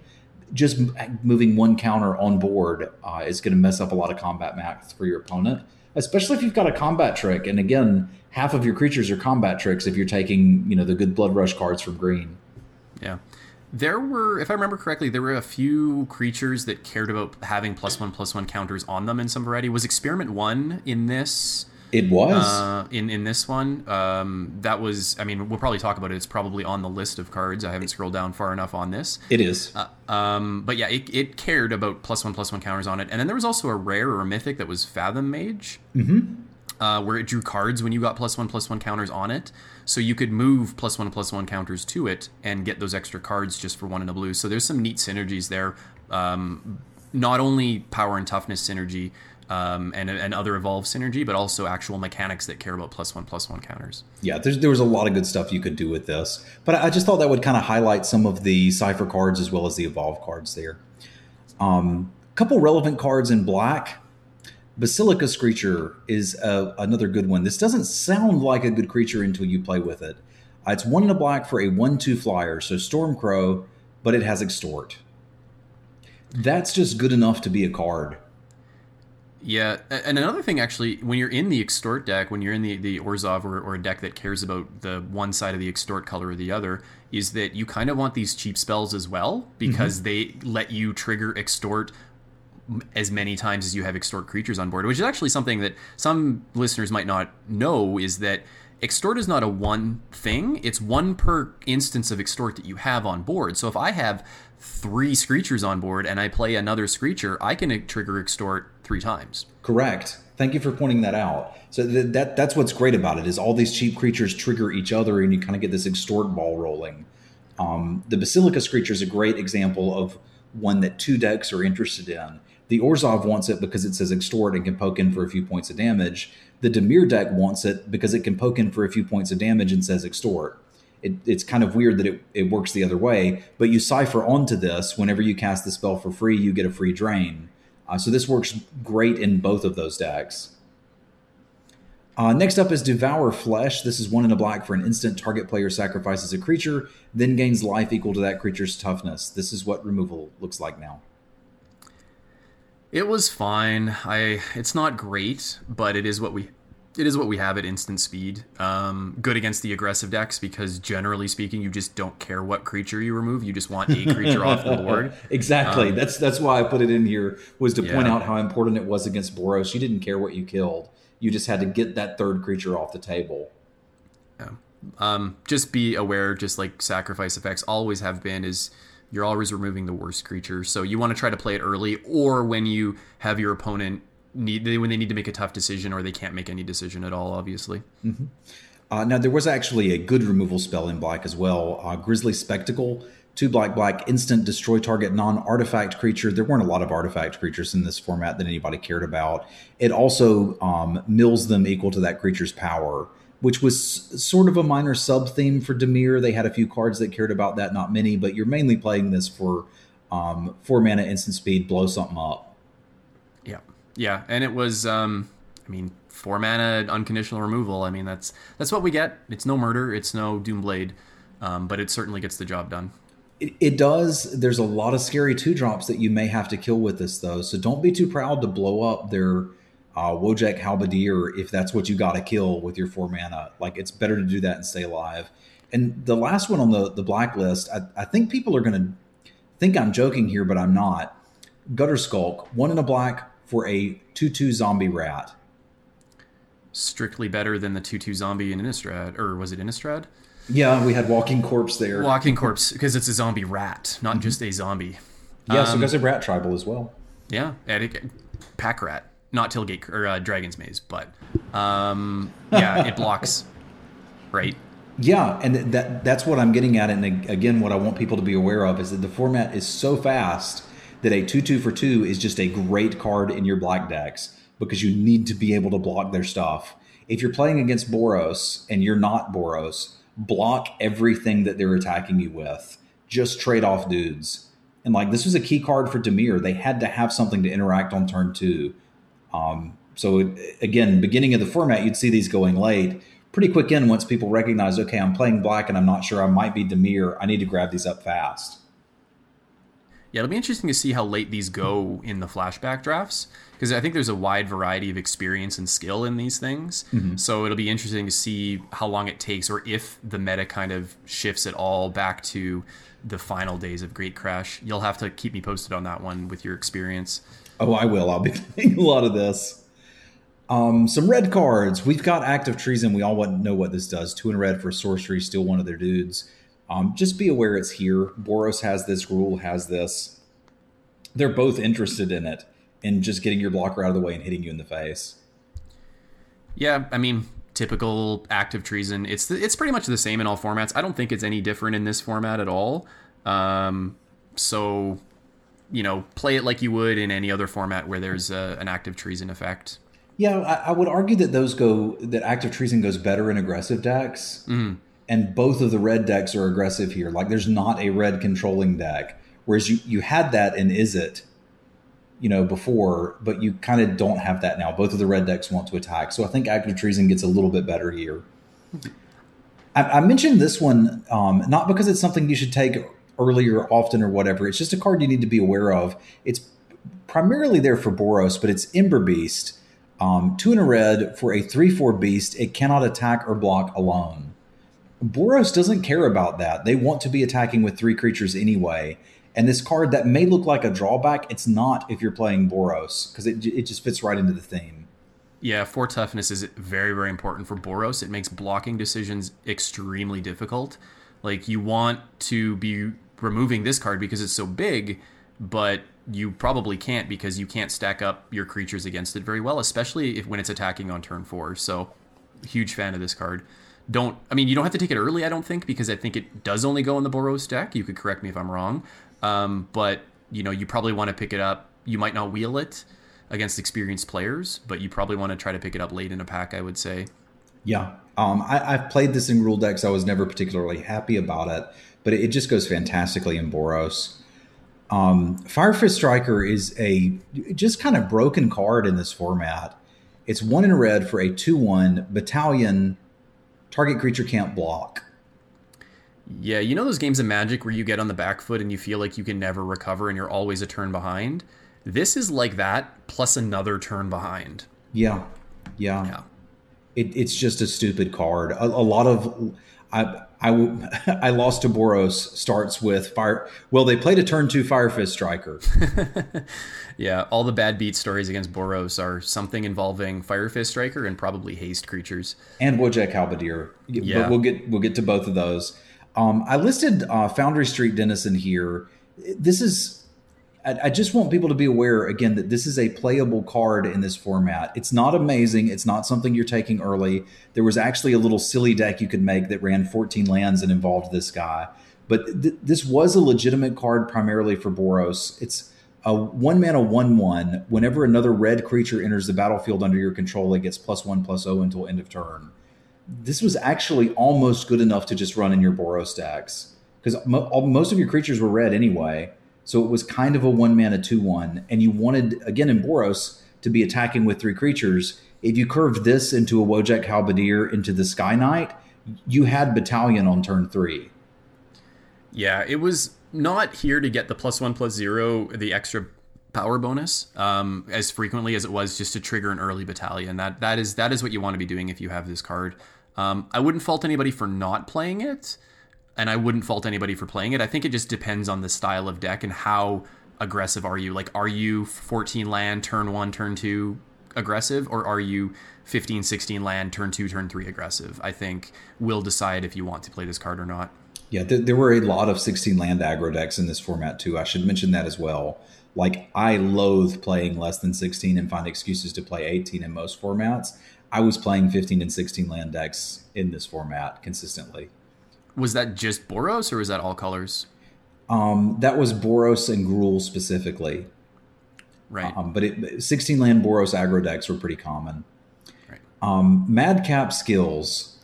[SPEAKER 3] Just moving one counter on board uh, is going to mess up a lot of combat math for your opponent, especially if you've got a combat trick. And again, half of your creatures are combat tricks if you're taking you know the good blood rush cards from green.
[SPEAKER 2] Yeah. There were, if I remember correctly, there were a few creatures that cared about having plus one plus one counters on them in some variety. Was Experiment One in this?
[SPEAKER 3] It was
[SPEAKER 2] uh, in in this one. Um, that was. I mean, we'll probably talk about it. It's probably on the list of cards. I haven't scrolled down far enough on this.
[SPEAKER 3] It is.
[SPEAKER 2] Uh, um, but yeah, it, it cared about plus one plus one counters on it. And then there was also a rare or a mythic that was Fathom Mage.
[SPEAKER 3] Mm-hmm.
[SPEAKER 2] Uh, where it drew cards when you got plus one plus one counters on it. So you could move plus one plus one counters to it and get those extra cards just for one in a blue. So there's some neat synergies there. Um, not only power and toughness synergy, um, and, and other evolve synergy, but also actual mechanics that care about plus one plus one counters.
[SPEAKER 3] Yeah, there was a lot of good stuff you could do with this, but I just thought that would kind of highlight some of the cipher cards as well as the evolve cards there. A um, couple relevant cards in black. Basilica Screecher is a, another good one. This doesn't sound like a good creature until you play with it. Uh, it's one in a black for a one-two flyer, so Stormcrow, but it has extort. That's just good enough to be a card.
[SPEAKER 2] Yeah, and another thing actually, when you're in the extort deck, when you're in the, the Orzhov or, or a deck that cares about the one side of the extort color or the other, is that you kind of want these cheap spells as well because mm-hmm. they let you trigger extort as many times as you have extort creatures on board, which is actually something that some listeners might not know is that extort is not a one thing, it's one per instance of extort that you have on board. So if I have three screechers on board and I play another screecher, I can trigger extort three times.
[SPEAKER 3] Correct. Thank you for pointing that out. So th- that that's what's great about it is all these cheap creatures trigger each other, and you kind of get this extort ball rolling. Um, the Basilica Screecher is a great example of one that two decks are interested in. The Orzhov wants it because it says extort and can poke in for a few points of damage. The Dimir deck wants it because it can poke in for a few points of damage and says extort. It, it's kind of weird that it, it works the other way, but you cipher onto this whenever you cast the spell for free, you get a free drain. Uh, so this works great in both of those decks. Uh, next up is Devour Flesh. This is one in a black for an instant target player sacrifices a creature, then gains life equal to that creature's toughness. This is what removal looks like now.
[SPEAKER 2] It was fine. I it's not great, but it is what we it is what we have at instant speed. Um, good against the aggressive decks because generally speaking, you just don't care what creature you remove. You just want a creature off the board.
[SPEAKER 3] Exactly. Um, that's that's why I put it in here was to yeah. point out how important it was against Boros. You didn't care what you killed. You just had to get that third creature off the table.
[SPEAKER 2] Yeah. Um, just be aware, just like sacrifice effects always have been, is you're always removing the worst creature. So you want to try to play it early, or when you have your opponent need when they need to make a tough decision or they can't make any decision at all. Obviously.
[SPEAKER 3] Mm-hmm. Uh, now there was actually a good removal spell in black as well. Uh, Grisly Spectacle, two black black, instant destroy target non artifact creature. There weren't a lot of artifact creatures in this format that anybody cared about. It also um, mills them equal to that creature's power, which was sort of a minor sub theme for Dimir. They had a few cards that cared about that, not many, but you're mainly playing this for um, four mana instant speed, blow something up.
[SPEAKER 2] Yeah, yeah, and it was, um, I mean, four mana unconditional removal. I mean, that's that's what we get. It's no murder. It's no Doomblade, um, but it certainly gets the job done.
[SPEAKER 3] It, it, does. There's a lot of scary two drops that you may have to kill with this, though. So don't be too proud to blow up their uh, Wojek Halberdier if that's what you got to kill with your four mana. Like it's better to do that and stay alive. And the last one on the the blacklist, I, I think people are going to think I'm joking here, but I'm not. Gutter Skulk, one in a black, for a 2 2 zombie rat.
[SPEAKER 2] Strictly better than the 2 2 zombie in Innistrad. Or was it Innistrad?
[SPEAKER 3] Yeah, we had Walking Corpse there.
[SPEAKER 2] Walking Corpse, because it's a zombie rat, not mm-hmm. just a zombie.
[SPEAKER 3] Yeah, um, so because a rat tribal as well.
[SPEAKER 2] Yeah, pack rat, not tailgate or uh, Dragon's Maze, but um, yeah, it blocks, right?
[SPEAKER 3] Yeah, and that that's what I'm getting at. And again, what I want people to be aware of is that the format is so fast that a 2 2 for 2 is just a great card in your black decks because you need to be able to block their stuff. if you're playing against Boros and you're not Boros, block everything that they're attacking you with. Just trade off dudes. And like this was a key card for Dimir. They had to have something to interact on turn two. Um, so it, again, beginning of the format, you'd see these going late. Pretty quick in once people recognize, okay, I'm playing black and I'm not sure I might be Dimir. I need to grab these up fast.
[SPEAKER 2] Yeah, it'll be interesting to see how late these go in the flashback drafts because I think there's a wide variety of experience and skill in these things. Mm-hmm. So it'll be interesting to see how long it takes or if the meta kind of shifts at all back to the final days of Gatecrash. You'll have to keep me posted on that one with your experience.
[SPEAKER 3] Oh, I will. I'll be playing a lot of this. Um, some red cards. We've got Act of Treason. We all want to know what this does. Two in red for sorcery, steal one of their dudes. Um, just be aware it's here. Boros has this, Gruul has this. They're both interested in it and just getting your blocker out of the way and hitting you in the face.
[SPEAKER 2] Yeah, I mean, typical Act of Treason. It's it's pretty much the same in all formats. I don't think it's any different in this format at all. Um, so, you know, play it like you would in any other format where there's a, an Act of Treason effect.
[SPEAKER 3] Yeah, I, I, would argue that those go that Act of Treason goes better in aggressive decks. Mm-hmm and both of the red decks are aggressive here. Like there's not a red controlling deck, whereas you you had that in Izzet, you know, before, but you kind of don't have that now. Both of the red decks want to attack, so I think Act of Treason gets a little bit better here. I, I mentioned this one um, not because it's something you should take early or often or whatever. It's just a card you need to be aware of. It's primarily there for Boros, but it's Ember Beast. Um, two in a red for a 3 4 beast. It cannot attack or block alone. Boros doesn't care about that. They want to be attacking with three creatures anyway. And this card that may look like a drawback, it's not if you're playing Boros because it, it just fits right into the theme.
[SPEAKER 2] Yeah, four toughness is very, very important for Boros. It makes blocking decisions extremely difficult. Like, you want to be removing this card because it's so big, but you probably can't because you can't stack up your creatures against it very well, especially if when it's attacking on turn four. So, huge fan of this card don't I mean you don't have to take it early I don't think because I think it does only go in the Boros deck. You could correct me if I'm wrong, um, but you know you probably want to pick it up. You might not wheel it against experienced players, but you probably want to try to pick it up late in a pack. I would say.
[SPEAKER 3] Yeah, um, I, have played this in Gruul decks. I was never particularly happy about it, but it, just goes fantastically in Boros. Um, Firefist Striker is a just kind of broken card in this format. It's one in red for a two-one battalion target creature can't block.
[SPEAKER 2] Yeah, you know those games of Magic where you get on the back foot and you feel like you can never recover and you're always a turn behind? This is like that plus another turn behind.
[SPEAKER 3] Yeah. Yeah. Yeah. It, it's just a stupid card. A, a lot of I, I, I lost to Boros starts with fire. Well, they played a turn two Firefist Striker.
[SPEAKER 2] yeah, all the bad beat stories against Boros are something involving Firefist Striker and probably haste creatures
[SPEAKER 3] and Wojek Halberdier. Yeah, but we'll get we'll get to both of those. Um, I listed uh, Foundry Street Denizen here. This is I, I just want people to be aware again that this is a playable card in this format. It's not amazing. It's not something you're taking early. There was actually a little silly deck you could make that ran 14 lands and involved this guy. But th- this was a legitimate card primarily for Boros. It's a one mana one one. Whenever another red creature enters the battlefield under your control, it gets plus one plus zero until end of turn. This was actually almost good enough to just run in your Boros decks because mo- most of your creatures were red anyway. So it was kind of a one mana two one, and you wanted again in Boros to be attacking with three creatures. If you curved this into a Wojek Halberdier into the Sky Knight, you had Battalion on turn three.
[SPEAKER 2] Yeah, it was not here to get the plus one plus zero, the extra power bonus, um, as frequently as it was just to trigger an early battalion. That that is that is what you want to be doing if you have this card. Um, I wouldn't fault anybody for not playing it and I wouldn't fault anybody for playing it. I think it just depends on the style of deck and how aggressive are you. Like, are you 14 land, turn one, turn two aggressive, or are you 15, 16 land, turn two, turn three aggressive? I think will decide if you want to play this card or not.
[SPEAKER 3] Yeah, th- there were a lot of 16 land aggro decks in this format too. I should mention that as well. Like, I loathe playing less than 16 and find excuses to play 18 in most formats. I was playing 15 and 16 land decks in this format consistently
[SPEAKER 2] was that just Boros or was that all colors?
[SPEAKER 3] Um, that was Boros and Gruul specifically.
[SPEAKER 2] Right.
[SPEAKER 3] Um, but it, 16 land Boros aggro decks were pretty common.
[SPEAKER 2] Right.
[SPEAKER 3] Um, Madcap skills.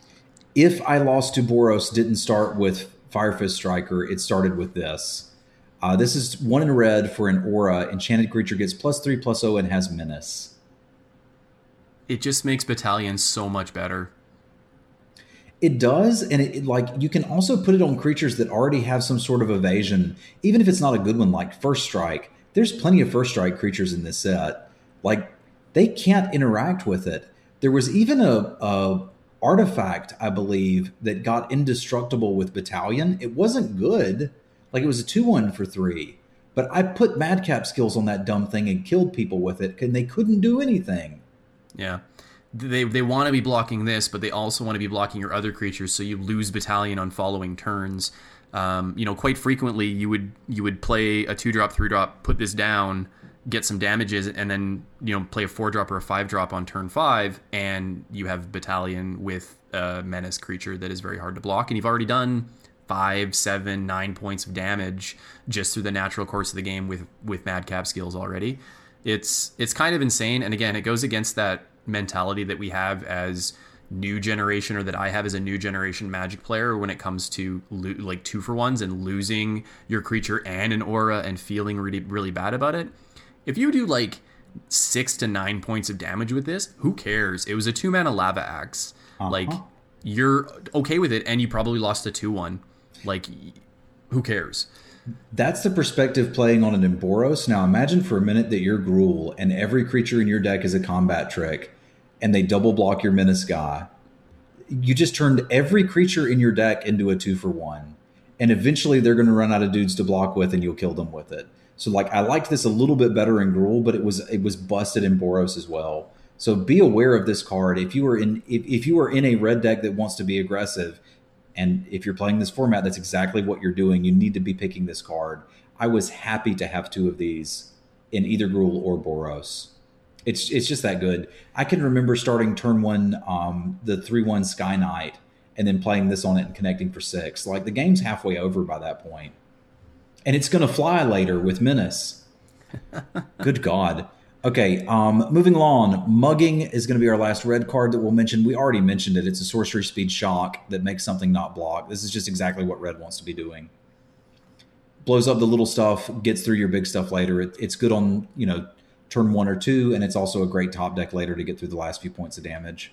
[SPEAKER 3] If I lost to Boros, didn't start with Firefist Striker, it started with this. Uh, this is one in red for an aura. Enchanted creature gets plus three plus O and has menace.
[SPEAKER 2] It just makes battalions so much better.
[SPEAKER 3] It does, and it, it, like you can also put it on creatures that already have some sort of evasion, even if it's not a good one, like First Strike. There's plenty of First Strike creatures in this set. Like they can't interact with it. There was even a, a artifact, I believe, that got indestructible with Battalion. It wasn't good. Like it was a two one for three, but I put Madcap skills on that dumb thing and killed people with it, and they couldn't do anything.
[SPEAKER 2] Yeah they they want to be blocking this, but they also want to be blocking your other creatures, so you lose battalion on following turns. Um, you know, quite frequently you would you would play a two drop, three drop, put this down, get some damages, and then you know play a four drop or a five drop on turn five, and you have battalion with a menace creature that is very hard to block, and you've already done five, seven, nine points of damage just through the natural course of the game with with madcap skills already. It's it's kind of insane, and again, it goes against that mentality that we have as new generation or that I have as a new generation magic player when it comes to lo- like two for ones and losing your creature and an aura and feeling really really bad about it. If you do like 6 to 9 points of damage with this, who cares? It was a two mana lava axe. Uh-huh. Like you're okay with it and you probably lost a 2-1. Like who cares?
[SPEAKER 3] That's the perspective playing on an Emboros. Now imagine for a minute that you're Gruul and every creature in your deck is a combat trick and they double block your guy. You just turned every creature in your deck into a two for one. And eventually they're going to run out of dudes to block with and you'll kill them with it. So like I liked this a little bit better in Gruul, but it was it was busted in Boros as well. So be aware of this card. If you are in if, if you are in a red deck that wants to be aggressive, and if you're playing this format, that's exactly what you're doing. You need to be picking this card. I was happy to have two of these in either Gruul or Boros. It's it's just that good. I can remember starting turn one, um, the three one Sky Knight, and then playing this on it and connecting for six. Like the game's halfway over by that point, and it's going to fly later with Menace. good God. Okay, um, moving along. Mugging is going to be our last red card that we'll mention. We already mentioned it. It's a sorcery speed shock that makes something not block. This is just exactly what red wants to be doing. Blows up the little stuff, gets through your big stuff later. It, it's good on you know turn one or two, and it's also a great top deck later to get through the last few points of damage.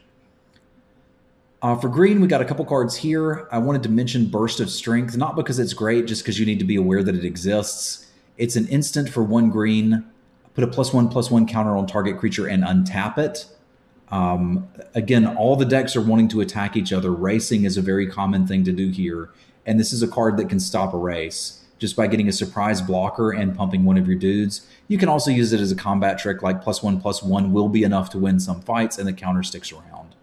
[SPEAKER 3] Uh, for green, we got a couple cards here. I wanted to mention Burst of Strength, not because it's great, just because you need to be aware that it exists. It's an instant for one green. Put a plus one plus one counter on target creature and untap it. Um, again, all the decks are wanting to attack each other. Racing is a very common thing to do here, and this is a card that can stop a race just by getting a surprise blocker and pumping one of your dudes. You can also use it as a combat trick, like plus one plus one will be enough to win some fights, and the counter sticks around.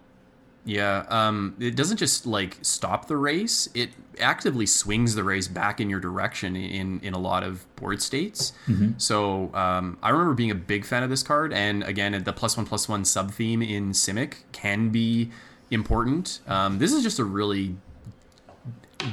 [SPEAKER 2] Yeah, um, it doesn't just like stop the race; it actively swings the race back in your direction in in a lot of board states. Mm-hmm. So um, I remember being a big fan of this card, and again, the plus one plus one sub theme in Simic can be important. Um, this is just a really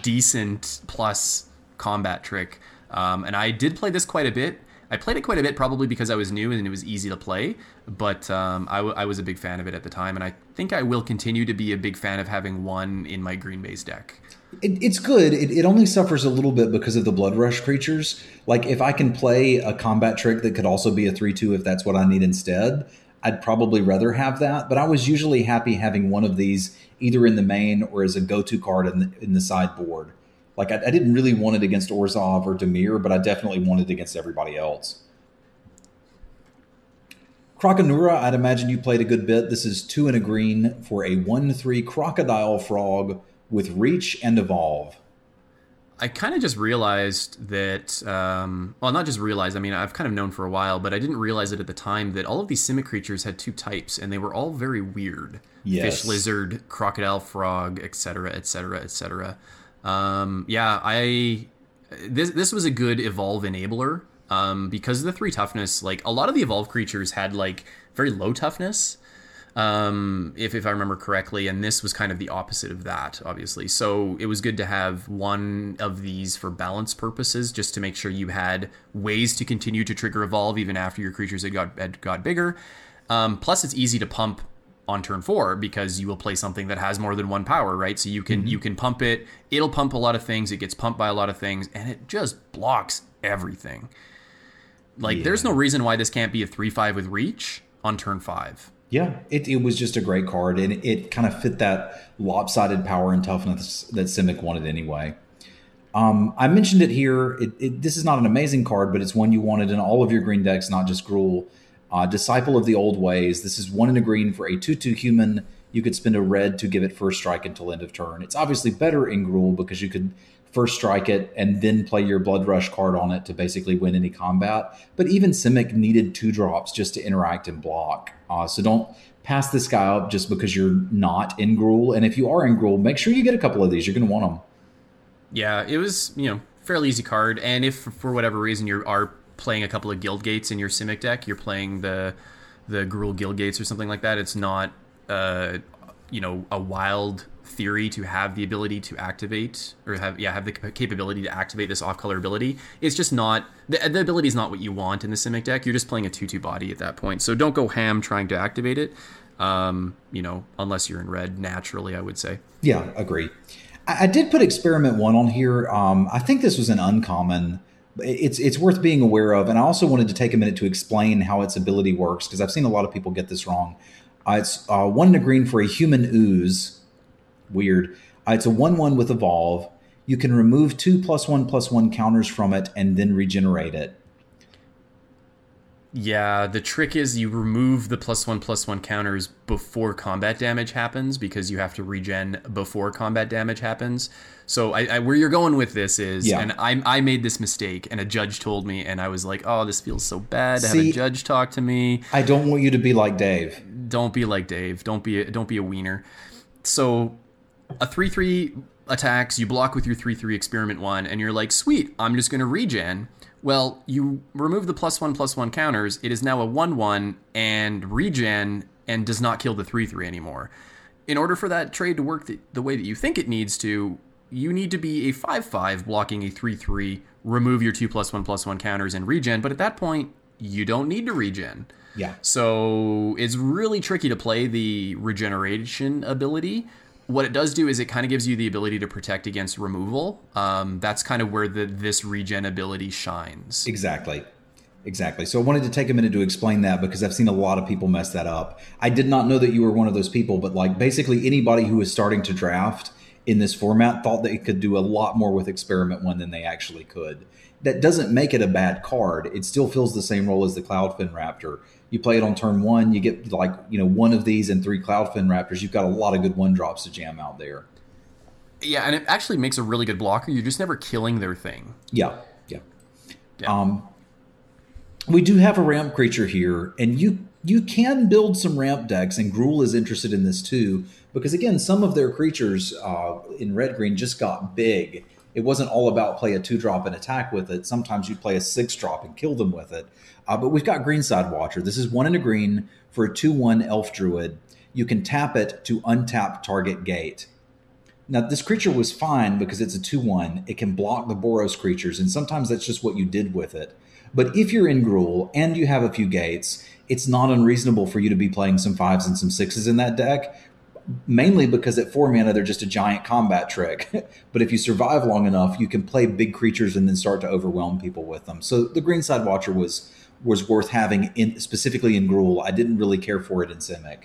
[SPEAKER 2] decent plus combat trick. Um, and I did play this quite a bit. I played it quite a bit, probably because I was new and it was easy to play. But um, I, w- I was a big fan of it at the time, and I think I will continue to be a big fan of having one in my green base deck.
[SPEAKER 3] It, it's good. It, it, only suffers a little bit because of the blood rush creatures. Like if I can play a combat trick that could also be a three-two, if that's what I need instead, I'd probably rather have that. But I was usually happy having one of these either in the main or as a go-to card in the, in the sideboard. Like I, I didn't really want it against Orzhov or Dimir, but I definitely wanted it against everybody else. Crocanura, I'd imagine you played a good bit. This is two and a green for a 1 3 crocodile frog with reach and evolve.
[SPEAKER 2] I kind of just realized that, um, well, not just realized, I mean, I've kind of known for a while, but I didn't realize it at the time that all of these Simic creatures had two types and they were all very weird yes. fish, lizard, crocodile, frog, etc., etc., etc. Um, yeah, I this this was a good evolve enabler um, because of the three toughness. Like a lot of the evolved creatures had like very low toughness, um, if if I remember correctly, and this was kind of the opposite of that, obviously. So it was good to have one of these for balance purposes, just to make sure you had ways to continue to trigger evolve even after your creatures had got had got bigger. Um, plus, it's easy to pump on turn four because you will play something that has more than one power, right? So you can you can pump it. It'll pump a lot of things. It gets pumped by a lot of things, and it just blocks everything. Like, there's no reason why this can't be a three five with reach on turn five.
[SPEAKER 3] Yeah, it, it was just a great card, and it kind of fit that lopsided power and toughness that Simic wanted anyway. Um, I mentioned it here. It, it, this is not an amazing card, but it's one you wanted in all of your green decks, not just Gruul. Uh, Disciple of the Old Ways. This is one in a green for a 2 2 human. You could spend a red to give it first strike until end of turn. It's obviously better in Gruul because you could first strike it and then play your Blood Rush card on it to basically win any combat. But even Simic needed two drops just to interact and block. Uh, so don't pass this guy up just because you're not in Gruul. And if you are in Gruul, make sure you get a couple of these. You're going to want them.
[SPEAKER 2] Yeah, it was you know fairly easy card, and if for whatever reason you are playing a couple of guild gates in your Simic deck, you're playing the the Gruul guild gates or something like that. It's not uh, you know a wild theory to have the ability to activate or have yeah have the capability to activate this off color ability. It's just not the, the ability is not what you want in the Simic deck. You're just playing a two two body at that point. So don't go ham trying to activate it. Um, you know, unless you're in red naturally, I would say.
[SPEAKER 3] Yeah, agree. I, I did put experiment one on here. Um, I think this was an uncommon. It's it's worth being aware of, and I also wanted to take a minute to explain how its ability works because I've seen a lot of people get this wrong. Uh, it's uh, one in a green for a human ooze. Weird. Uh, it's a one-one with evolve. You can remove two plus one plus one counters from it and then regenerate it.
[SPEAKER 2] Yeah, the trick is you remove the plus one plus one counters before combat damage happens because you have to regen before combat damage happens. So I, I where you're going with this is,
[SPEAKER 3] Yeah.
[SPEAKER 2] and I I made this mistake, and a judge told me, and I was like, oh, this feels so bad to have
[SPEAKER 3] See-
[SPEAKER 2] a judge talk to me.
[SPEAKER 3] I don't want you to be like Dave.
[SPEAKER 2] Don't be like Dave. Don't be a, don't be a wiener. So a three three attacks, you block with your three three experiment one, and you're like, sweet, I'm just gonna regen. Well, you remove the plus one plus one counters. It is now a one one and regen and does not kill the three three anymore. In order for that trade to work the, the way that you think it needs to, you need to be a five five blocking a three three. Remove your two plus one plus one counters and regen. But at that point, you don't need to regen.
[SPEAKER 3] Yeah.
[SPEAKER 2] So it's really tricky to play the regeneration ability. What it does do is it kind of gives you the ability to protect against removal. Um, that's kind of where the this regen ability shines.
[SPEAKER 3] Exactly. Exactly. So I wanted to take a minute to explain that because I've seen a lot of people mess that up. I did not know that you were one of those people, but like basically anybody who is starting to draft in this format thought they could do a lot more with Experiment One than they actually could. That doesn't make it a bad card. It still fills the same role as the Cloudfin Raptor. You play it on turn one, you get like, you know, one of these and three Cloudfin Raptors. You've got a lot of good one drops to jam out there.
[SPEAKER 2] Yeah, and it actually makes a really good blocker. You're just never killing their thing.
[SPEAKER 3] Yeah, yeah.
[SPEAKER 2] Yeah.
[SPEAKER 3] Um, we do have a ramp creature here, and you you can build some ramp decks, and Gruul is interested in this too, because again, some of their creatures uh, in red green just got big. It wasn't all about play a two drop and attack with it. Sometimes you play a six drop and kill them with it. Uh, but we've got Greenside Watcher. This is one in a green for a two one elf druid. You can tap it to untap target gate. Now, this creature was fine because it's a 2 1. It can block the Boros creatures, and sometimes that's just what you did with it. But if you're in Gruul and you have a few gates, it's not unreasonable for you to be playing some fives and some sixes in that deck, mainly because at four mana, they're just a giant combat trick. but if you survive long enough, you can play big creatures and then start to overwhelm people with them. So the Greenside Watcher was was worth having in specifically in Gruul. I didn't really care for it in Simic.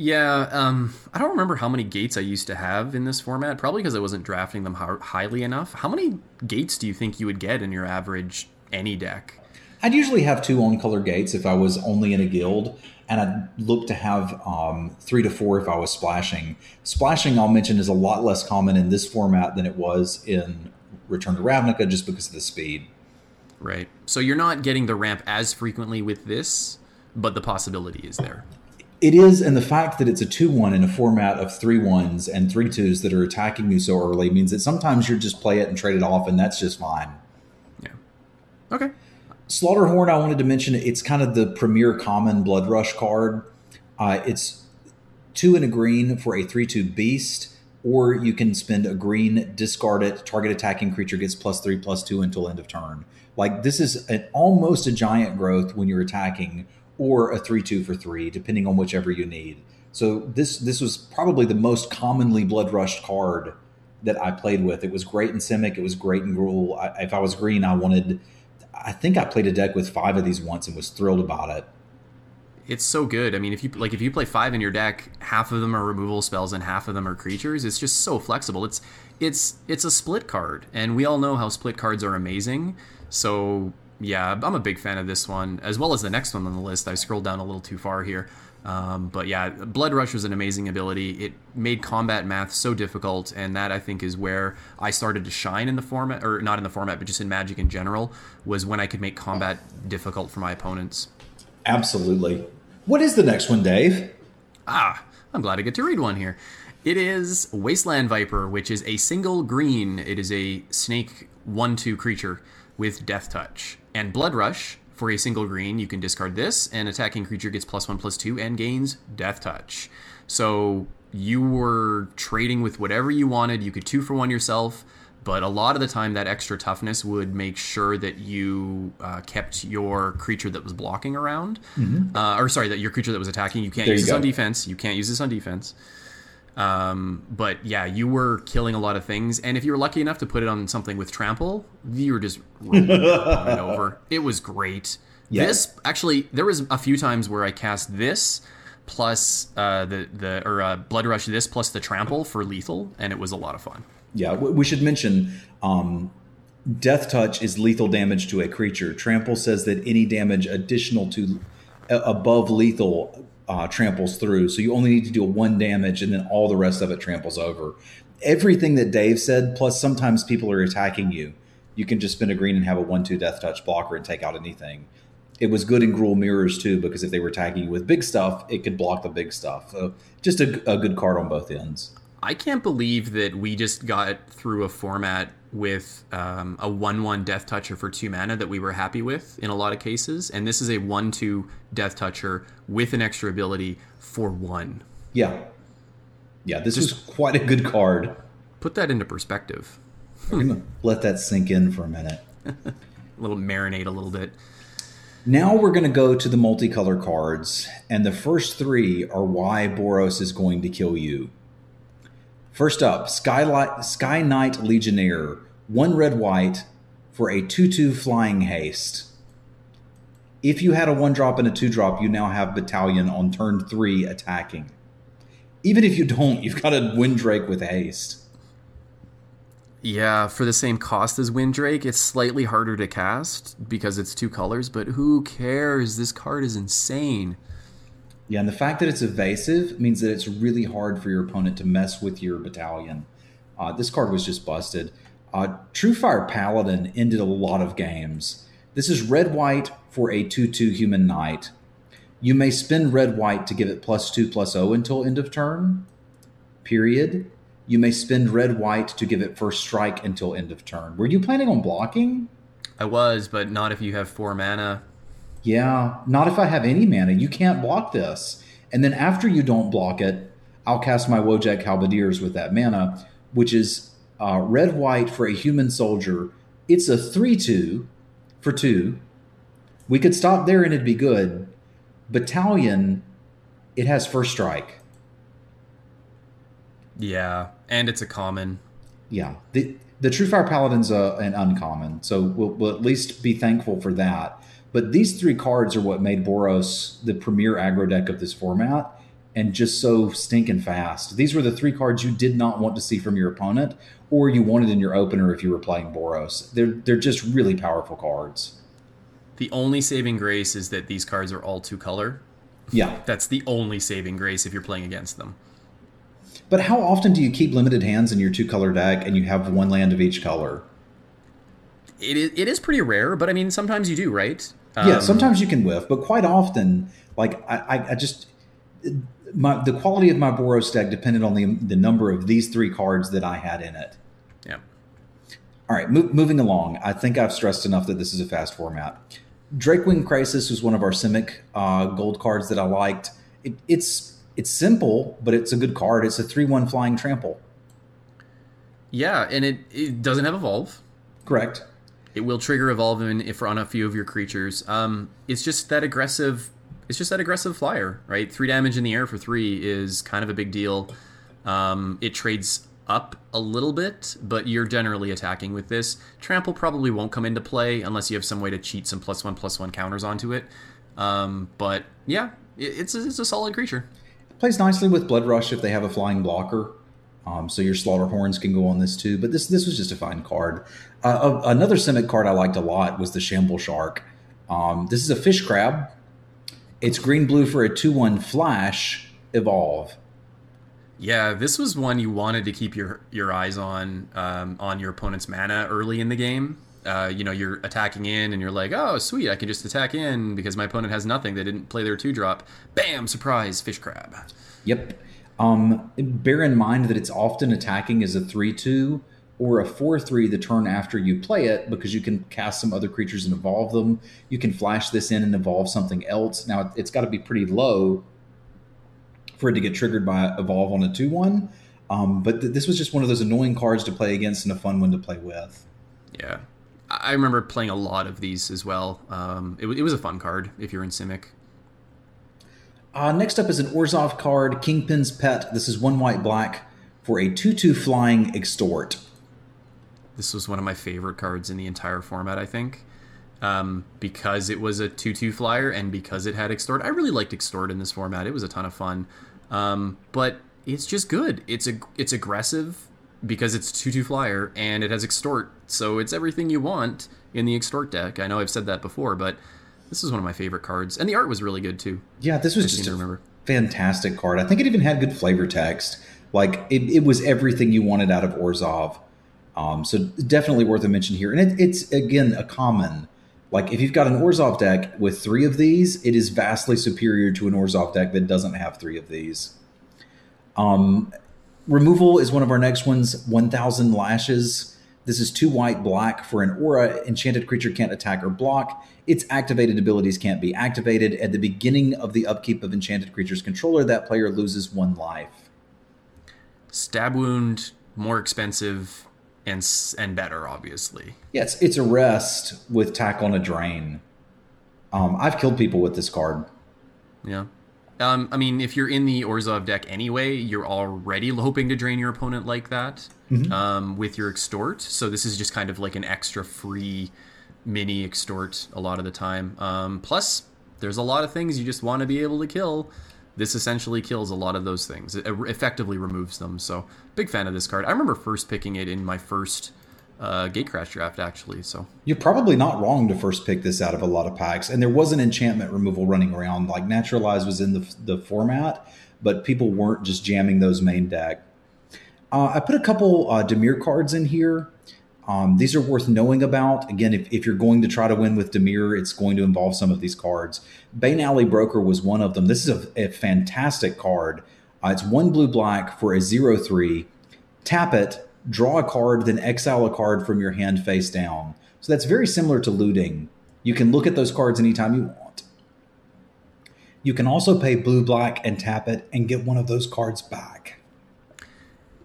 [SPEAKER 2] Yeah, um, I don't remember how many gates I used to have in this format. Probably because I wasn't drafting them hi- highly enough. How many gates do you think you would get in your average any deck?
[SPEAKER 3] I'd usually have two on color gates if I was only in a guild, and I'd look to have um, three to four if I was splashing. Splashing, I'll mention, is a lot less common in this format than it was in Return to Ravnica just because of the speed.
[SPEAKER 2] Right. So you're not getting the ramp as frequently with this, but the possibility is there.
[SPEAKER 3] It is, and the fact that it's a 2 1 in a format of three ones and three twos that are attacking you so early means that sometimes you just play it and trade it off, and that's just fine.
[SPEAKER 2] Yeah. Okay.
[SPEAKER 3] Slaughterhorn, I wanted to mention, it's kind of the premier common Blood Rush card. Uh, it's two and a green for a 3 2 beast, or you can spend a green, discard it, target attacking creature gets plus 3 plus 2 until end of turn. Like, this is an, almost a giant growth when you're attacking, or a three two for three, depending on whichever you need. So this this was probably the most commonly blood rushed card that I played with. It was great in Simic. It was great in Gruul. I, if I was green, I wanted. I think I played a deck with five of these once and was thrilled about it.
[SPEAKER 2] It's so good. I mean, if you like, if you play five in your deck, half of them are removal spells and half of them are creatures. It's just so flexible. It's it's it's a split card, and we all know how split cards are amazing. So yeah, I'm a big fan of this one as well as the next one on the list. I scrolled down a little too far here. Um, but yeah, Blood Rush was an amazing ability. It made combat math so difficult, and that I think is where I started to shine in the format, or not in the format, but just in Magic in general, was when I could make combat difficult for my opponents.
[SPEAKER 3] Absolutely. What is the next one, Dave?
[SPEAKER 2] Ah, I'm glad I get to read one here. It is Wasteland Viper, which is a single green. It is a snake 1 2 creature with Death Touch. And Blood Rush, for a single green, you can discard this, and attacking creature gets plus one, plus two, and gains Death Touch. So you were trading with whatever you wanted. You could two for one yourself, but a lot of the time, that extra toughness would make sure that you uh, kept your creature that was blocking around. Mm-hmm. Uh, or sorry, that your creature that was attacking. You can't there use you this go. on defense. You can't use this on defense. Um, but yeah, you were killing a lot of things, and if you were lucky enough to put it on something with trample, you were just rolling it over. It was great. This actually, there was a few times where I cast this plus uh, the the or uh, blood rush this plus the trample for lethal, and it was a lot of fun.
[SPEAKER 3] Yeah, we should mention um, death touch is lethal damage to a creature. Trample says that any damage additional to uh, above lethal uh, tramples through. So you only need to do one damage, and then all the rest of it tramples over. Everything that Dave said, plus sometimes people are attacking you. You can just spin a green and have a one-two death touch blocker and take out anything. It was good in Gruul Mirrors too because if they were attacking you with big stuff, it could block the big stuff. So just a, a good card on both ends.
[SPEAKER 2] I can't believe that we just got through a format with um, a 1 1 Death Toucher for 2 mana that we were happy with in a lot of cases. And this is a 1 2 Death Toucher with an extra ability for 1.
[SPEAKER 3] Yeah. Yeah, this just was quite a good card.
[SPEAKER 2] Put that into perspective.
[SPEAKER 3] let that sink in for a minute.
[SPEAKER 2] a little marinate a little bit.
[SPEAKER 3] Now we're going to go to the multicolor cards, and the first three are why Boros is going to kill you. First up, Skylight, Skyknight Legionnaire, one red white for a 2 2 flying haste. If you had a one drop and a two drop, you now have Battalion on turn three attacking. Even if you don't, you've got a Windrake with haste.
[SPEAKER 2] Yeah, for the same cost as Windrake, it's slightly harder to cast because it's two colors, but who cares? This card is insane.
[SPEAKER 3] Yeah, and the fact that it's evasive means that it's really hard for your opponent to mess with your battalion. Uh, this card was just busted. Uh, Truefire Paladin ended a lot of games. This is red white for a 2 2 human knight. You may spend red white to give it plus 2 plus 0 until end of turn. Period. You may spend red white to give it first strike until end of turn. Were you planning on blocking?
[SPEAKER 2] I was, but not if you have four mana.
[SPEAKER 3] Yeah, not if I have any mana. You can't block this. And then after you don't block it, I'll cast my Wojek Halberdiers with that mana, which is uh, red white for a human soldier. It's a 3 2 for 2. We could stop there and it'd be good. Battalion, it has first strike.
[SPEAKER 2] Yeah, and it's a common.
[SPEAKER 3] Yeah. The, the Truefire Paladin's a, an uncommon, so we'll, we'll at least be thankful for that. But these three cards are what made Boros the premier aggro deck of this format and just so stinking fast. These were the three cards you did not want to see from your opponent or you wanted in your opener if you were playing Boros. They're they're just really powerful cards.
[SPEAKER 2] The only saving grace is that these cards are all two color.
[SPEAKER 3] Yeah.
[SPEAKER 2] That's the only saving grace if you're playing against them.
[SPEAKER 3] But how often do you keep limited hands in your two color deck and you have one land of each color?
[SPEAKER 2] It is, it is pretty rare, but I mean, sometimes you do, right?
[SPEAKER 3] Um, yeah, sometimes you can whiff, but quite often, like I, I just my the quality of my Boros deck depended on the the number of these three cards that I had in it.
[SPEAKER 2] Yeah.
[SPEAKER 3] All right, mo- moving along. I think I've stressed enough that this is a fast format. Drakewing Krasis was one of our Simic uh, gold cards that I liked. It, it's it's simple, but it's a good card. It's a three-one flying trample.
[SPEAKER 2] Yeah, and it, it doesn't have evolve.
[SPEAKER 3] Correct.
[SPEAKER 2] It will trigger evolve if on a few of your creatures. Um, it's just that aggressive it's just that aggressive flyer, right? Three damage in the air for three is kind of a big deal. Um, it trades up a little bit, but you're generally attacking with this. Trample probably won't come into play unless you have some way to cheat some plus one plus one counters onto it. Um, but yeah, it, it's a, it's a solid creature.
[SPEAKER 3] Plays nicely with Blood Rush if they have a flying blocker. Um, so your Slaughterhorns can go on this too. But this this was just a fine card. Uh, another Simic card I liked a lot was the Shambleshark. Um, this is a fish crab. It's green blue for a 2 1 flash evolve.
[SPEAKER 2] Yeah, this was one you wanted to keep your your eyes on um, on your opponent's mana early in the game. Uh, you know, you're attacking in, and you're like, "Oh, sweet! I can just attack in because my opponent has nothing. They didn't play their two drop. Bam! Surprise! Fish crab."
[SPEAKER 3] Yep. Um, bear in mind that it's often attacking as a three two or a four three the turn after you play it because you can cast some other creatures and evolve them. You can flash this in and evolve something else. Now it's got to be pretty low for it to get triggered by evolve on a 2 1. Um, but th- this was just one of those annoying cards to play against and a fun one to play with.
[SPEAKER 2] Yeah. I remember playing a lot of these as well. Um, it, it, was a fun card if you're in Simic.
[SPEAKER 3] Uh, next up is an Orzhov card, Kingpin's Pet. This is one white black for a 2 2 flying extort.
[SPEAKER 2] This was one of my favorite cards in the entire format, I think. Um, because it was a 2 2 flyer and because it had extort. I really liked extort in this format. It was a ton of fun. Um, but it's just good. It's a it's aggressive because it's two two flyer and it has extort, so it's everything you want in the extort deck. I know I've said that before, but this is one of my favorite cards, and the art was really good too.
[SPEAKER 3] Yeah, this was I just a remember. fantastic card. I think it even had good flavor text. Like it, it was everything you wanted out of Orzhov. Um, so definitely worth a mention here, and it, it's again a common. Like if you've got an Orzhov deck with three of these, it is vastly superior to an Orzhov deck that doesn't have three of these. Um, removal is one of our next ones. One thousand lashes. This is two white black for an aura. Enchanted creature can't attack or block. Its activated abilities can't be activated. At the beginning of the upkeep of enchanted creature's controller, that player loses one life.
[SPEAKER 2] Stab wound more expensive and and better, obviously.
[SPEAKER 3] Yes, yeah, it's, it's Arrest with tack on a drain. Um, I've killed people with this card.
[SPEAKER 2] Yeah. Um, I mean, if you're in the Orzhov deck anyway, you're already hoping to drain your opponent like that mm-hmm. um, with your extort. So this is just kind of like an extra free mini extort a lot of the time. Um, plus, there's a lot of things you just want to be able to kill this essentially kills a lot of those things. It effectively removes them. So big fan of this card. I remember first picking it in my first uh, Gatecrash draft actually. So
[SPEAKER 3] you're probably not wrong to first pick this out of a lot of packs. And there was an enchantment removal running around. Like Naturalize was in the the format, but people weren't just jamming those main deck. Uh, I put a couple uh, Dimir cards in here. Um, these are worth knowing about. Again, if, if you're going to try to win with Dimir, it's going to involve some of these cards. Bane Alley Broker was one of them. This is a, a fantastic card. Uh, it's one blue black for a zero three. Tap it, draw a card, then exile a card from your hand face down. So that's very similar to looting. You can look at those cards anytime you want. You can also pay blue black and tap it and get one of those cards back.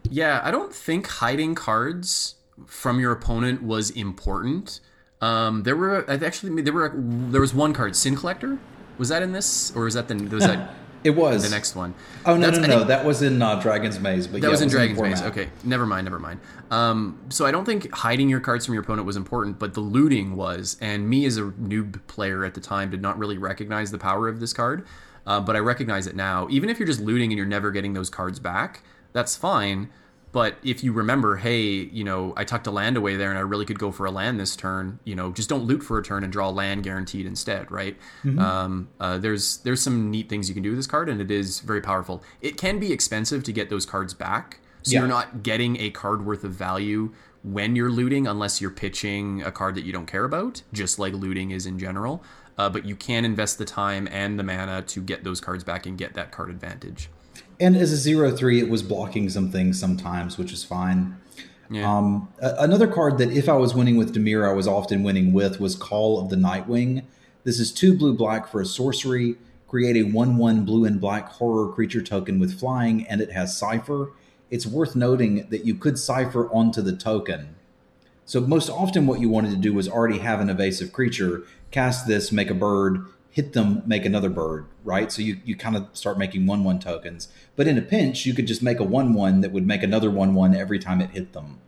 [SPEAKER 2] Yeah, I don't think hiding cards from your opponent was important. Um, there were actually there were there was one card, Sin Collector. Was that in this, or was that the was that?
[SPEAKER 3] it was
[SPEAKER 2] the next one.
[SPEAKER 3] Oh no That's, no no, no. that was in uh, Dragon's Maze.
[SPEAKER 2] But that yeah, was in Dragon's Maze. Okay, never mind, never mind. Um, so I don't think hiding your cards from your opponent was important, but the looting was. And me as a noob player at the time did not really recognize the power of this card, uh, but I recognize it now. Even if you're just looting and you're never getting those cards back, that's fine but if you remember, hey, you know, I tucked a land away there and I really could go for a land this turn, you know, just don't loot for a turn and draw land guaranteed instead, right? Mm-hmm. Um, uh, there's there's some neat things you can do with this card and it is very powerful. It can be expensive to get those cards back. So yeah. you're not getting a card worth of value when you're looting unless you're pitching a card that you don't care about, just like looting is in general. Uh, but you can invest the time and the mana to get those cards back and get that card advantage
[SPEAKER 3] and as a zero three, it was blocking some things sometimes, which is fine. Yeah. Um, a- another card that if I was winning with Dimir, I was often winning with was Call of the Nightwing. This is two blue black for a sorcery. Create a one one blue and black horror creature token with flying, and it has cipher. It's worth noting that you could cipher onto the token. So most often, what you wanted to do was already have an evasive creature, cast this, make a bird, hit them, make another bird, right? So you, you kind of start making one one tokens. But in a pinch, you could just make a one one that would make another one one every time it hit them.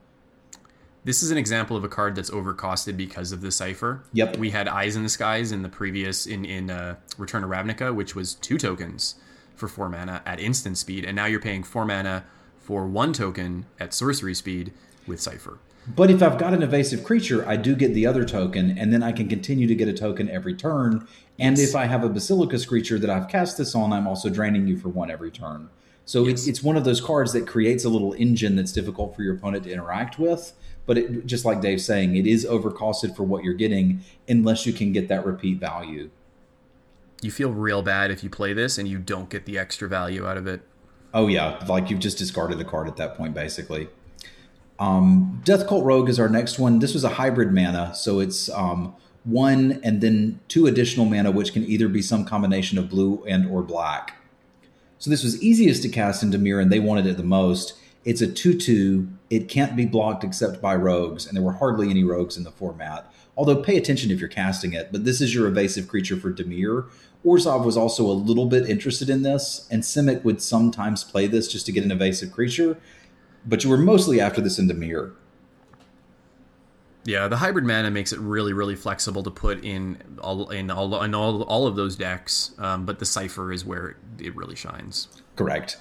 [SPEAKER 2] This is an example of a card that's overcosted because of the cipher.
[SPEAKER 3] Yep.
[SPEAKER 2] We had Eyes in the Skies in the previous in in uh, Return to Ravnica, which was two tokens for four mana at instant speed, and now you're paying four mana for one token at sorcery speed with cipher.
[SPEAKER 3] But if I've got an evasive creature, I do get the other token, and then I can continue to get a token every turn. And
[SPEAKER 2] Yes.
[SPEAKER 3] if I have a Basilica Screecher that I've cast this on, I'm also draining you for one every turn. So it's, it's one of those cards that creates a little engine that's difficult for your opponent to interact with. But it, just like Dave's saying, it is overcosted for what you're getting unless you can get that repeat value.
[SPEAKER 2] You feel real bad if you play this and you don't get the extra value out of it.
[SPEAKER 3] Oh yeah, like you've just discarded the card at that point, basically. Um, Deathcult Rogue is our next one. This was a hybrid mana, so it's um, one and then two additional mana, which can either be some combination of blue and or black. So this was easiest to cast in Dimir, and they wanted it the most. It's a two-two. It can't be blocked except by rogues, and there were hardly any rogues in the format. Although pay attention if you're casting it. But this is your evasive creature for Dimir. Orzhov was also a little bit interested in this, and Simic would sometimes play this just to get an evasive creature. But you were mostly after this in Dimir.
[SPEAKER 2] Yeah, the hybrid mana makes it really, really flexible to put in all in all in all, all of those decks. Um, but the cipher is where it, it really shines.
[SPEAKER 3] Correct.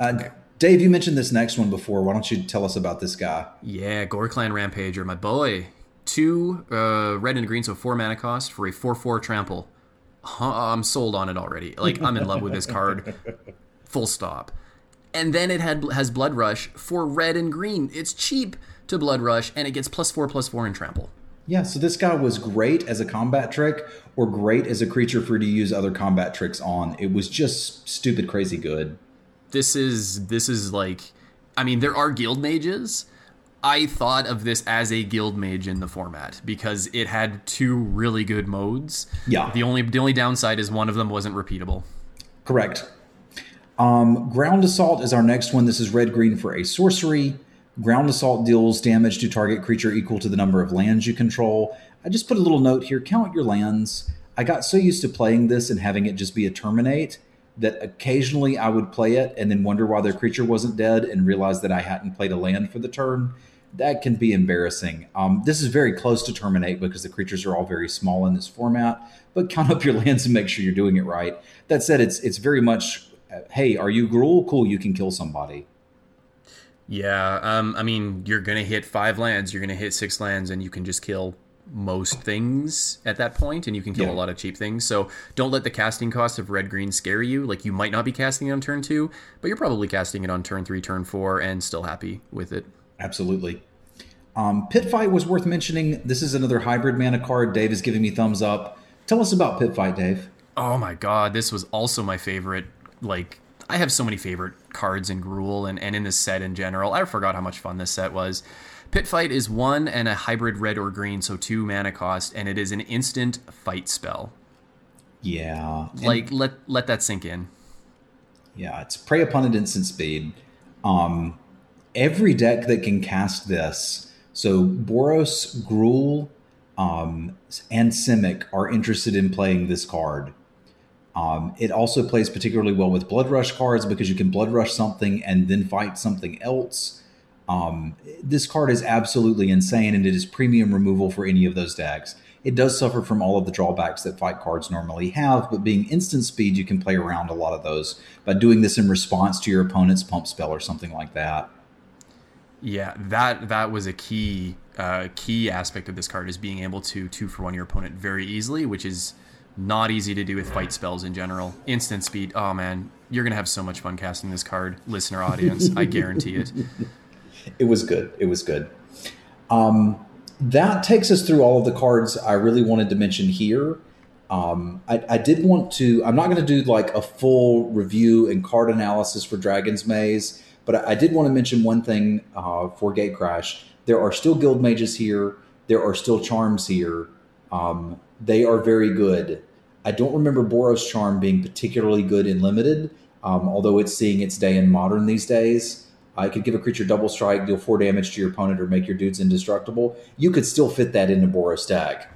[SPEAKER 3] Uh, Dave, you mentioned this next one before. Why don't you tell us about this guy?
[SPEAKER 2] Yeah, Ghor-Clan Rampager, my boy. Two uh, red and green, so four mana cost for a four-four trample. I'm sold on it already. Like I'm in love with this card. Full stop. And then it had has Bloodrush for red and green. It's cheap to Bloodrush, and it gets plus four plus four in trample.
[SPEAKER 3] Yeah, so this guy was great as a combat trick or great as a creature for you to use other combat tricks on. It was just stupid crazy good.
[SPEAKER 2] this is this is like i mean there are guild mages i thought of this as a guild mage in the format because it had two really good modes
[SPEAKER 3] Yeah.
[SPEAKER 2] the only the only downside is one of them wasn't repeatable
[SPEAKER 3] Correct. Um, Ground Assault is our next one. This is red green for a sorcery. Ground Assault deals damage to target creature equal to the number of lands you control. I just put a little note here count your lands. I got so used to playing this and having it just be a terminate that occasionally I would play it and then wonder why their creature wasn't dead and realize that I hadn't played a land for the turn. That can be embarrassing. Um, this is very close to terminate because the creatures are all very small in this format. But count up your lands and make sure you're doing it right. That said, it's it's very much, uh, hey, are you Gruul? Cool, you can kill somebody.
[SPEAKER 2] Yeah um i mean you're gonna hit five lands you're gonna hit six lands and you can just kill most things at that point and you can kill
[SPEAKER 3] Yeah.
[SPEAKER 2] a lot of cheap things so don't let the casting cost of red green scare you like you might not be casting it on turn two but you're probably casting it on turn three turn four and still happy with it
[SPEAKER 3] Absolutely. Um, Pit Fight was worth mentioning. This is another hybrid mana card. Dave is giving me thumbs up. Tell us about Pit Fight, Dave.
[SPEAKER 2] Oh my god, this was also my favorite. Like, I have so many favorite cards in Gruul and, and in this set in general. I forgot how much fun this set was. Pit Fight is one and a hybrid red or green, so two mana cost, and it is an instant fight spell.
[SPEAKER 3] Yeah. And-
[SPEAKER 2] Like, let let that sink in.
[SPEAKER 3] Yeah, it's prey upon at instant speed. Um, every deck that can cast this, so Boros, Gruul, um, and Simic are interested in playing this card. Um, it also plays particularly well with Bloodrush cards because you can Bloodrush something and then fight something else. Um, this card is absolutely insane, and it is premium removal for any of those decks. It does suffer from all of the drawbacks that fight cards normally have, but being instant speed, you can play around a lot of those by doing this in response to your opponent's pump spell or something like that.
[SPEAKER 2] Yeah, that that was a key uh, key aspect of this card is being able to two for one your opponent very easily, which is not easy to do with fight spells in general. Instant speed. Oh man, you're gonna have so much fun casting this card, listener audience. I guarantee it.
[SPEAKER 3] It was good. It was good. Um, that takes us through all of the cards I really wanted to mention here. Um, I, I did want to. I'm not going to do like a full review and card analysis for Dragon's Maze, but I, I did want to mention one thing uh, for Gatecrash. There are still guild mages here. There are still charms here. Um, they are very good. I don't remember Boros Charm being particularly good in limited, um, although it's seeing its day in modern these days. I could give a creature double strike, deal four damage to your opponent, or make your dudes indestructible. You could still fit that into Boros deck.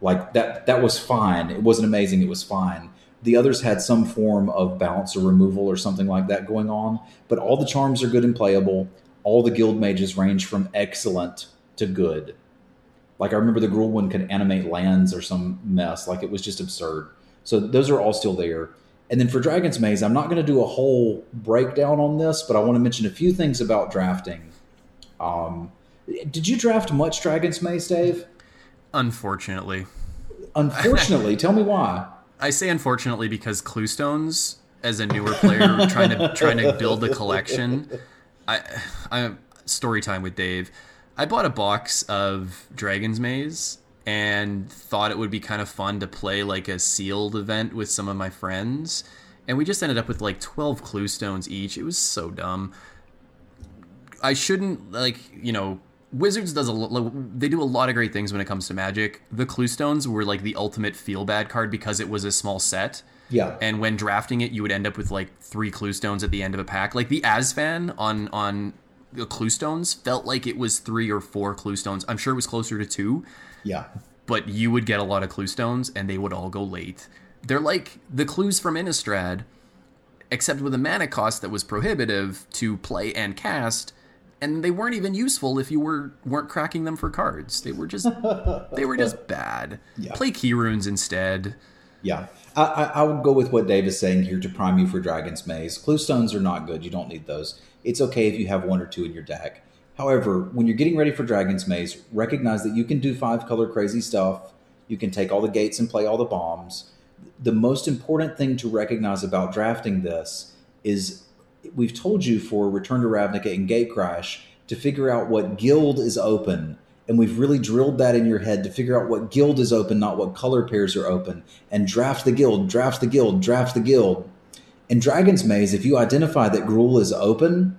[SPEAKER 3] Like that that was fine. It wasn't amazing, it was fine. The others had some form of balance or removal or something like that going on, but all the charms are good and playable. All the guild mages range from excellent to good. Like I remember the Gruul one could animate lands or some mess. Like it was just absurd. So those are all still there. And then for Dragon's Maze, I'm not going to do a whole breakdown on this, but I want to mention a few things about drafting. Um, did you draft much Dragon's Maze, Dave?
[SPEAKER 2] Unfortunately.
[SPEAKER 3] Unfortunately, tell me why.
[SPEAKER 2] I say unfortunately because Cluestones, as a newer player trying to trying to build a collection, I I story time with Dave. I bought a box of Dragon's Maze and thought it would be kind of fun to play like a sealed event with some of my friends. And we just ended up with like 12 clue stones each. It was so dumb. I shouldn't like, you know, Wizards does a they do a lot of great things when it comes to Magic. The clue stones were like the ultimate feel bad card because it was a small set.
[SPEAKER 3] Yeah.
[SPEAKER 2] And when drafting it, you would end up with like three clue stones at the end of a pack. Like the Asfan on on the clue stones felt like it was three or four clue stones. I'm sure it was closer to two.
[SPEAKER 3] Yeah.
[SPEAKER 2] But you would get a lot of clue stones and they would all go late. They're like the clues from Innistrad, except with a mana cost that was prohibitive to play and cast and they weren't even useful if you were weren't cracking them for cards. They were just they were just bad.
[SPEAKER 3] Yeah.
[SPEAKER 2] Play key runes instead.
[SPEAKER 3] Yeah, I, I, I would go with what Dave is saying here to prime you for Dragon's Maze. Clue stones are not good. You don't need those. It's okay if you have one or two in your deck. However, when you're getting ready for Dragon's Maze, recognize that you can do five color crazy stuff. You can take all the gates and play all the bombs. The most important thing to recognize about drafting this is we've told you for Return to Ravnica and Gatecrash to figure out what guild is open. And we've really drilled that in your head to figure out what guild is open, not what color pairs are open. And draft the guild, draft the guild, draft the guild. In Dragon's Maze, if you identify that Gruul is open,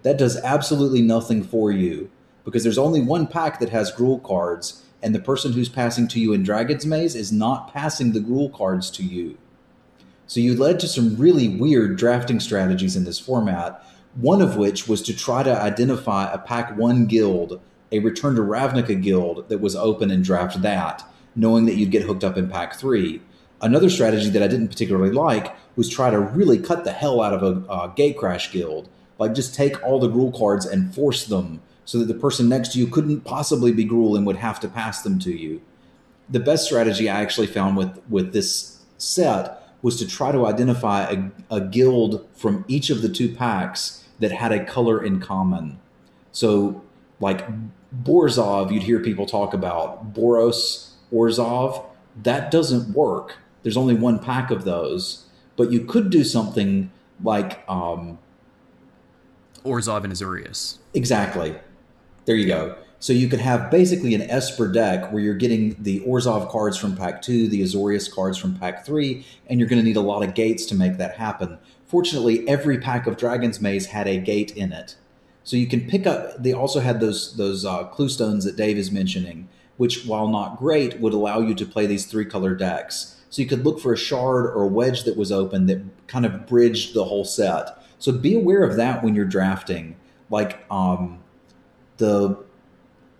[SPEAKER 3] that does absolutely nothing for you because there's only one pack that has Gruul cards, and the person who's passing to you in Dragon's Maze is not passing the Gruul cards to you. So you led to some really weird drafting strategies in this format, one of which was to try to identify a Pack 1 guild, a Return to Ravnica guild that was open and draft that, knowing that you'd get hooked up in Pack 3. Another strategy that I didn't particularly like was try to really cut the hell out of a, a Gatecrash guild. Like just take all the Gruul cards and force them so that the person next to you couldn't possibly be Gruul and would have to pass them to you. The best strategy I actually found with, with this set was to try to identify a, a guild from each of the two packs that had a color in common. So, like Borzov, you'd hear people talk about Boros, Orzhov. That doesn't work. There's only one pack of those, but you could do something like um,
[SPEAKER 2] Orzhov and Azorius.
[SPEAKER 3] Exactly. There you go. So you could have basically an Esper deck where you're getting the Orzhov cards from pack two, the Azorius cards from pack three, and you're going to need a lot of gates to make that happen. Fortunately, every pack of Dragon's Maze had a gate in it. So you can pick up. They also had those those uh, clue stones that Dave is mentioning, which, while not great, would allow you to play these three color decks. So you could look for a shard or a wedge that was open that kind of bridged the whole set. So be aware of that when you're drafting. Like um, the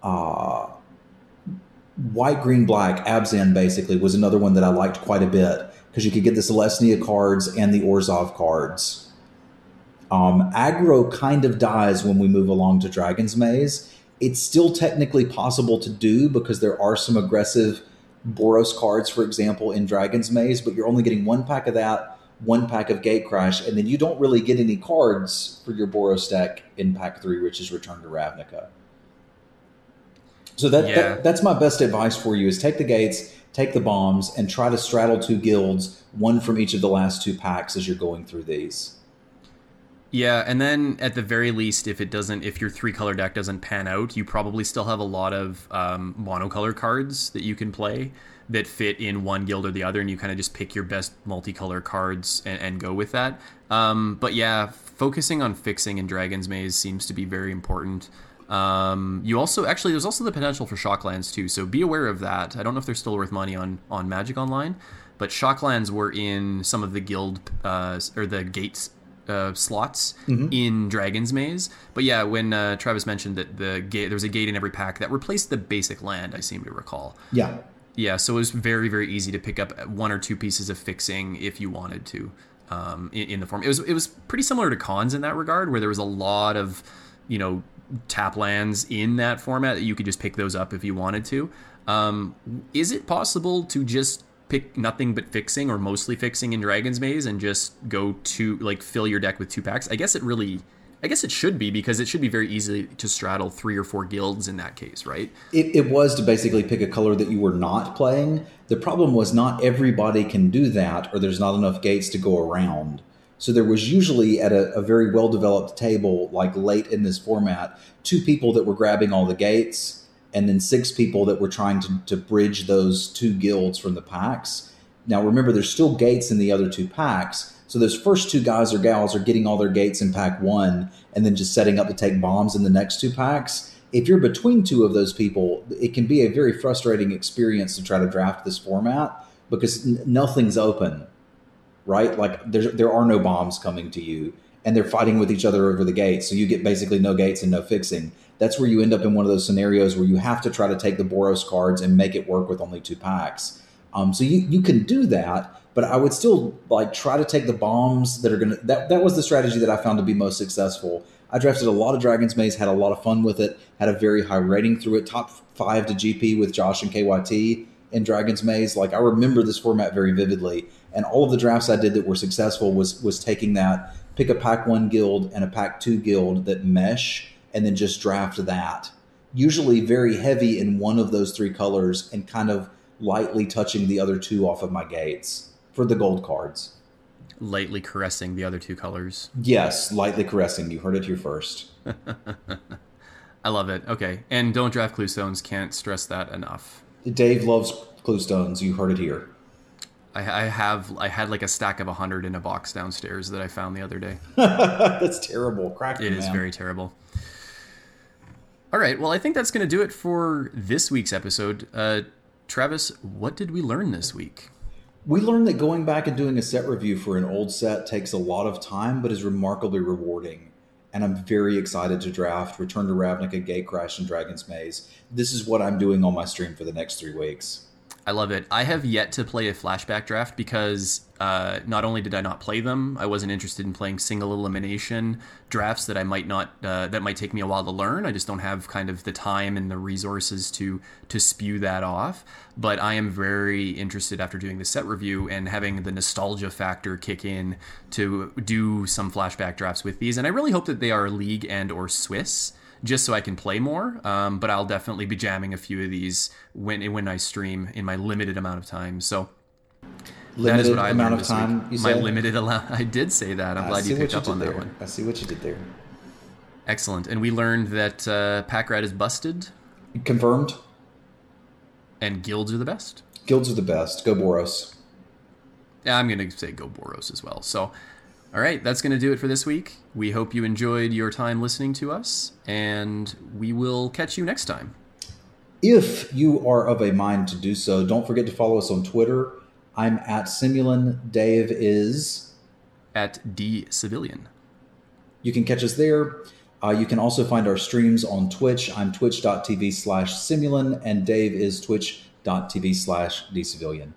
[SPEAKER 3] uh, white, green, black, Abzan basically was another one that I liked quite a bit because you could get the Selesnya cards and the Orzhov cards. Um, aggro kind of dies when we move along to Dragon's Maze. It's still technically possible to do because there are some aggressive Boros cards, for example, in Dragon's Maze, but you're only getting one pack of that, one pack of Gatecrash, and then you don't really get any cards for your Boros deck in pack three, which is Return to Ravnica. So that,
[SPEAKER 2] Yeah.
[SPEAKER 3] that that's my best advice for you is take the gates, take the bombs, and try to straddle two guilds, one from each of the last two packs as you're going through these.
[SPEAKER 2] Yeah, and then at the very least, if it doesn't, if your three color deck doesn't pan out, you probably still have a lot of um, monocolor cards that you can play that fit in one guild or the other, and you kind of just pick your best multicolor cards and, and go with that. Um, but yeah, focusing on fixing in Dragon's Maze seems to be very important. Um, you also actually there's also the potential for shocklands too, so be aware of that. I don't know if they're still worth money on on Magic Online, but shocklands were in some of the guild uh, or the gates uh, slots in Dragon's Maze. But yeah, when uh, Travis mentioned that the gate there was a gate in every pack that replaced the basic land, I seem to recall.
[SPEAKER 3] Yeah.
[SPEAKER 2] Yeah, so it was very very easy to pick up one or two pieces of fixing if you wanted to um, in, in the form. It was it was pretty similar to Khans in that regard, where there was a lot of you know tap lands in that format that you could just pick those up if you wanted to. Um, is it possible to just pick nothing but fixing or mostly fixing in Dragon's Maze and just go to like fill your deck with two packs? I guess it really I guess it should be because it should be very easy to straddle three or four guilds in that case, right?
[SPEAKER 3] It, it, was to basically pick a color that you were not playing. The problem was not everybody can do that, or there's not enough gates to go around. So there was usually at a, a very well developed table, like late in this format, two people that were grabbing all the gates, and then six people that were trying to, to bridge those two guilds from the packs. Now remember, there's still gates in the other two packs so those first two guys or gals are getting all their gates in pack one and then just setting up to take bombs in the next two packs. If you're between two of those people, it can be a very frustrating experience to try to draft this format because n- nothing's open, right? Like there, there are no bombs coming to you and they're fighting with each other over the gates. So you get basically no gates and no fixing. That's where you end up in one of those scenarios where you have to try to take the Boros cards and make it work with only two packs. Um, so you, you can do that, but I would still like try to take the bombs that are gonna. That that was the strategy that I found to be most successful. I drafted a lot of Dragon's Maze, had a lot of fun with it, had a very high rating through it, top five to GP with Josh and KYT in Dragon's Maze. Like I remember this format very vividly, and all of the drafts I did that were successful was was taking that pick a pack one guild and a pack two guild that mesh, and then just draft that. Usually very heavy in one of those three colors, and kind of lightly touching the other two off of my gates for the gold cards.
[SPEAKER 2] Lightly caressing the other two colors.
[SPEAKER 3] Yes, lightly caressing. You heard it here first.
[SPEAKER 2] I love it. Okay. And don't draft clue stones. Can't stress that enough.
[SPEAKER 3] Dave loves clue stones. You heard it here.
[SPEAKER 2] I, I have I had like a stack of hundred in a box downstairs that I found the other day.
[SPEAKER 3] that's terrible. Crack.
[SPEAKER 2] It is very terrible. All right. Well, I think that's going to do it for this week's episode. Uh, Travis, what did we learn this week?
[SPEAKER 3] We learned that going back and doing a set review for an old set takes a lot of time, but is remarkably rewarding. And I'm very excited to draft Return to Ravnica, Gatecrash, and Dragon's Maze. This is what I'm doing on my stream for the next three weeks.
[SPEAKER 2] I love it. I have yet to play a flashback draft because uh, not only did I not play them, I wasn't interested in playing single elimination drafts that I might not uh, that might take me a while to learn. I just don't have kind of the time and the resources to to spew that off. But I am very interested after doing the set review and having the nostalgia factor kick in to do some flashback drafts with these. And I really hope that they are league and or Swiss just so I can play more. Um, but I'll definitely be jamming a few of these when when I stream in my limited amount of time. So
[SPEAKER 3] limited that is what I amount of time.
[SPEAKER 2] my said? limited amount. I did say that. I'm I glad you picked you up on
[SPEAKER 3] there.
[SPEAKER 2] that one.
[SPEAKER 3] I see what you did there.
[SPEAKER 2] Excellent. And we learned that uh, Pack Rat is busted.
[SPEAKER 3] Confirmed.
[SPEAKER 2] And guilds are the best.
[SPEAKER 3] Guilds are the best. Go Boros.
[SPEAKER 2] Yeah, I'm going to say go Boros as well. So all right, that's going to do it for this week. We hope you enjoyed your time listening to us, and we will catch you next time.
[SPEAKER 3] If you are of a mind to do so, don't forget to follow us on Twitter. I'm at Simulan. Dave is
[SPEAKER 2] at D Civilian.
[SPEAKER 3] You can catch us there. Uh, you can also find our streams on Twitch. I'm twitch.tv slash Simulan, and Dave is twitch.tv slash D Civilian.